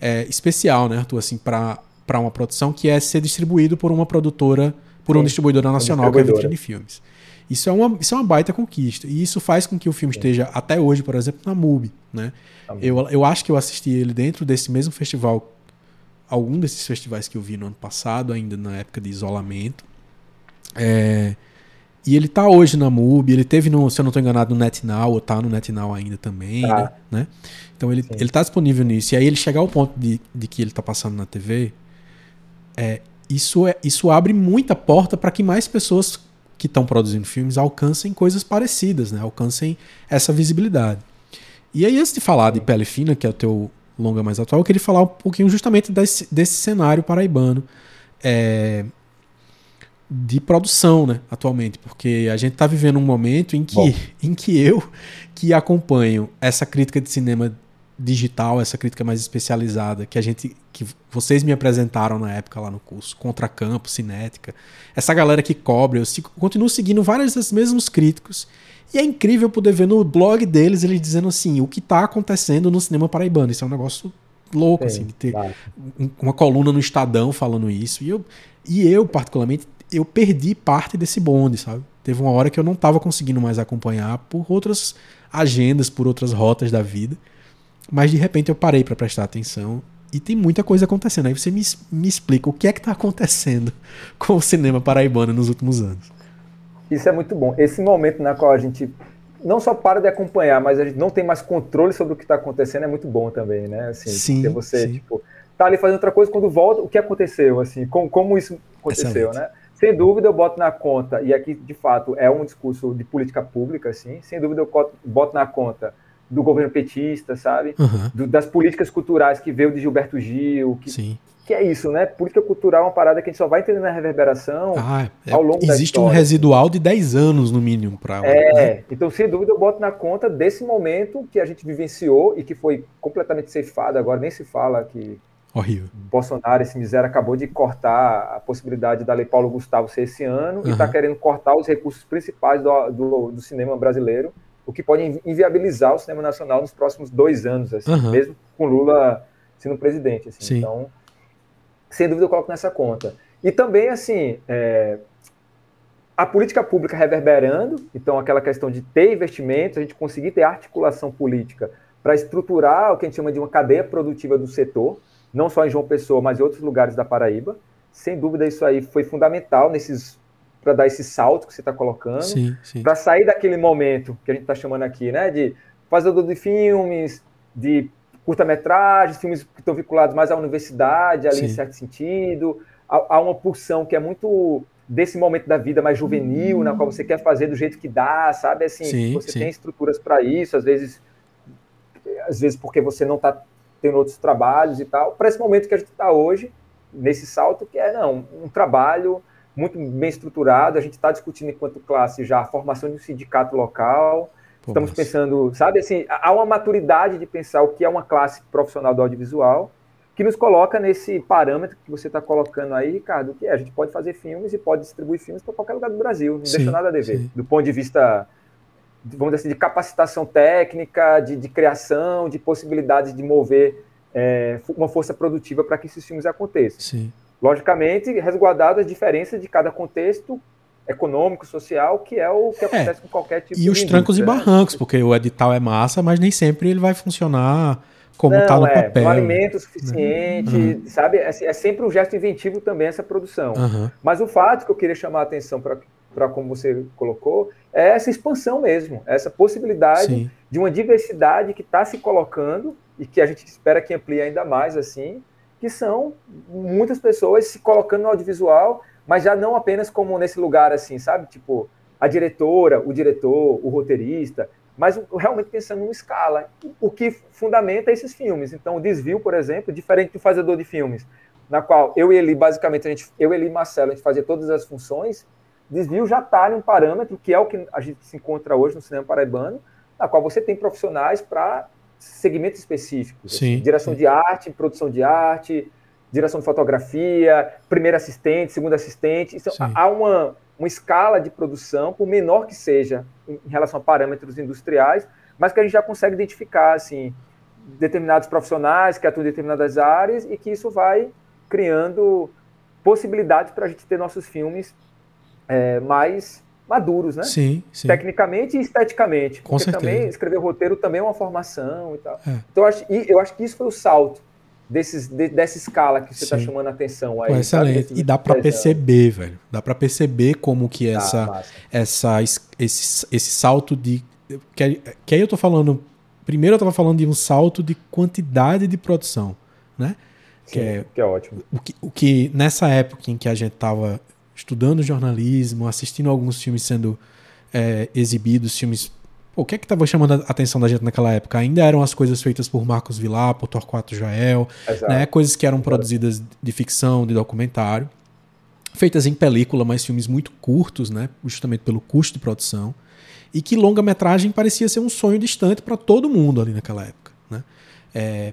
é, especial, né, Arthur, assim, para uma produção que é ser distribuído por uma produtora, por Sim, uma distribuidora nacional, que é a Vitrine Filmes. Isso é, uma, isso é uma baita conquista. E isso faz com que o filme esteja, até hoje, por exemplo, na MUBI. Né? Eu, eu acho que eu assisti ele dentro desse mesmo festival, algum desses festivais que eu vi no ano passado, ainda na época de isolamento. É, e ele tá hoje na MUBI, ele teve, no, se eu não estou enganado, no NetNow, ou tá no NetNow ainda também, tá. né? Então ele, ele tá disponível nisso. E aí ele chegar ao ponto de, de que ele tá passando na TV, é, isso, é, isso abre muita porta para que mais pessoas que estão produzindo filmes alcancem coisas parecidas, né? Alcancem essa visibilidade. E aí, antes de falar de Pele Fina, que é o teu longa mais atual, eu queria falar um pouquinho justamente desse, desse cenário paraibano é, de produção, né, atualmente, porque a gente está vivendo um momento em que, em que eu, que acompanho essa crítica de cinema digital, essa crítica mais especializada que a gente que vocês me apresentaram na época lá no curso, Contracampo, Cinética. Essa galera que cobre, eu sigo, continuo seguindo vários dos mesmos críticos. E é incrível poder ver no blog deles eles dizendo assim, o que está acontecendo no cinema paraibano. Isso é um negócio louco, Sim, assim, de ter claro. uma coluna no Estadão falando isso. E eu, e eu, particularmente, eu perdi parte desse bonde, sabe? Teve uma hora que eu não estava conseguindo mais acompanhar por outras agendas, por outras rotas da vida. Mas de repente eu parei para prestar atenção e tem muita coisa acontecendo. Aí você me, me explica o que é que está acontecendo com o cinema paraibano nos últimos anos. Isso é muito bom. Esse momento na qual a gente não só para de acompanhar, mas a gente não tem mais controle sobre o que está acontecendo é muito bom também, né? Assim, sim, você sim. tipo tá ali fazendo outra coisa quando volta, o que aconteceu, assim, como, como isso aconteceu, Excelente. né? Sem dúvida eu boto na conta, e aqui de fato é um discurso de política pública, assim, sem dúvida eu boto na conta do governo petista, sabe? Uhum. Do, das políticas culturais que veio de Gilberto Gil, que, Sim. que é isso, né? Política cultural é uma parada que a gente só vai entender na reverberação ah, é, ao longo da Existe um residual de 10 anos, no mínimo, para. É, né? então, sem dúvida, eu boto na conta desse momento que a gente vivenciou e que foi completamente ceifado, agora nem se fala que. Horrível. Bolsonaro, esse miséria, acabou de cortar a possibilidade da Lei Paulo Gustavo ser esse ano uhum. e está querendo cortar os recursos principais do, do, do cinema brasileiro o que pode inviabilizar o cinema nacional nos próximos dois anos, assim, uhum. mesmo com Lula sendo presidente. Assim. Então, sem dúvida, eu coloco nessa conta. E também, assim, é, a política pública reverberando, então aquela questão de ter investimentos, a gente conseguir ter articulação política para estruturar o que a gente chama de uma cadeia produtiva do setor, não só em João Pessoa, mas em outros lugares da Paraíba. Sem dúvida, isso aí foi fundamental nesses para dar esse salto que você está colocando, para sair daquele momento que a gente está chamando aqui, né, de fazedor de filmes, de curta-metragens, filmes que estão vinculados mais à universidade, ali sim. em certo sentido, há, uma pulsão que é muito desse momento da vida mais juvenil, hum. na qual você quer fazer do jeito que dá, sabe, assim, sim, você sim. tem estruturas para isso, às vezes, às vezes porque você não está tendo outros trabalhos e tal, para esse momento que a gente está hoje, nesse salto que é, não, um trabalho muito bem estruturado. A gente está discutindo enquanto classe já a formação de um sindicato local. Pô, Estamos nossa. pensando, sabe assim, há uma maturidade de pensar o que é uma classe profissional do audiovisual que nos coloca nesse parâmetro que você está colocando aí, Ricardo, que é, a gente pode fazer filmes e pode distribuir filmes para qualquer lugar do Brasil, não sim, deixa nada a dever. Sim. Do ponto de vista, vamos dizer assim, de capacitação técnica, de, de criação, de possibilidades de mover é, uma força produtiva para que esses filmes aconteçam. Sim. Logicamente, resguardado as diferenças de cada contexto econômico, social, que é o que é. acontece é. com qualquer tipo e de E os trancos e né? barrancos, porque o edital é massa, mas nem sempre ele vai funcionar como está no é, papel. Não alimento suficiente, uhum. sabe? É, é, sempre um gesto inventivo também essa produção. Uhum. Mas o fato que eu queria chamar a atenção para como você colocou, é essa expansão mesmo, essa possibilidade Sim. de uma diversidade que está se colocando e que a gente espera que amplie ainda mais assim, que são muitas pessoas se colocando no audiovisual, mas já não apenas como nesse lugar assim, sabe? Tipo, a diretora, o diretor, o roteirista, mas realmente pensando em escala, o que fundamenta esses filmes. Então, o Desvio, por exemplo, diferente do Fazedor de Filmes, na qual eu e ele, basicamente, a gente, eu, ele e Marcelo, a gente fazia todas as funções, desvio já está em um parâmetro que é o que a gente se encontra hoje no cinema paraibano, na qual você tem profissionais para segmentos específicos. Sim, assim, direção sim. de arte, produção de arte, direção de fotografia, primeiro assistente, segundo assistente. Então, Sim. há uma, uma escala de produção, por menor que seja, em em relação a parâmetros industriais, mas que a gente já consegue identificar assim, determinados profissionais que atuam em determinadas áreas e que isso vai criando possibilidades para a gente ter nossos filmes é, mais maduros, né? Sim, sim. Tecnicamente e esteticamente. Com porque certeza. também escrever roteiro também é uma formação e tal. É. Então eu acho, e eu acho que isso foi o salto desses, de- dessa escala que você está chamando a atenção Pô, aí. sabe? excelente. E dá pra 10 anos. perceber, velho. Dá pra perceber como que essa, massa. essa, es- esse, esse salto de. Que, aí- que aí eu tô falando. Primeiro eu tava falando de um salto de quantidade de produção, né? Sim, que é- que é ótimo. O que, o que nessa época em que a gente tava estudando jornalismo, assistindo alguns filmes sendo é, exibidos, filmes. Pô, o que é que tava chamando a atenção da gente naquela época? Ainda eram as coisas feitas por Marcos Vilar, por Torquato Jael, Exato. né? Coisas que eram produzidas de ficção, de documentário, feitas em película, mas filmes muito curtos, né? Justamente pelo custo de produção, e que longa-metragem parecia ser um sonho distante para todo mundo ali naquela época, né?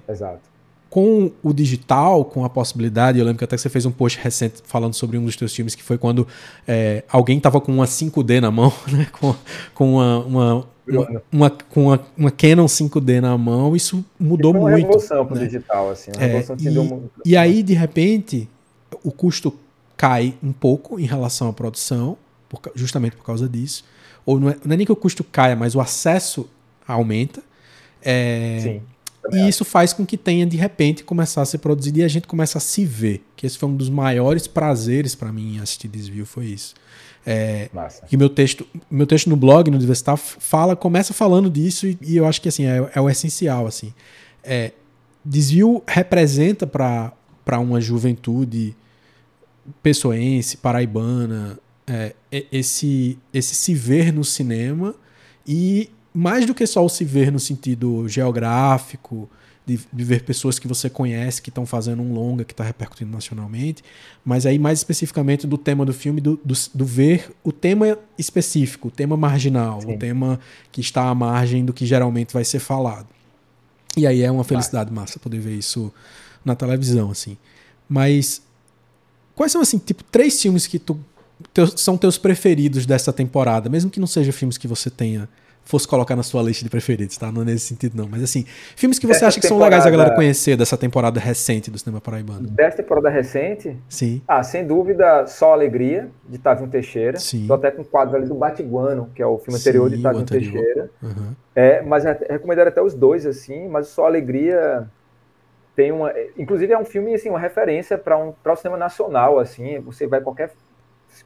Exato. Com o digital, com a possibilidade, eu lembro que até que você fez um post recente falando sobre um dos teus filmes, que foi quando é, alguém tava com uma 5D na mão, né? Com, com uma, uma, uma, uma- com uma, uma Canon 5D na mão, isso mudou Foi uma muito. revolução para o né? digital, assim. Uma É, revolução que e, deu uma- e aí, de repente, o custo cai um pouco em relação à produção, por justamente por causa disso. Ou não é, não é nem que o custo caia, mas o acesso aumenta. É, Sim. E isso faz com que tenha, de repente, começar a ser produzido e a gente começa a se ver. Que esse foi um dos maiores prazeres para mim em assistir Desvio, foi isso. É, Massa. que meu texto, meu texto no blog, no Diversitar, fala, começa falando disso e, e eu acho que assim é, é o essencial assim. É, desvio representa para uma juventude pessoense, paraibana, é, esse esse se ver no cinema e mais do que só o se ver no sentido geográfico, de, de ver pessoas que você conhece que estão fazendo um longa que está repercutindo nacionalmente, mas aí mais especificamente do tema do filme, do, do, do ver o tema específico, o tema marginal, Sim. o tema que está à margem do que geralmente vai ser falado. E aí é uma felicidade massa poder ver isso na televisão, assim. Mas quais são, assim, tipo, três filmes que tu, teus- são teus preferidos dessa temporada, mesmo que não sejam filmes que você tenha fosse colocar na sua lista de preferidos, tá? Não é nesse sentido, não. Mas assim, filmes que você Dessa acha que são legais a galera conhecer dessa temporada recente do cinema paraibano. Dessa temporada recente, Sim. ah, sem dúvida, Só Alegria, de Tavinho Teixeira. Sim. Tô até com um quadro ali do Batiguano, que é o filme anterior Sim, de o Tavinho anterior. Teixeira. Uhum. É, mas é- recomendaria até os dois, assim, mas Só Alegria tem uma. Inclusive é um filme, assim, uma referência para um, pra o cinema nacional, assim. Você vai qualquer,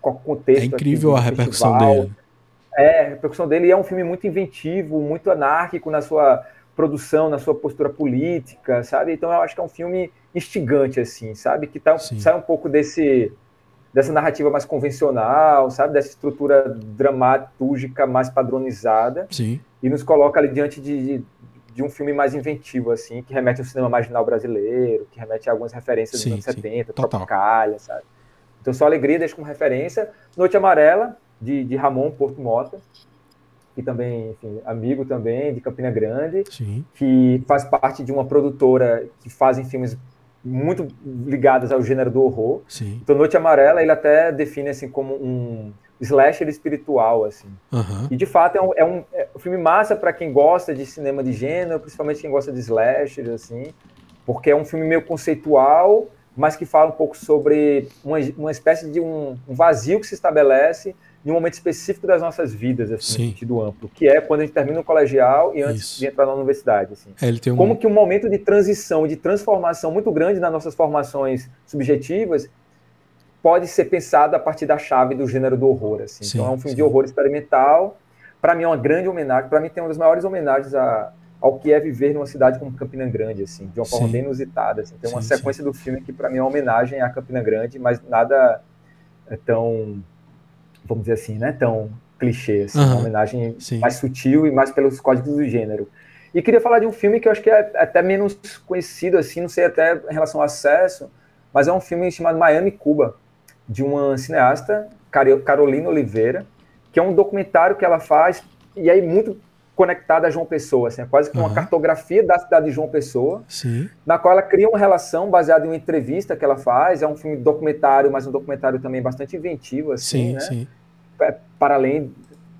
qualquer contexto. É incrível aqui, a repercussão festival, dele. É, a repercussão dele é um filme muito inventivo, muito anárquico na sua produção, na sua postura política, sabe? Então eu acho que é um filme instigante, assim, sabe? Que tá, Sim. sai um pouco desse dessa narrativa mais convencional, sabe? Dessa estrutura dramatúrgica mais padronizada Sim. e nos coloca ali diante de, de, de um filme mais inventivo, assim, que remete ao cinema marginal brasileiro, que remete a algumas referências Sim, dos anos sim. 70, Total. Tropicália, sabe? Então, só alegria, deixo como referência. Noite Amarela, de, de Ramon Porto Mota, que também, enfim, amigo também, de Campina Grande, Sim. que faz parte de uma produtora que fazem filmes muito ligados ao gênero do horror. Sim. Então, Noite Amarela, ele até define, assim, como um slasher espiritual, assim. Aham. E de fato é um, é um, é um filme massa para quem gosta de cinema de gênero, principalmente quem gosta de slasher, assim, porque é um filme meio conceitual, mas que fala um pouco sobre uma, uma espécie de um, um vazio que se estabelece em um momento específico das nossas vidas, assim, Sim. no sentido amplo, que é quando a gente termina o colegial e antes Isso. de entrar na universidade. Assim. É, ele tem um. Como que um momento de transição, de transformação muito grande nas nossas formações subjetivas pode ser pensado a partir da chave do gênero do horror. Assim. Sim, então é um filme sim. de horror experimental. Para mim é uma grande homenagem. Para mim tem uma das maiores homenagens a, ao que é viver numa cidade como Campina Grande, assim, de uma forma Sim. bem inusitada. Assim. Tem uma sequência do filme que para mim é uma homenagem a Campina Grande, mas nada é tão, vamos dizer assim, né, tão clichê. Assim, Aham. Uma homenagem Sim. mais sutil e mais pelos códigos do gênero. E queria falar de um filme que eu acho que é até menos conhecido, assim, não sei até em relação ao acesso, mas é um filme chamado Miami Cuba, de uma cineasta Carolina Oliveira, que é um documentário que ela faz, e aí muito conectada a João Pessoa, assim, é quase que uma uhum. cartografia da cidade de João Pessoa, Sim. na qual ela cria uma relação baseada em uma entrevista que ela faz, é um filme documentário, mas um documentário também bastante inventivo, assim, sim, né? Sim. É, para além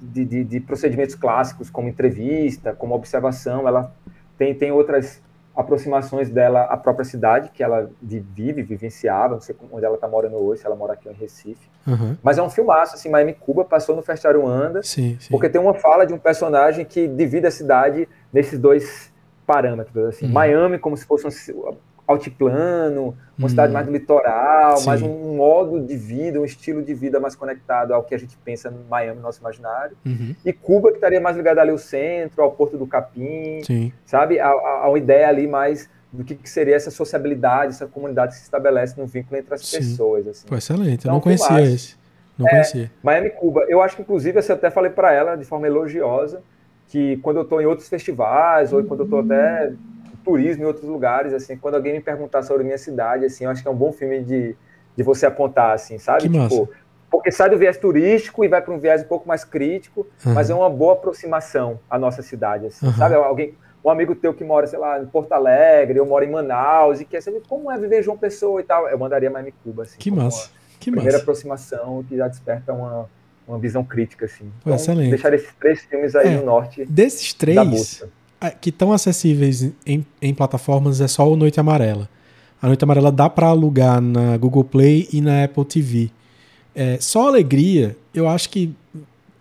de, de, de, procedimentos clássicos, como entrevista, como observação, ela tem, tem outras aproximações dela à própria cidade, que ela vive, vivenciava, não sei onde ela está morando hoje, se ela mora aqui em Recife. Uhum. Mas é um filmaço, assim, Miami Cuba passou no Festival Anda, sim, sim. porque tem uma fala de um personagem que divide a cidade nesses dois parâmetros, assim, uhum. Miami como se fosse um, altiplano, uma cidade mais litoral, Sim. mais um modo de vida, um estilo de vida mais conectado ao que a gente pensa no Miami, no nosso imaginário. Uhum. E Cuba, que estaria mais ligada ali ao centro, ao Porto do Capim, Sim. sabe? A, a, a, uma ideia ali mais do que, que, seria essa sociabilidade, essa comunidade que se estabelece no vínculo entre as Sim. pessoas. Assim. Pô, excelente, então, eu não conhecia esse. Não é, conhecia. Miami, Cuba. Eu acho que, inclusive, eu até falei para ela de forma elogiosa que quando eu estou em outros festivais, ou quando eu estou até turismo em outros lugares, assim, quando alguém me perguntar sobre minha cidade, assim, eu acho que é um bom filme de, de você apontar, assim, sabe? Que tipo, porque sai do viés turístico e vai para um viés um pouco mais crítico, uhum. mas é uma boa aproximação à nossa cidade, assim, uhum. sabe? Alguém, um amigo teu que mora, sei lá, em Porto Alegre, eu moro em Manaus e quer saber como é viver João Pessoa e tal, eu mandaria Miami Cuba, assim. Que massa. Que primeira massa. aproximação que já desperta uma, uma visão crítica, assim. Então, excelente. Deixar esses três filmes aí é, no norte. Desses três, que estão acessíveis em, em plataformas é só o Noite Amarela. A Noite Amarela dá para alugar na Google Play e na Apple TV. É, só Alegria, eu acho que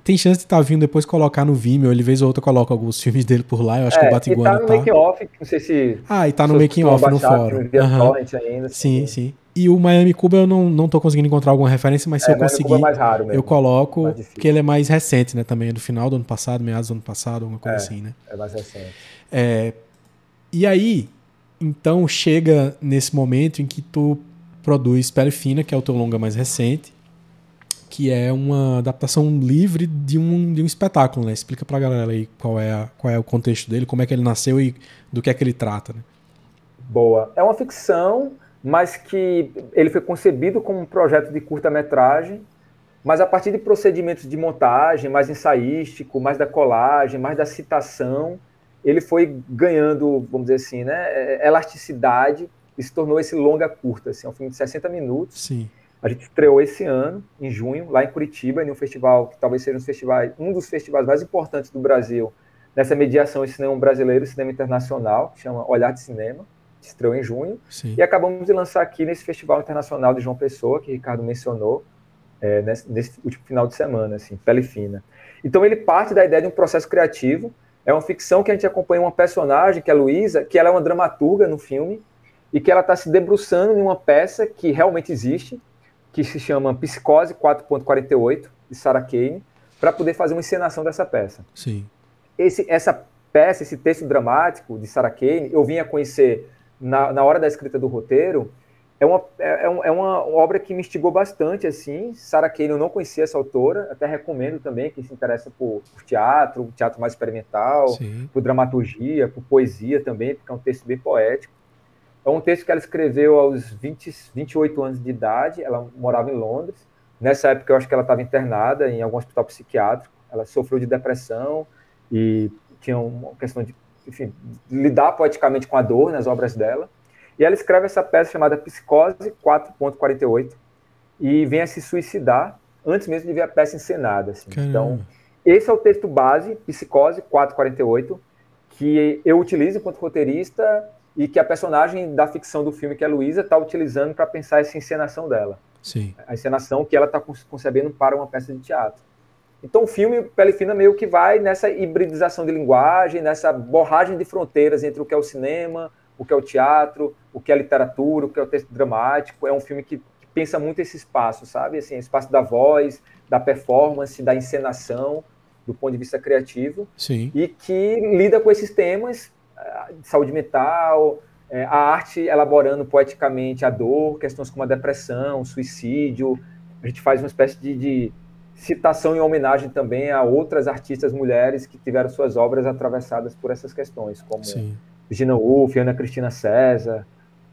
tem chance de estar tá vindo depois colocar no Vimeo. Ele vez ou outra coloca alguns filmes dele por lá. Eu acho é, que o Batiguana tá. no tá. making off, não sei se. Ah, e tá no making off no fórum. Uhum. Ainda, sim, assim. sim. E o Miami Cuba eu não, não tô conseguindo encontrar alguma referência, mas se é, eu conseguir, é raro eu coloco, porque ele é mais recente, né? Também é do final do ano passado, meados do ano passado, alguma coisa é, assim, né? É mais recente. É, e aí, então chega nesse momento em que tu produz Pele Fina, que é o teu longa mais recente, que é uma adaptação livre de um, de um espetáculo, né? Explica pra galera aí qual é, a, qual é o contexto dele, como é que ele nasceu e do que é que ele trata, né? Boa. É uma ficção mas que ele foi concebido como um projeto de curta-metragem, mas a partir de procedimentos de montagem, mais ensaístico, mais da colagem, mais da citação, ele foi ganhando, vamos dizer assim, né, é, elasticidade e se tornou esse longa curta, assim, é um filme de 60 minutos. Sim. A gente estreou esse ano, em junho, lá em Curitiba, em um festival que talvez seja um, festival, um dos festivais mais importantes do Brasil, nessa mediação em cinema brasileiro e cinema internacional, que chama Olhar de Cinema estreou em junho, Sim. e acabamos de lançar aqui nesse Festival Internacional de João Pessoa, que o Ricardo mencionou, é, nesse, nesse, último final de semana, assim, pele fina. Então ele parte da ideia de um processo criativo, é uma ficção que a gente acompanha uma personagem, que é a Luísa, que ela é uma dramaturga no filme, e que ela está se debruçando em uma peça que realmente existe, que se chama Psicose 4.48, de Sarah Kane, para poder fazer uma encenação dessa peça. Sim. Esse, essa peça, esse texto dramático de Sarah Kane, eu vim a conhecer na, na hora da escrita do roteiro, é uma, é, é uma obra que me instigou bastante, assim. Sarah Kane, eu não conhecia essa autora, até recomendo também quem se interessa por, por teatro, teatro mais experimental, Sim. por dramaturgia, por poesia também, porque é um texto bem poético. É um texto que ela escreveu aos 20, 28 anos de idade, ela morava em Londres. Nessa época, eu acho que ela estava internada em algum hospital psiquiátrico. Ela sofreu de depressão e tinha uma questão de enfim, lidar poeticamente com a dor nas obras dela. E ela escreve essa peça chamada Psicose 4.48 e vem a se suicidar antes mesmo de ver a peça encenada. Assim. Então, esse é o texto base, Psicose 448, que eu utilizo enquanto roteirista e que a personagem da ficção do filme, que é a Luísa, está utilizando para pensar essa encenação dela. Sim. A encenação que ela está concebendo para uma peça de teatro. Então o filme Pele Fina meio que vai nessa hibridização de linguagem, nessa borragem de fronteiras entre o que é o cinema, o que é o teatro, o que é a literatura, o que é o texto dramático. É um filme que, que pensa muito esse espaço, sabe? Assim, espaço da voz, da performance, da encenação, do ponto de vista criativo. Sim. E que lida com esses temas de saúde mental, é, a arte elaborando poeticamente a dor, questões como a depressão, suicídio. A gente faz uma espécie de, de citação em homenagem também a outras artistas mulheres que tiveram suas obras atravessadas por essas questões, como Sim. Virginia Woolf, Ana Cristina César,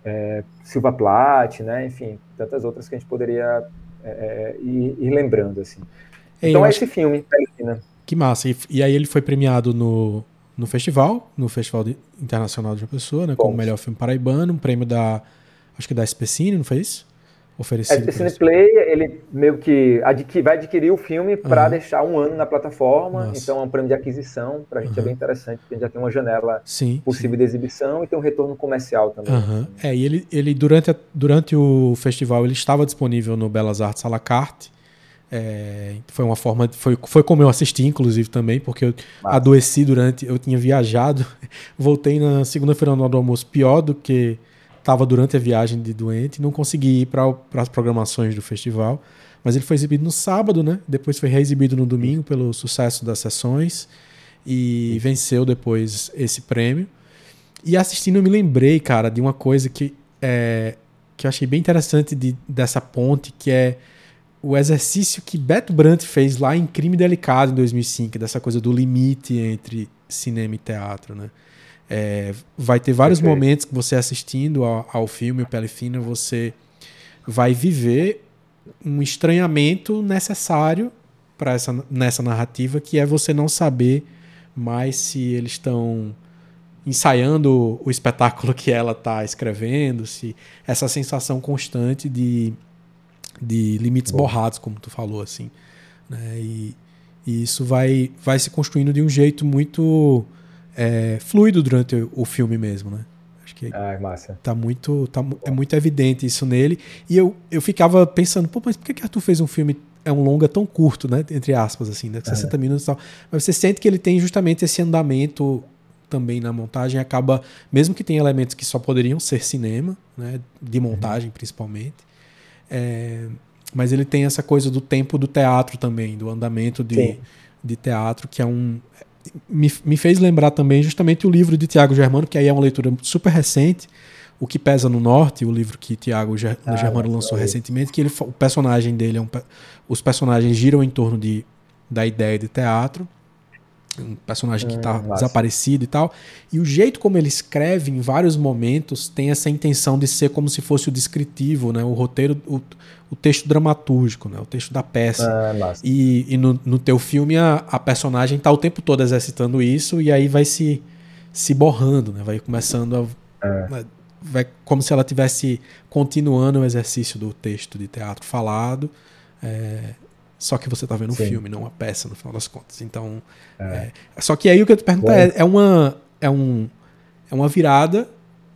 é, Silva Plath, né? enfim, tantas outras que a gente poderia é, e, e, lembrando, assim. então é esse filme, Palestina. Que massa. E, e, aí ele foi premiado no, no festival, no Festival Internacional de uma Pessoa, né? Como melhor filme paraibano, um prêmio da, acho que da SPCine, não foi isso? Oferecido. É, Cineplay, ele meio que adqui, vai adquirir o filme para uhum. deixar um ano na plataforma, Nossa. então é um prêmio de aquisição, para a gente uhum. é bem interessante, porque a gente já tem uma janela sim, possível sim. de exibição e tem um retorno comercial também. Uhum. É, e ele, ele durante, a, durante o festival, ele estava disponível no Belas Artes à la carte, é, foi uma forma, foi, foi como eu assisti, inclusive, também, porque eu Mas... adoeci durante, eu tinha viajado, voltei na segunda-feira no almoço pior do que estava durante a viagem de doente, não consegui ir para as programações do festival, mas ele foi exibido no sábado, né? Depois foi reexibido no domingo pelo sucesso das sessões e venceu depois esse prêmio. E assistindo eu me lembrei, cara, de uma coisa que é, que eu achei bem interessante de, dessa ponte, que é o exercício que Beto Brandt fez lá em Crime Delicado em 2005, dessa coisa do limite entre cinema e teatro, né? É, vai ter vários momentos que você assistindo ao, ao filme O Pele Fina, você vai viver um estranhamento necessário para essa nessa narrativa, que é você não saber mais se eles estão ensaiando o espetáculo que ela está escrevendo, se essa sensação constante de, de limites Bom. borrados, como tu falou assim, né? E, e isso vai vai se construindo de um jeito muito é, fluido durante o filme mesmo, né? Acho que ah, massa. tá muito tá, é muito evidente isso nele. E eu, eu ficava pensando, pô, mas por que, que Arthur fez um filme é um longa tão curto, né, entre aspas assim, né, 60 minutos e tal. Mas você sente que ele tem justamente esse andamento também na montagem, acaba mesmo que tenha elementos que só poderiam ser cinema, né, de uhum. montagem uhum. principalmente. É, mas ele tem essa coisa do tempo do teatro também, do andamento de, de teatro, que é um me, me fez lembrar também justamente o livro de Tiago Germano, que aí é uma leitura super recente, O que Pesa no Norte, o livro que Tiago Ger ah, Germano lançou recentemente, que ele, o personagem dele é um, os personagens giram em torno de, da ideia de teatro, um personagem que está hum, desaparecido e tal. E o jeito como ele escreve em vários momentos tem essa intenção de ser como se fosse o descritivo, né? O roteiro, o, o texto dramatúrgico, né? O texto da peça. Ah, e, e no, no teu filme a, a personagem está o tempo todo exercitando isso e aí vai se, se borrando, né? Vai começando a... É. Vai, como se ela tivesse continuando o exercício do texto de teatro falado. É, só que você está vendo um Sim. filme, não uma peça, no final das contas. Então. É. É, só que aí o que eu te pergunto é, é, uma, é, um, é uma virada.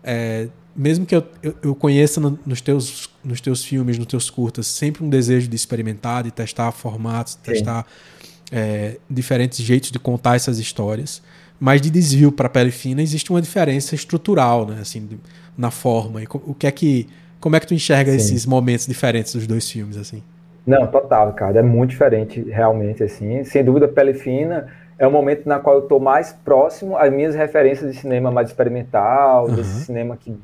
É, mesmo que eu, eu, eu conheça no, nos, teus, nos teus filmes, nos teus curtas, sempre um desejo de experimentar, de testar formatos, de testar é, diferentes jeitos de contar essas histórias. Mas de desvio para pele fina existe uma diferença estrutural, né? Assim, na forma. E o que é que, como é que tu enxerga Sim. esses momentos diferentes dos dois filmes, assim? Não, total, cara. É muito diferente, realmente, assim. Sem dúvida, Pele Fina é o momento na qual eu estou mais próximo às minhas referências de cinema mais experimental, uhum. desse cinema que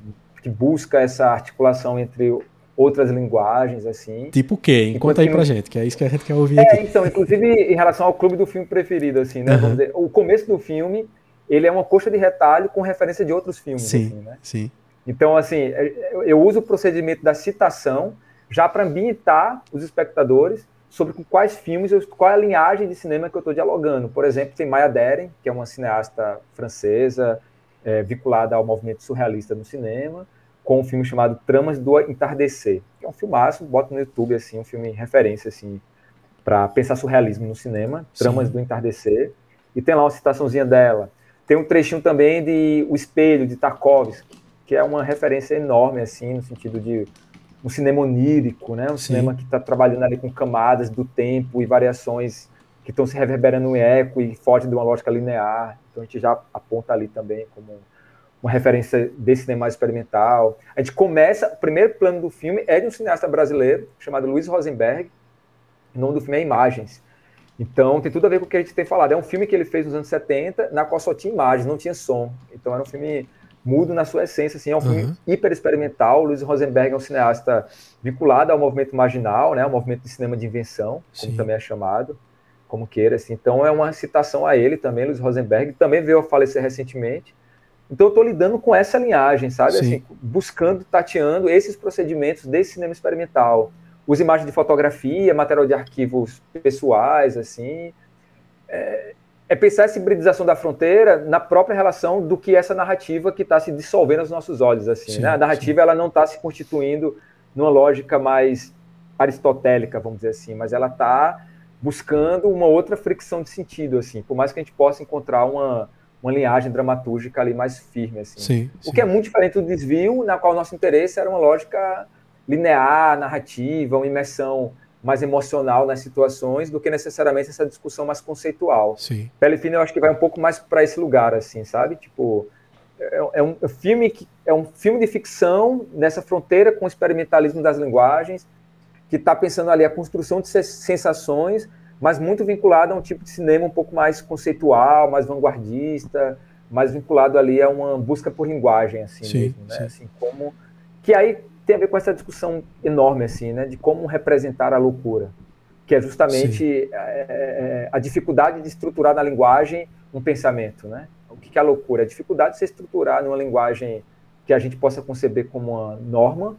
que busca essa articulação entre outras linguagens, assim. Tipo o quê? Conta aí pra gente, que é isso que a gente quer ouvir é, aqui. então, inclusive em relação ao clube do filme preferido, assim, né? Uhum. Dizer, o começo do filme, ele é uma coxa de retalho com referência de outros filmes, sim, assim, né? Sim. Então, assim, é, eu uso o procedimento da citação já para ambientar os espectadores sobre quais filmes, qual é a linhagem de cinema que eu estou dialogando. Por exemplo, tem Maya Deren, que é uma cineasta francesa, é, vinculada ao movimento surrealista no cinema, com um filme chamado Tramas do Entardecer, que é um filmaço, bota no YouTube, assim, um filme referência, assim, para pensar surrealismo no cinema, Tramas Sim. do Entardecer, e tem lá uma citaçãozinha dela. Tem um trechinho também de O Espelho, de Tarkovsky, que é uma referência enorme, assim, no sentido de um cinema onírico, né? Um Sim. cinema que está trabalhando ali com camadas do tempo e variações que estão se reverberando em eco e forte de uma lógica linear. Então a gente já aponta ali também como uma referência desse cinema experimental. A gente começa, o primeiro plano do filme é de um cineasta brasileiro chamado Luiz Rosenberg. O nome do filme é Imagens. Então tem tudo a ver com o que a gente tem falado. É um filme que ele fez nos anos 70, na qual só tinha imagens, não tinha som. Então era um filme mudo na sua essência, assim, é um filme uhum. hiper experimental. Luiz Rosenberg é um cineasta vinculado ao movimento marginal, né, ao movimento de cinema de invenção, como Sim. também é chamado como queira. Assim. Então é uma citação a ele também, Luiz Rosenberg, também veio a falecer recentemente. Então eu estou lidando com essa linhagem, sabe? Assim, buscando, tateando esses procedimentos desse cinema experimental. usa imagens de fotografia, material de arquivos pessoais, assim. É, é pensar essa hibridização da fronteira na própria relação do que essa narrativa que está se dissolvendo aos nossos olhos, assim, sim, né? A narrativa sim. ela não está se constituindo numa lógica mais aristotélica, vamos dizer assim, mas ela está buscando uma outra fricção de sentido, assim, por mais que a gente possa encontrar uma, uma linhagem dramatúrgica ali mais firme, assim. Sim, o que é muito diferente do desvio, na qual o nosso interesse era uma lógica linear, narrativa, uma imersão mais emocional nas situações do que necessariamente essa discussão mais conceitual. Sim. Pele Fina eu acho que vai um pouco mais para esse lugar, assim, sabe? Tipo, é, é, um filme que é um filme de ficção nessa fronteira com o experimentalismo das linguagens, que está pensando ali a construção de sensações, mas muito vinculado a um tipo de cinema um pouco mais conceitual, mais vanguardista, mais vinculado ali a uma busca por linguagem, assim sim, mesmo, né? Sim. Assim como que aí tem a ver com essa discussão enorme, assim, né, de como representar a loucura, que é justamente a, é, é, a, dificuldade de estruturar na linguagem um pensamento, né? O que é a loucura? A dificuldade de se estruturar numa linguagem que a gente possa conceber como uma norma,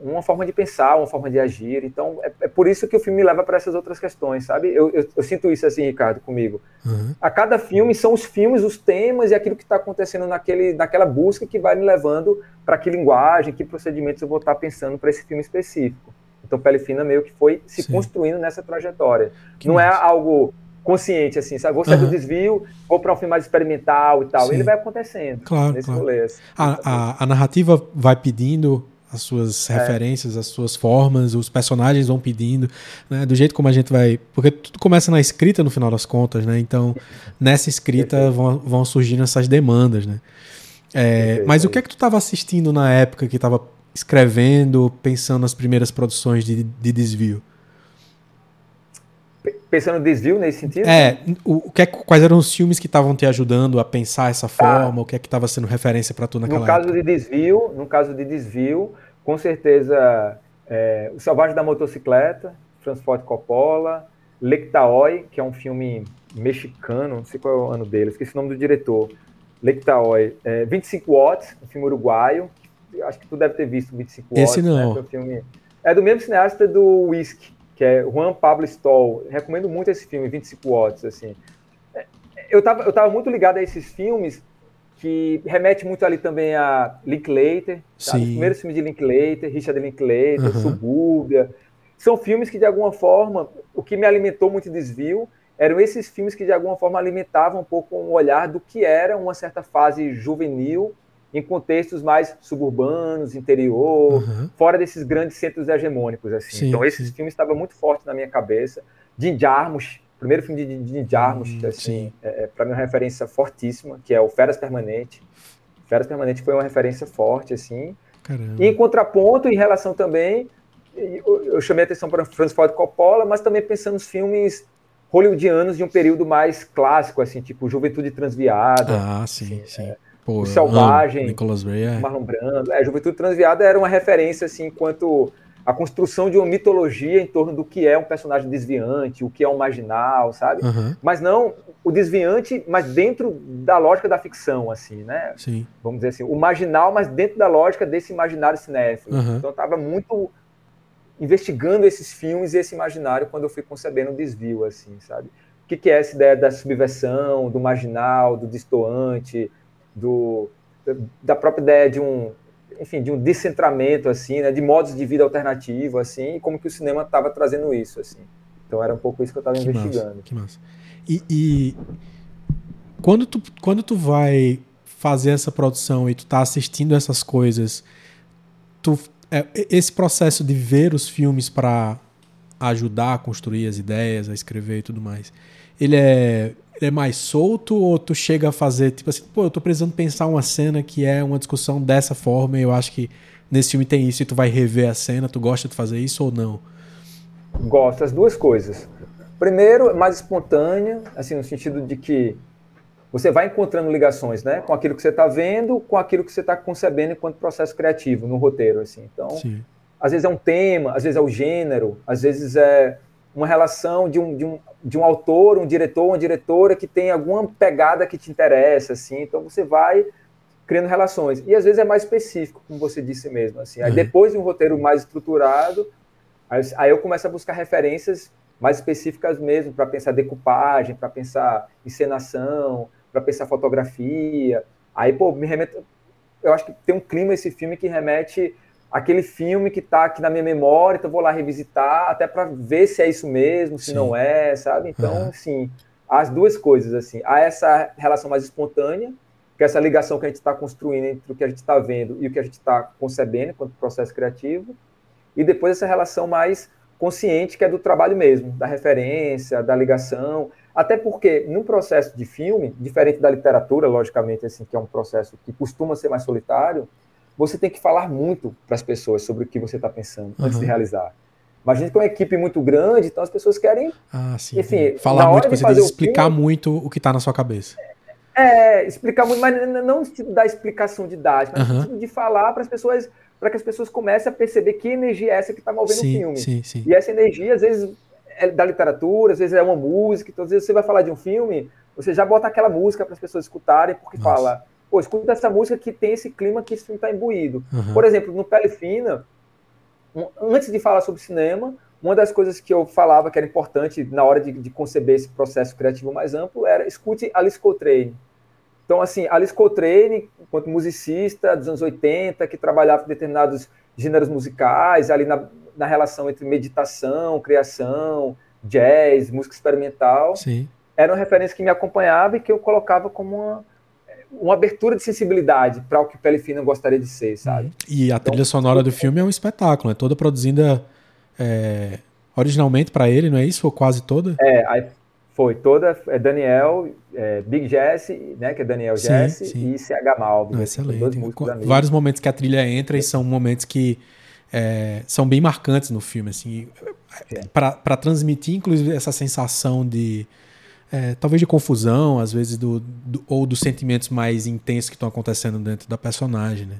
uma forma de pensar, uma forma de agir. Então, é, é por isso que o filme me leva para essas outras questões, sabe? Eu, eu, eu sinto isso assim, Ricardo, comigo. Uhum. A cada filme são os filmes, os temas e aquilo que está acontecendo naquele, naquela busca que vai me levando para que linguagem, que procedimentos eu vou estar tá pensando para esse filme específico. Então, Pele Fina meio que foi se Sim. construindo nessa trajetória. Que Não é algo consciente, assim, sabe? Vou sair uhum. do desvio, vou para um filme mais experimental e tal. Sim. Ele vai acontecendo claro, nesse claro. rolê. Assim, a, a, a, narrativa vai pedindo as suas é. referências, as suas formas, os personagens vão pedindo, né? Do jeito como a gente vai. Porque tudo começa na escrita no final das contas, né? Então, nessa escrita vão, vão surgindo essas demandas, né? É, mas o que é que tu estava assistindo na época que estava escrevendo, pensando nas primeiras produções de, de desvio? Pensando no desvio nesse sentido? É, o, que é, quais eram os filmes que estavam te ajudando a pensar essa tá. forma? O que é que estava sendo referência para tu naquela no caso época? de desvio, no caso de desvio, com certeza é, O Selvagem da Motocicleta, Ford Coppola, Lectaoi, que é um filme mexicano, não sei qual é o ano dele, esqueci o nome do diretor. Lectaoi, é, 25 Watts, um filme uruguaio, acho que tu deve ter visto 25 Watts. Esse não. Né, é, um filme, é do mesmo cineasta do Whisky, que é Juan Pablo Stoll. Recomendo muito esse filme, 25 Watts, assim. Eu tava, eu tava muito ligado a esses filmes que remete muito ali também a Linklater, tá? os primeiros filmes de Linklater, Richard Linklater, uhum. Subúrbia. São filmes que, de alguma forma, o que me alimentou muito desvio eram esses filmes que, de alguma forma, alimentavam um pouco um olhar do que era uma certa fase juvenil em contextos mais suburbanos, interior, uhum. fora desses grandes centros hegemônicos. Assim. Sim, então, esses sim. filmes estavam muito fortes na minha cabeça. Jim Jarmusch, primeiro filme de Jim Jarmusch, hum, assim, é, é para mim uma referência fortíssima, que é o Feras Permanente. Feras Permanente foi uma referência forte, assim. Caramba. E em contraponto, em relação também, eu, eu chamei a atenção para Francis Ford Coppola, mas também pensando nos filmes hollywoodianos de um período mais clássico, assim, tipo Juventude Transviada. Ah, sim, assim, sim. É, Pô, o Selvagem, Nicolas Ray, é. Marlon Brando. É, Juventude Transviada era uma referência, assim, enquanto a construção de uma mitologia em torno do que é um personagem desviante, o que é um marginal, sabe? Uhum. Mas não o desviante, mas dentro da lógica da ficção, assim, né? Sim. Vamos dizer assim, o marginal, mas dentro da lógica desse imaginário cinéfilo. Uhum. Então eu estava muito investigando esses filmes e esse imaginário quando eu fui concebendo o desvio, assim, sabe? O que, que é essa ideia da subversão, do marginal, do distoante, do, da própria ideia de um, enfim, de um descentramento, assim, né, de modos de vida alternativo, assim, e como que o cinema estava trazendo isso, assim. Então era um pouco isso que eu estava investigando. Massa, que massa. E, e, quando, tu, quando tu vai fazer essa produção e tu tá assistindo essas coisas, tu, é, esse processo de ver os filmes para ajudar a construir as ideias, a escrever e tudo mais, ele é é mais solto ou tu chega a fazer, tipo assim, pô, eu tô precisando pensar uma cena que é uma discussão dessa forma e eu acho que nesse filme tem isso e tu vai rever a cena, tu gosta de fazer isso ou não? Gosto, as duas coisas. Primeiro, mais espontânea, assim, no sentido de que você vai encontrando ligações, né, com aquilo que você está vendo, com aquilo que você está concebendo enquanto processo criativo no roteiro, assim. Então, Sim. às vezes é um tema, às vezes é o gênero, às vezes é uma relação de um, de um, de um autor, um diretor, uma diretora que tem alguma pegada que te interessa, assim, então você vai criando relações. E às vezes é mais específico, como você disse mesmo, assim. Aí uhum. depois de um roteiro mais estruturado, Aí, aí eu começo a buscar referências mais específicas mesmo, para pensar decupagem, para pensar encenação, para pensar fotografia. Aí, pô, me remete. Eu acho que tem um clima esse filme que remete aquele filme que está aqui na minha memória, então vou lá revisitar, até para ver se é isso mesmo, se Sim. não é, sabe? Então, uhum. assim, as duas coisas, assim. Há essa relação mais espontânea, que é essa ligação que a gente está construindo entre o que a gente está vendo e o que a gente está concebendo enquanto processo criativo, e depois essa relação mais consciente, que é do trabalho mesmo, da referência, da ligação, até porque no processo de filme, diferente da literatura, logicamente, assim, que é um processo que costuma ser mais solitário, você tem que falar muito para as pessoas sobre o que você está pensando uhum. antes de realizar. Imagina que é uma equipe muito grande, então as pessoas querem. Ah, sim. Enfim, falar muito, você diz, explicar filme, muito o que está na sua cabeça. É, explicar muito, mas não da explicação didática, mas uhum. de falar para as pessoas, para que as pessoas comecem a perceber que energia é essa que está movendo sim, o filme. Sim, sim. E essa energia, às vezes, é da literatura, às vezes é uma música, então às vezes você vai falar de um filme, você já bota aquela música para as pessoas escutarem, porque Nossa. fala, pô, escuta essa música que tem esse clima que esse filme está imbuído. Uhum. Por exemplo, no Pele Fina, antes de falar sobre cinema, uma das coisas que eu falava que era importante na hora de, de conceber esse processo criativo mais amplo era escute Alice Coltrane. Então, assim, Alice Coltrane, enquanto musicista dos anos 80, que trabalhava com determinados gêneros musicais, ali na, na relação entre meditação, criação, jazz, música experimental, Sim. era uma referência que me acompanhava e que eu colocava como uma, uma abertura de sensibilidade para o que Pele Fina gostaria de ser, sabe? Uhum. E a então, trilha sonora do filme é um espetáculo, é toda produzida é, originalmente para ele, não é isso? Ou quase toda? É, foi toda, é Daniel, é, Big Jesse, né, que é Daniel sim, Jesse, sim. e CH Malvin. Né, excelente. Vários momentos que a trilha entra e são momentos que é, são bem marcantes no filme, assim, para transmitir, inclusive, essa sensação de é, talvez de confusão, às vezes, do, do, ou dos sentimentos mais intensos que estão acontecendo dentro da personagem, né?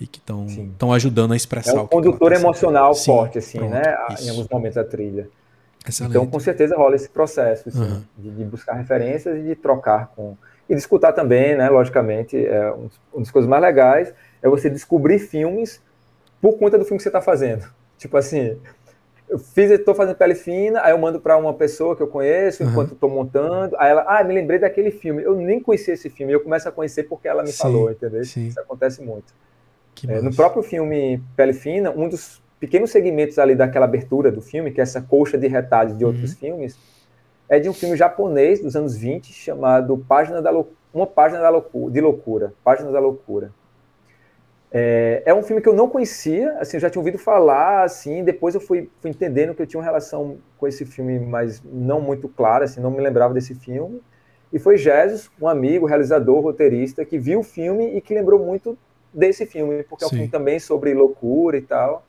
E que estão ajudando a expressar é um o que condutor emocional sim, forte, assim, pronto, né? Isso. Em alguns momentos da trilha. Excelente. Então, com certeza rola esse processo, assim, uhum. de, de, buscar referências e de trocar com. E de escutar também, né? Logicamente, é um, uma das coisas mais legais é você descobrir filmes por conta do filme que você está fazendo. Tipo assim, eu fiz, estou fazendo pele fina, aí eu mando para uma pessoa que eu conheço uhum. enquanto estou montando. Aí ela, ah, me lembrei daquele filme. Eu nem conhecia esse filme, eu começo a conhecer porque ela me sim, falou, entendeu? Sim. Isso acontece muito. É, no próprio filme Pele Fina, um dos pequenos segmentos ali daquela abertura do filme, que é essa colcha de retalhos de outros uhum. filmes, é de um filme japonês dos anos 20 chamado Página da Lou Uma Página da Loucura, de Loucura, Página da Loucura. É, é, um filme que eu não conhecia, assim, eu já tinha ouvido falar, assim, depois eu fui, fui, entendendo que eu tinha uma relação com esse filme, mas não muito clara, assim, não me lembrava desse filme. E foi Jesus, um amigo, realizador, roteirista, que viu o filme e que lembrou muito desse filme, porque Sim. é um filme também sobre loucura e tal.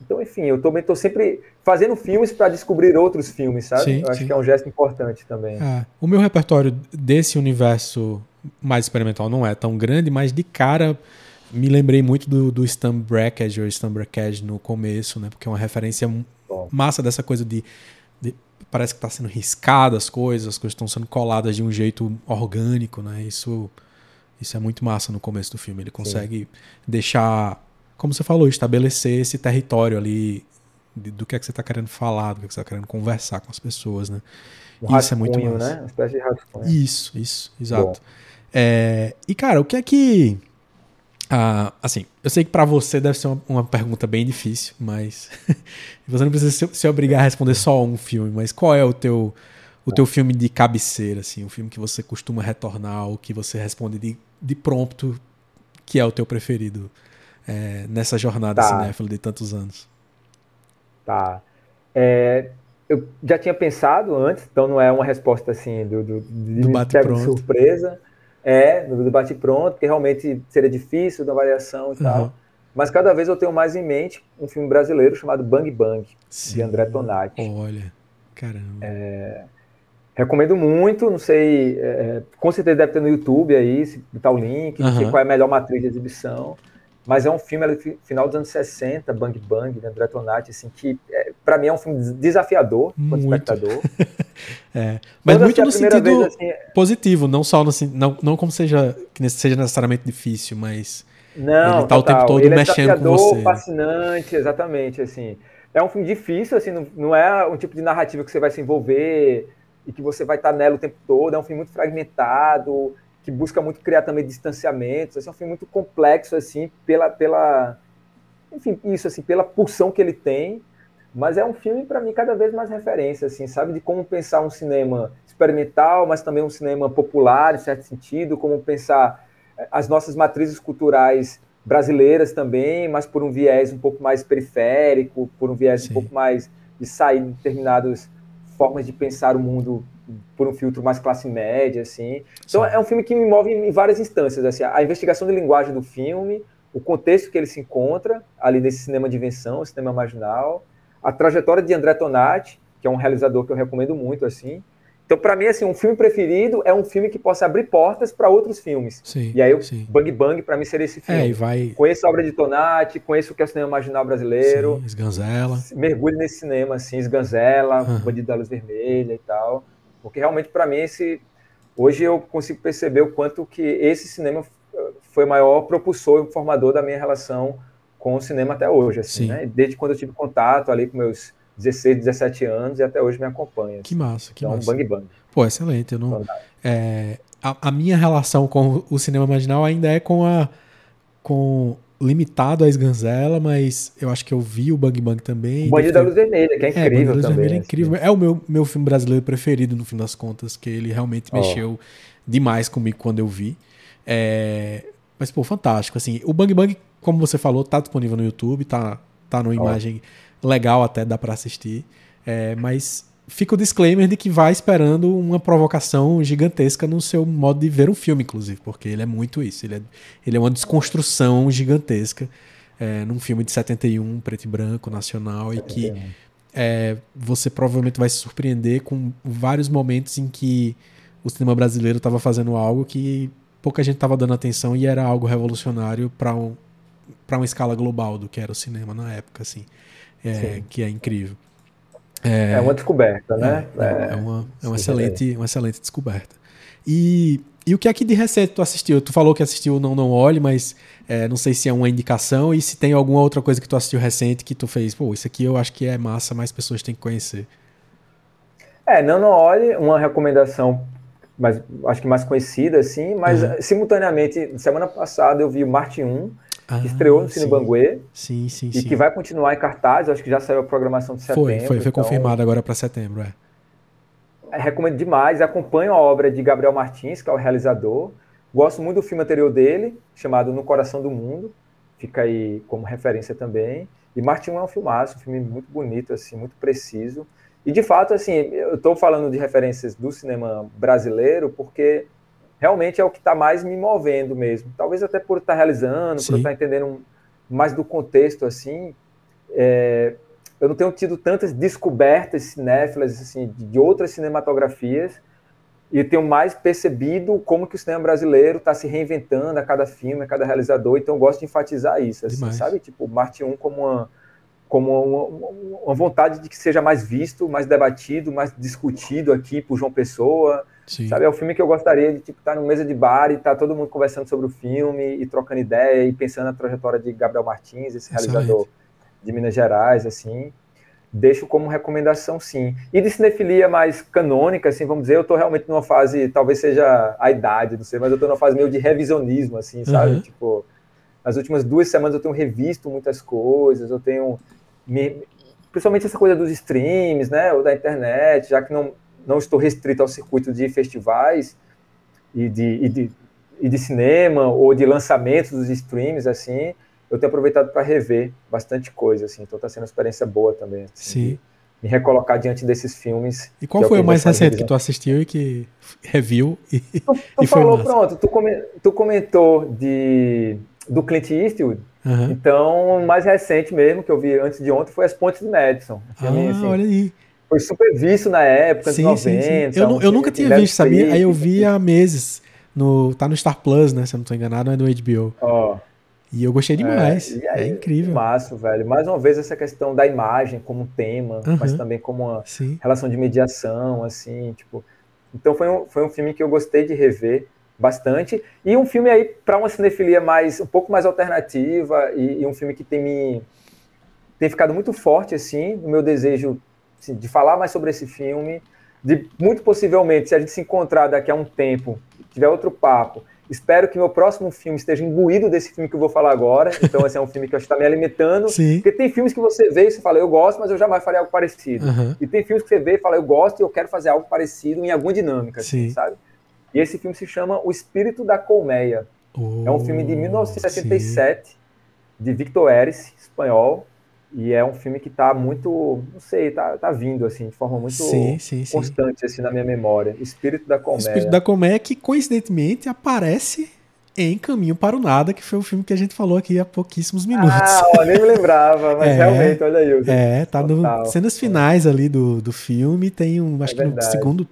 Então, enfim, eu também estou sempre fazendo filmes para descobrir outros filmes, sabe? Sim, eu acho sim. que é um gesto importante também. É. O meu repertório desse universo mais experimental não é tão grande, mas de cara me lembrei muito do, do Stan Brackage ou Stan Brackage no começo, né? Porque é uma referência Bom. massa dessa coisa de, de parece que está sendo riscada as coisas, as coisas estão sendo coladas de um jeito orgânico, né? Isso isso é muito massa no começo do filme. Ele consegue Sim. deixar, como você falou, estabelecer esse território ali de, do que é que você está querendo falar, do que, é que você está querendo conversar com as pessoas, né? Um isso é muito massa. Né? Uma espécie de rascunho. Isso, isso, exato. É, e cara, o que é que ah, assim, eu sei que para você deve ser uma, uma, pergunta bem difícil, mas você não precisa se, se, obrigar a responder só um filme. Mas qual é o teu o teu filme de cabeceira, assim, o filme que você costuma retornar, ou que você responde de, de prompto, que é o teu preferido é, nessa jornada tá. cinéfila de tantos anos? Tá. É, eu já tinha pensado antes, então não é uma resposta assim do, do, de, do bate de surpresa. É, do debate pronto, porque realmente seria difícil da variação e uhum. tal. Mas cada vez eu tenho mais em mente um filme brasileiro chamado Bang Bang, Sim. de André Tonati. Olha, caramba. É, recomendo muito, não sei, é, com certeza deve ter no YouTube aí, se botar o link, uhum. não sei qual é a melhor matriz de exibição. Mas é um filme ali, final dos anos 60, Bang Bang, de André Tonati, assim, que é, para mim é um filme desafiador como espectador. é. Mas muito no sentido vez, assim, positivo, não só no, não, não como seja que seja necessariamente difícil, mas não, ele tá total. o tempo todo ele é mexendo com você. fascinante, exatamente, assim. é um filme difícil, assim, não, não é um tipo de narrativa que você vai se envolver e que você vai estar nela o tempo todo. É um filme muito fragmentado, que busca muito criar também distanciamentos. Assim, é um filme muito complexo, assim, pela, pela, enfim, isso, assim, pela pulsão que ele tem. Mas é um filme, para mim, cada vez mais referência, assim, sabe? De como pensar um cinema experimental, mas também um cinema popular, em certo sentido, como pensar eh, as nossas matrizes culturais brasileiras também, mas por um viés um pouco mais periférico, por um viés Sim. um pouco mais de sair de determinadas formas de pensar o mundo por um filtro mais classe média, assim. Então Sim. é um filme que me move em várias instâncias, assim, a investigação de linguagem do filme, o contexto que ele se encontra ali nesse cinema de invenção, cinema marginal, a trajetória de André Tonati, que é um realizador que eu recomendo muito, assim, então, para mim, assim, um filme preferido é um filme que possa abrir portas para outros filmes. Sim, e aí, o sim. Bang Bang, para mim, seria esse filme. É, e vai... Conheço a obra de Tonati, conheço o que é o cinema marginal brasileiro. Sim, Esganzela. Mergulho nesse cinema, assim, Esganzela, uhum. Bandido da Luz Vermelha e tal. Porque, realmente, para mim, esse... Hoje eu consigo perceber o quanto que esse cinema foi o maior propulsor e formador da minha relação com o cinema até hoje, assim, né? Desde quando eu tive contato ali com meus 16, 17 anos e até hoje me acompanha. Que massa, que então, massa. Bang Bang. Pô, excelente. Eu não, é, a, a, minha relação com o cinema marginal ainda é com a com limitado a Esganzela, mas eu acho que eu vi o Bang Bang também. Bandido da Luz Vermelha, que é, é incrível é, Luz também. Vermelha é assim. incrível. É o meu, meu filme brasileiro preferido, no fim das contas, que ele realmente oh. mexeu demais comigo quando eu vi. É, mas, pô, fantástico. Assim, o Bang Bang, como você falou, tá disponível no YouTube, tá, tá numa oh. imagem legal até, dá para assistir. É, mas fica o disclaimer de que vai esperando uma provocação gigantesca no seu modo de ver um filme, inclusive, porque ele é muito isso. Ele é, ele é uma desconstrução gigantesca é, num filme de 71, preto e branco, nacional, e que é, você provavelmente vai se surpreender com vários momentos em que o cinema brasileiro estava fazendo algo que pouca gente estava dando atenção e era algo revolucionário para um, uma escala global do que era o cinema na época, assim é, que é incrível. É, é uma descoberta, né? É, é, é uma, é uma, excelente, uma excelente descoberta. E, e o que é que de recente tu assistiu? Tu falou que assistiu Não Não Olhe, mas é, não sei se é uma indicação e se tem alguma outra coisa que tu assistiu recente que tu fez, pô, isso aqui eu acho que é massa, mais pessoas têm que conhecer. É, Não Não Olhe, uma recomendação, mas acho que mais conhecida, assim, mas uhum. simultaneamente, semana passada eu vi o Marte 1, ah, que estreou no Cine Banguê. Sim, sim, e sim. que vai continuar em cartaz. Acho que já saiu a programação de setembro. Foi, foi, foi então... confirmado agora para setembro, é. é. Recomendo demais. Acompanho a obra de Gabriel Martins, que é o realizador. Gosto muito do filme anterior dele, chamado No Coração do Mundo. Fica aí como referência também. E Martin é um filmaço, um filme muito bonito, assim, muito preciso. E de fato, assim, eu estou falando de referências do cinema brasileiro porque realmente é o que está mais me movendo mesmo. Talvez até por estar tá realizando, Sim. por estar tá entendendo mais do contexto, assim. É, eu não tenho tido tantas descobertas cinéfilas assim, de outras cinematografias e tenho mais percebido como que o cinema brasileiro está se reinventando a cada filme, a cada realizador. Então eu gosto de enfatizar isso, assim, sabe? Tipo, Marte 1 como uma como uma, uma, vontade de que seja mais visto, mais debatido, mais discutido aqui por João Pessoa, Sim. Sabe, é o filme que eu gostaria de tipo, estar numa mesa de bar e estar tá todo mundo conversando sobre o filme e trocando ideia e pensando na trajetória de Gabriel Martins, esse Excelente. realizador de Minas Gerais, assim. Deixo como recomendação, sim. E de cinefilia mais canônica, assim, vamos dizer, eu estou realmente numa fase, talvez seja a idade, não sei, mas eu estou numa fase meio de revisionismo, assim, sabe? Uhum. Tipo, nas últimas duas semanas eu tenho revisto muitas coisas, eu tenho me, principalmente essa coisa dos streams, né, ou da internet, já que não não estou restrito ao circuito de festivais e de, e de, e de cinema ou de lançamentos dos streams, assim, eu tenho aproveitado para rever bastante coisa, assim, então está sendo uma experiência boa também. Assim, Sim. Me recolocar diante desses filmes. E qual foi o mais recente que tu assistiu e que reviu e, tu, tu e falou, pronto, tu, tu comentou de, do Clint Eastwood, uhum. então o mais recente mesmo que eu vi antes de ontem foi As Pontes do Madison. Ah, assim, olha aí foi super visto na época, sim, 90. Sim, sim. Eu, eu nunca tinha visto, sabia? Aí eu vi há meses. No, tá no Star Plus, né? Se eu não estou enganado, é no HBO. Ó. Oh. E eu gostei demais. É, é incrível. Massa, velho. Mais uma vez, essa questão da imagem como tema, uhum. mas também como uma sim. relação de mediação, assim, tipo. Então foi um, foi um filme que eu gostei de rever bastante. E um filme aí para uma cinefilia mais um pouco mais alternativa e, e um filme que tem me tem ficado muito forte, assim, no meu desejo de falar mais sobre esse filme, de muito possivelmente, se a gente se encontrar daqui a um tempo, tiver outro papo, espero que meu próximo filme esteja imbuído desse filme que eu vou falar agora. Então, esse é um filme que eu acho que está me alimentando. Sim. Porque tem filmes que você vê e você fala, eu gosto, mas eu jamais farei algo parecido. Uhum. E tem filmes que você vê e fala, eu gosto e eu quero fazer algo parecido em alguma dinâmica, assim, Sim. sabe? E esse filme se chama O Espírito da Colmeia. É um filme de Oh, 1977, de Victor Eris, espanhol. E é um filme que tá muito, não sei, tá, tá vindo, assim, de forma muito Sim, sim, sim. constante, assim, na minha memória. O Espírito da O Colmeia. Espírito da Colmeia que coincidentemente aparece em Caminho para o Nada, que foi o filme que a gente falou aqui há pouquíssimos minutos. Ah, ó, nem me lembrava, mas É. realmente, olha aí. É, tá Total. cenas finais ali do, do filme, tem um, acho É que no segundo,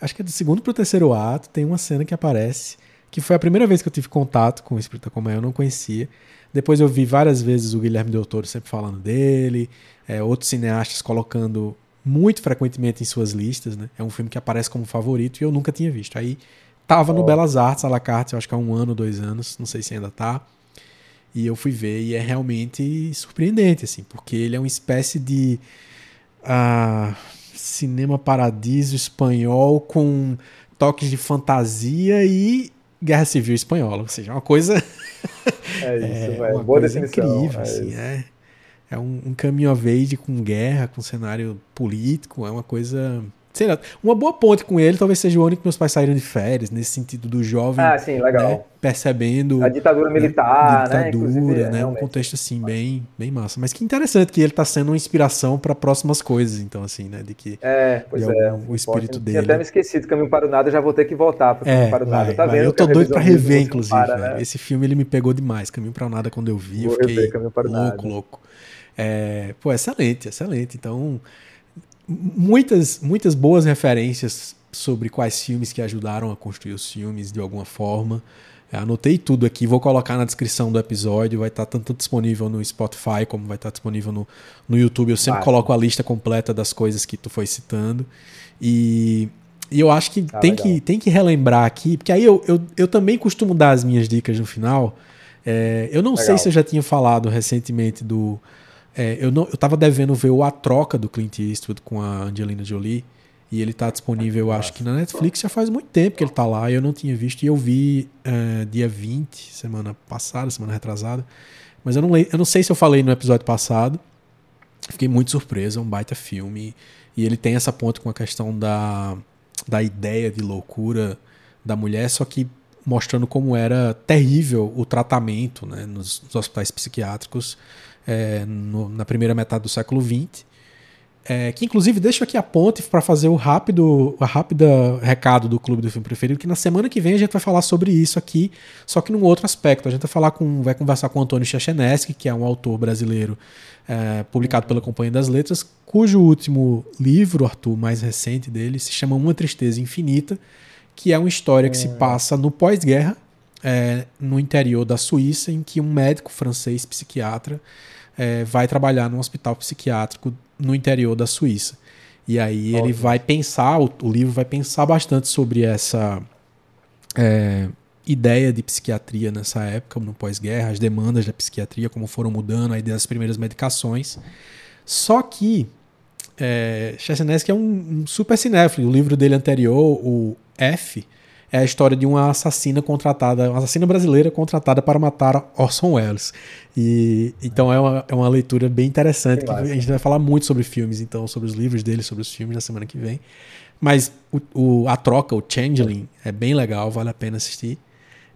acho que é do segundo pro terceiro ato, tem uma cena que aparece, que foi a primeira vez que eu tive contato com o Espírito da Colmeia, eu não conhecia. Depois eu vi várias vezes o Guilherme Del Toro sempre falando dele, é, outros cineastas colocando muito frequentemente em suas listas, né? É um filme que aparece como favorito e eu nunca tinha visto. Aí tava no. Belas Artes, à la carte, eu acho que há um ano, dois anos, não sei se ainda tá. E eu fui ver e é realmente surpreendente, assim, porque ele é uma espécie de ah, cinema paradiso espanhol com toques de fantasia e guerra civil espanhola, ou seja, uma coisa, É isso, é, velho. uma Boa coisa definição. incrível, é assim, isso. é, é um, um caminho of age com guerra, com cenário político, é uma coisa, sei lá, uma boa ponte com ele talvez seja o ano que meus pais saíram de férias, nesse sentido do jovem Ah, sim, legal. né, percebendo A ditadura militar, né? ditadura, Inclusive, é, né? Um contexto assim bem, bem massa. Mas que interessante que ele tá sendo uma inspiração para próximas coisas, então assim, né? De que É, pois de é. algum- o espírito dele. até me esquecido, Caminho para o Nada, eu já vou ter que voltar para o é, Caminho para o Nada. vai, Tá vai. vendo? Eu tô doido pra revisão rever, inclusive. para, né? Esse filme ele me pegou demais. Caminho para nada quando eu vi, eu Vou fiquei rever Caminho para o louco, Nada. louco. É, pô, excelente, excelente. Então, muitas, muitas boas referências sobre quais filmes que ajudaram a construir os filmes de alguma forma. É, Anotei tudo aqui, vou colocar na descrição do episódio. Vai estar tanto disponível no Spotify como vai estar disponível no, no YouTube. Eu sempre coloco a lista completa das coisas que tu foi citando. E, e eu acho que, Ah, tem legal. que tem que relembrar aqui, porque aí eu, eu, eu também costumo dar as minhas dicas no final. É, eu não sei Legal. se eu já tinha falado recentemente do. É, eu, não, eu tava devendo ver o A Troca do Clint Eastwood com a Angelina Jolie. E ele tá disponível, eu acho que na Netflix já faz muito tempo que ele tá lá. Eu não tinha visto. E eu vi é, dia 20, semana passada, semana retrasada. Mas eu não, eu não sei se eu falei no episódio passado. Fiquei muito surpreso, é um baita filme. E ele tem essa ponte com a questão da, da ideia de loucura da mulher, só que mostrando como era terrível o tratamento né, nos, nos hospitais psiquiátricos é, no- na primeira metade do século XX. É, que inclusive deixo aqui a ponte para fazer o rápido, a rápida recado do Clube do Filme Preferido, que na semana que vem a gente vai falar sobre isso aqui, só que num outro aspecto. A gente vai falar com, vai conversar com o Antônio Checheneschi, que é um autor brasileiro é, publicado pela Companhia das Letras, cujo último livro, Arthur, mais recente dele, se chama Uma Tristeza Infinita, que é uma história que se passa no pós-guerra, é, no interior da Suíça, em que um médico francês psiquiatra é, vai trabalhar num hospital psiquiátrico no interior da Suíça. E aí ele Ótimo. vai pensar, o, o livro vai pensar bastante sobre essa é, ideia de psiquiatria nessa época, no pós-guerra, as demandas da psiquiatria, como foram mudando, a ideia das primeiras medicações. Só que é, Chechenesky é um, um super cinéfilo. O livro dele anterior, o F, é a história de uma assassina contratada, uma assassina brasileira contratada para matar Orson Welles. E então é uma, é uma leitura bem interessante. Que a gente vai falar muito sobre filmes, então, sobre os livros dele, sobre os filmes na semana que vem. Mas o, o- a troca, o Changeling, é bem legal, vale a pena assistir.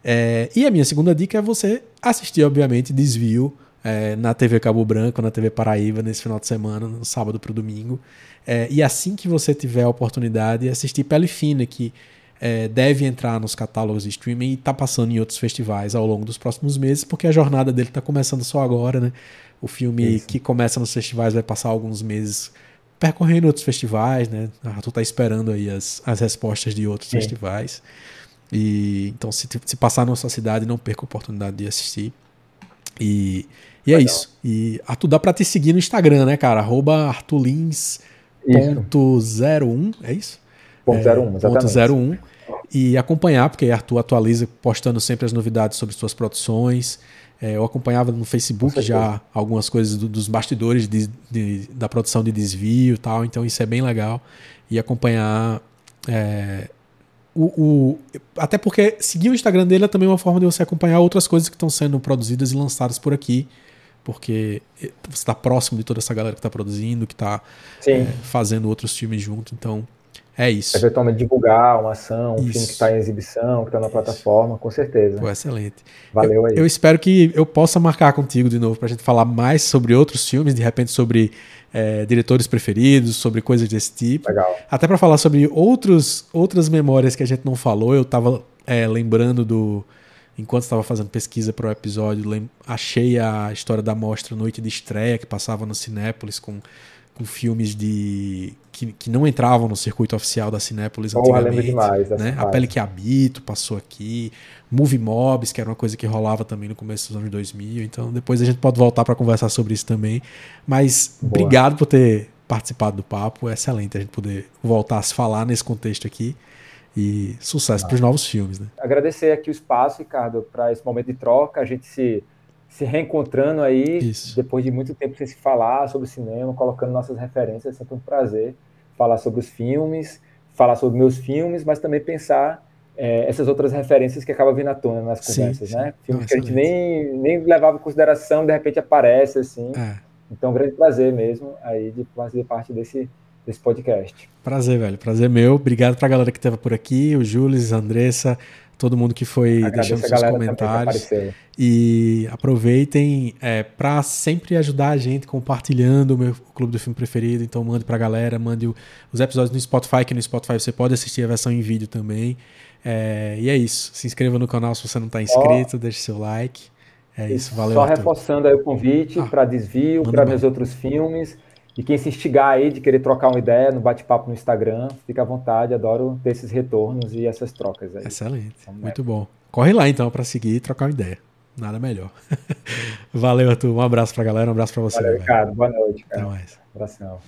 É, e a minha segunda dica é você assistir, obviamente, Desvio é, na TV Cabo Branco, na TV Paraíba, nesse final de semana, no sábado para o domingo. É, e assim que você tiver a oportunidade, assistir Pele Fina, que é, deve entrar nos catálogos de streaming e está passando em outros festivais ao longo dos próximos meses, porque a jornada dele está começando só agora, né? O filme Isso. que começa nos festivais vai passar alguns meses percorrendo outros festivais, né? A tu tá esperando aí as, as respostas de outros Sim. festivais. E então, se, se passar na sua cidade, não perca a oportunidade de assistir. E, e é isso. E Arthur, dá pra te seguir no Instagram, né, cara? Arroba Isso. arturlins.01, é isso? Ponto É, 01, exatamente. ponto 01. E acompanhar, porque Arthur atualiza postando sempre as novidades sobre suas produções. É, eu acompanhava no Facebook já algumas coisas do, dos bastidores de, de, da produção de desvio e tal, então isso é bem legal. E acompanhar. É, o, o, até porque seguir o Instagram dele é também uma forma de você acompanhar outras coisas que estão sendo produzidas e lançadas por aqui. Porque você está próximo de toda essa galera que está produzindo, que está é, fazendo outros filmes junto. Então, é isso. Eventualmente divulgar uma ação, um isso. filme que está em exibição, que está na plataforma, com certeza. Pô, excelente. Valeu aí. Eu, eu espero que eu possa marcar contigo de novo para a gente falar mais sobre outros filmes, de repente sobre é, diretores preferidos, sobre coisas desse tipo. Legal. Até para falar sobre outros, outras memórias que a gente não falou, eu estava é, lembrando do. Enquanto estava fazendo pesquisa para o episódio, achei a história da mostra Noite de Estreia, que passava no Cinépolis com com filmes de que, que não entravam no circuito oficial da Cinépolis oh, antigamente. Demais, né? A Pele que Habito passou aqui, Movie Mobs, que era uma coisa que rolava também no começo dos anos 2000. Então depois a gente pode voltar para conversar sobre isso também. Mas Boa. obrigado por ter participado do papo. É excelente a gente poder voltar a se falar nesse contexto aqui. E sucesso ah. para os novos filmes. Né? Agradecer aqui o espaço, Ricardo, para esse momento de troca. A gente se se reencontrando aí, Isso. depois de muito tempo sem se falar sobre cinema, colocando nossas referências, é sempre um prazer falar sobre os filmes, falar sobre meus filmes, mas também pensar é, essas outras referências que acabam vindo à tona nas conversas, sim, sim. né? Filmes Não, que a gente nem, nem levava em consideração, de repente aparece, assim. É. Então, um grande prazer mesmo aí de fazer parte desse, desse podcast. Prazer, velho. Prazer meu. Obrigado pra galera que estava por aqui, o Júlio, a Andressa, todo mundo que foi Agradeço deixando seus comentários. E aproveitem é, para sempre ajudar a gente compartilhando o meu clube do filme preferido. Então mande para a galera, mande o, os episódios no Spotify, que no Spotify você pode assistir a versão em vídeo também. É, e é isso. Se inscreva no canal se você não está inscrito, oh, deixe seu like. É isso, valeu. Só Arthur. reforçando aí o convite ah, para desvio, para meus outros filmes. E quem se instigar aí de querer trocar uma ideia no bate-papo no Instagram, fica à vontade, adoro ter esses retornos e essas trocas aí. Excelente, então, muito é. bom. Corre lá então para seguir e trocar uma ideia. Nada melhor. Valeu, Arthur. Um abraço pra galera, um abraço pra você. Valeu, Ricardo. Boa noite, cara. Até mais. Abração.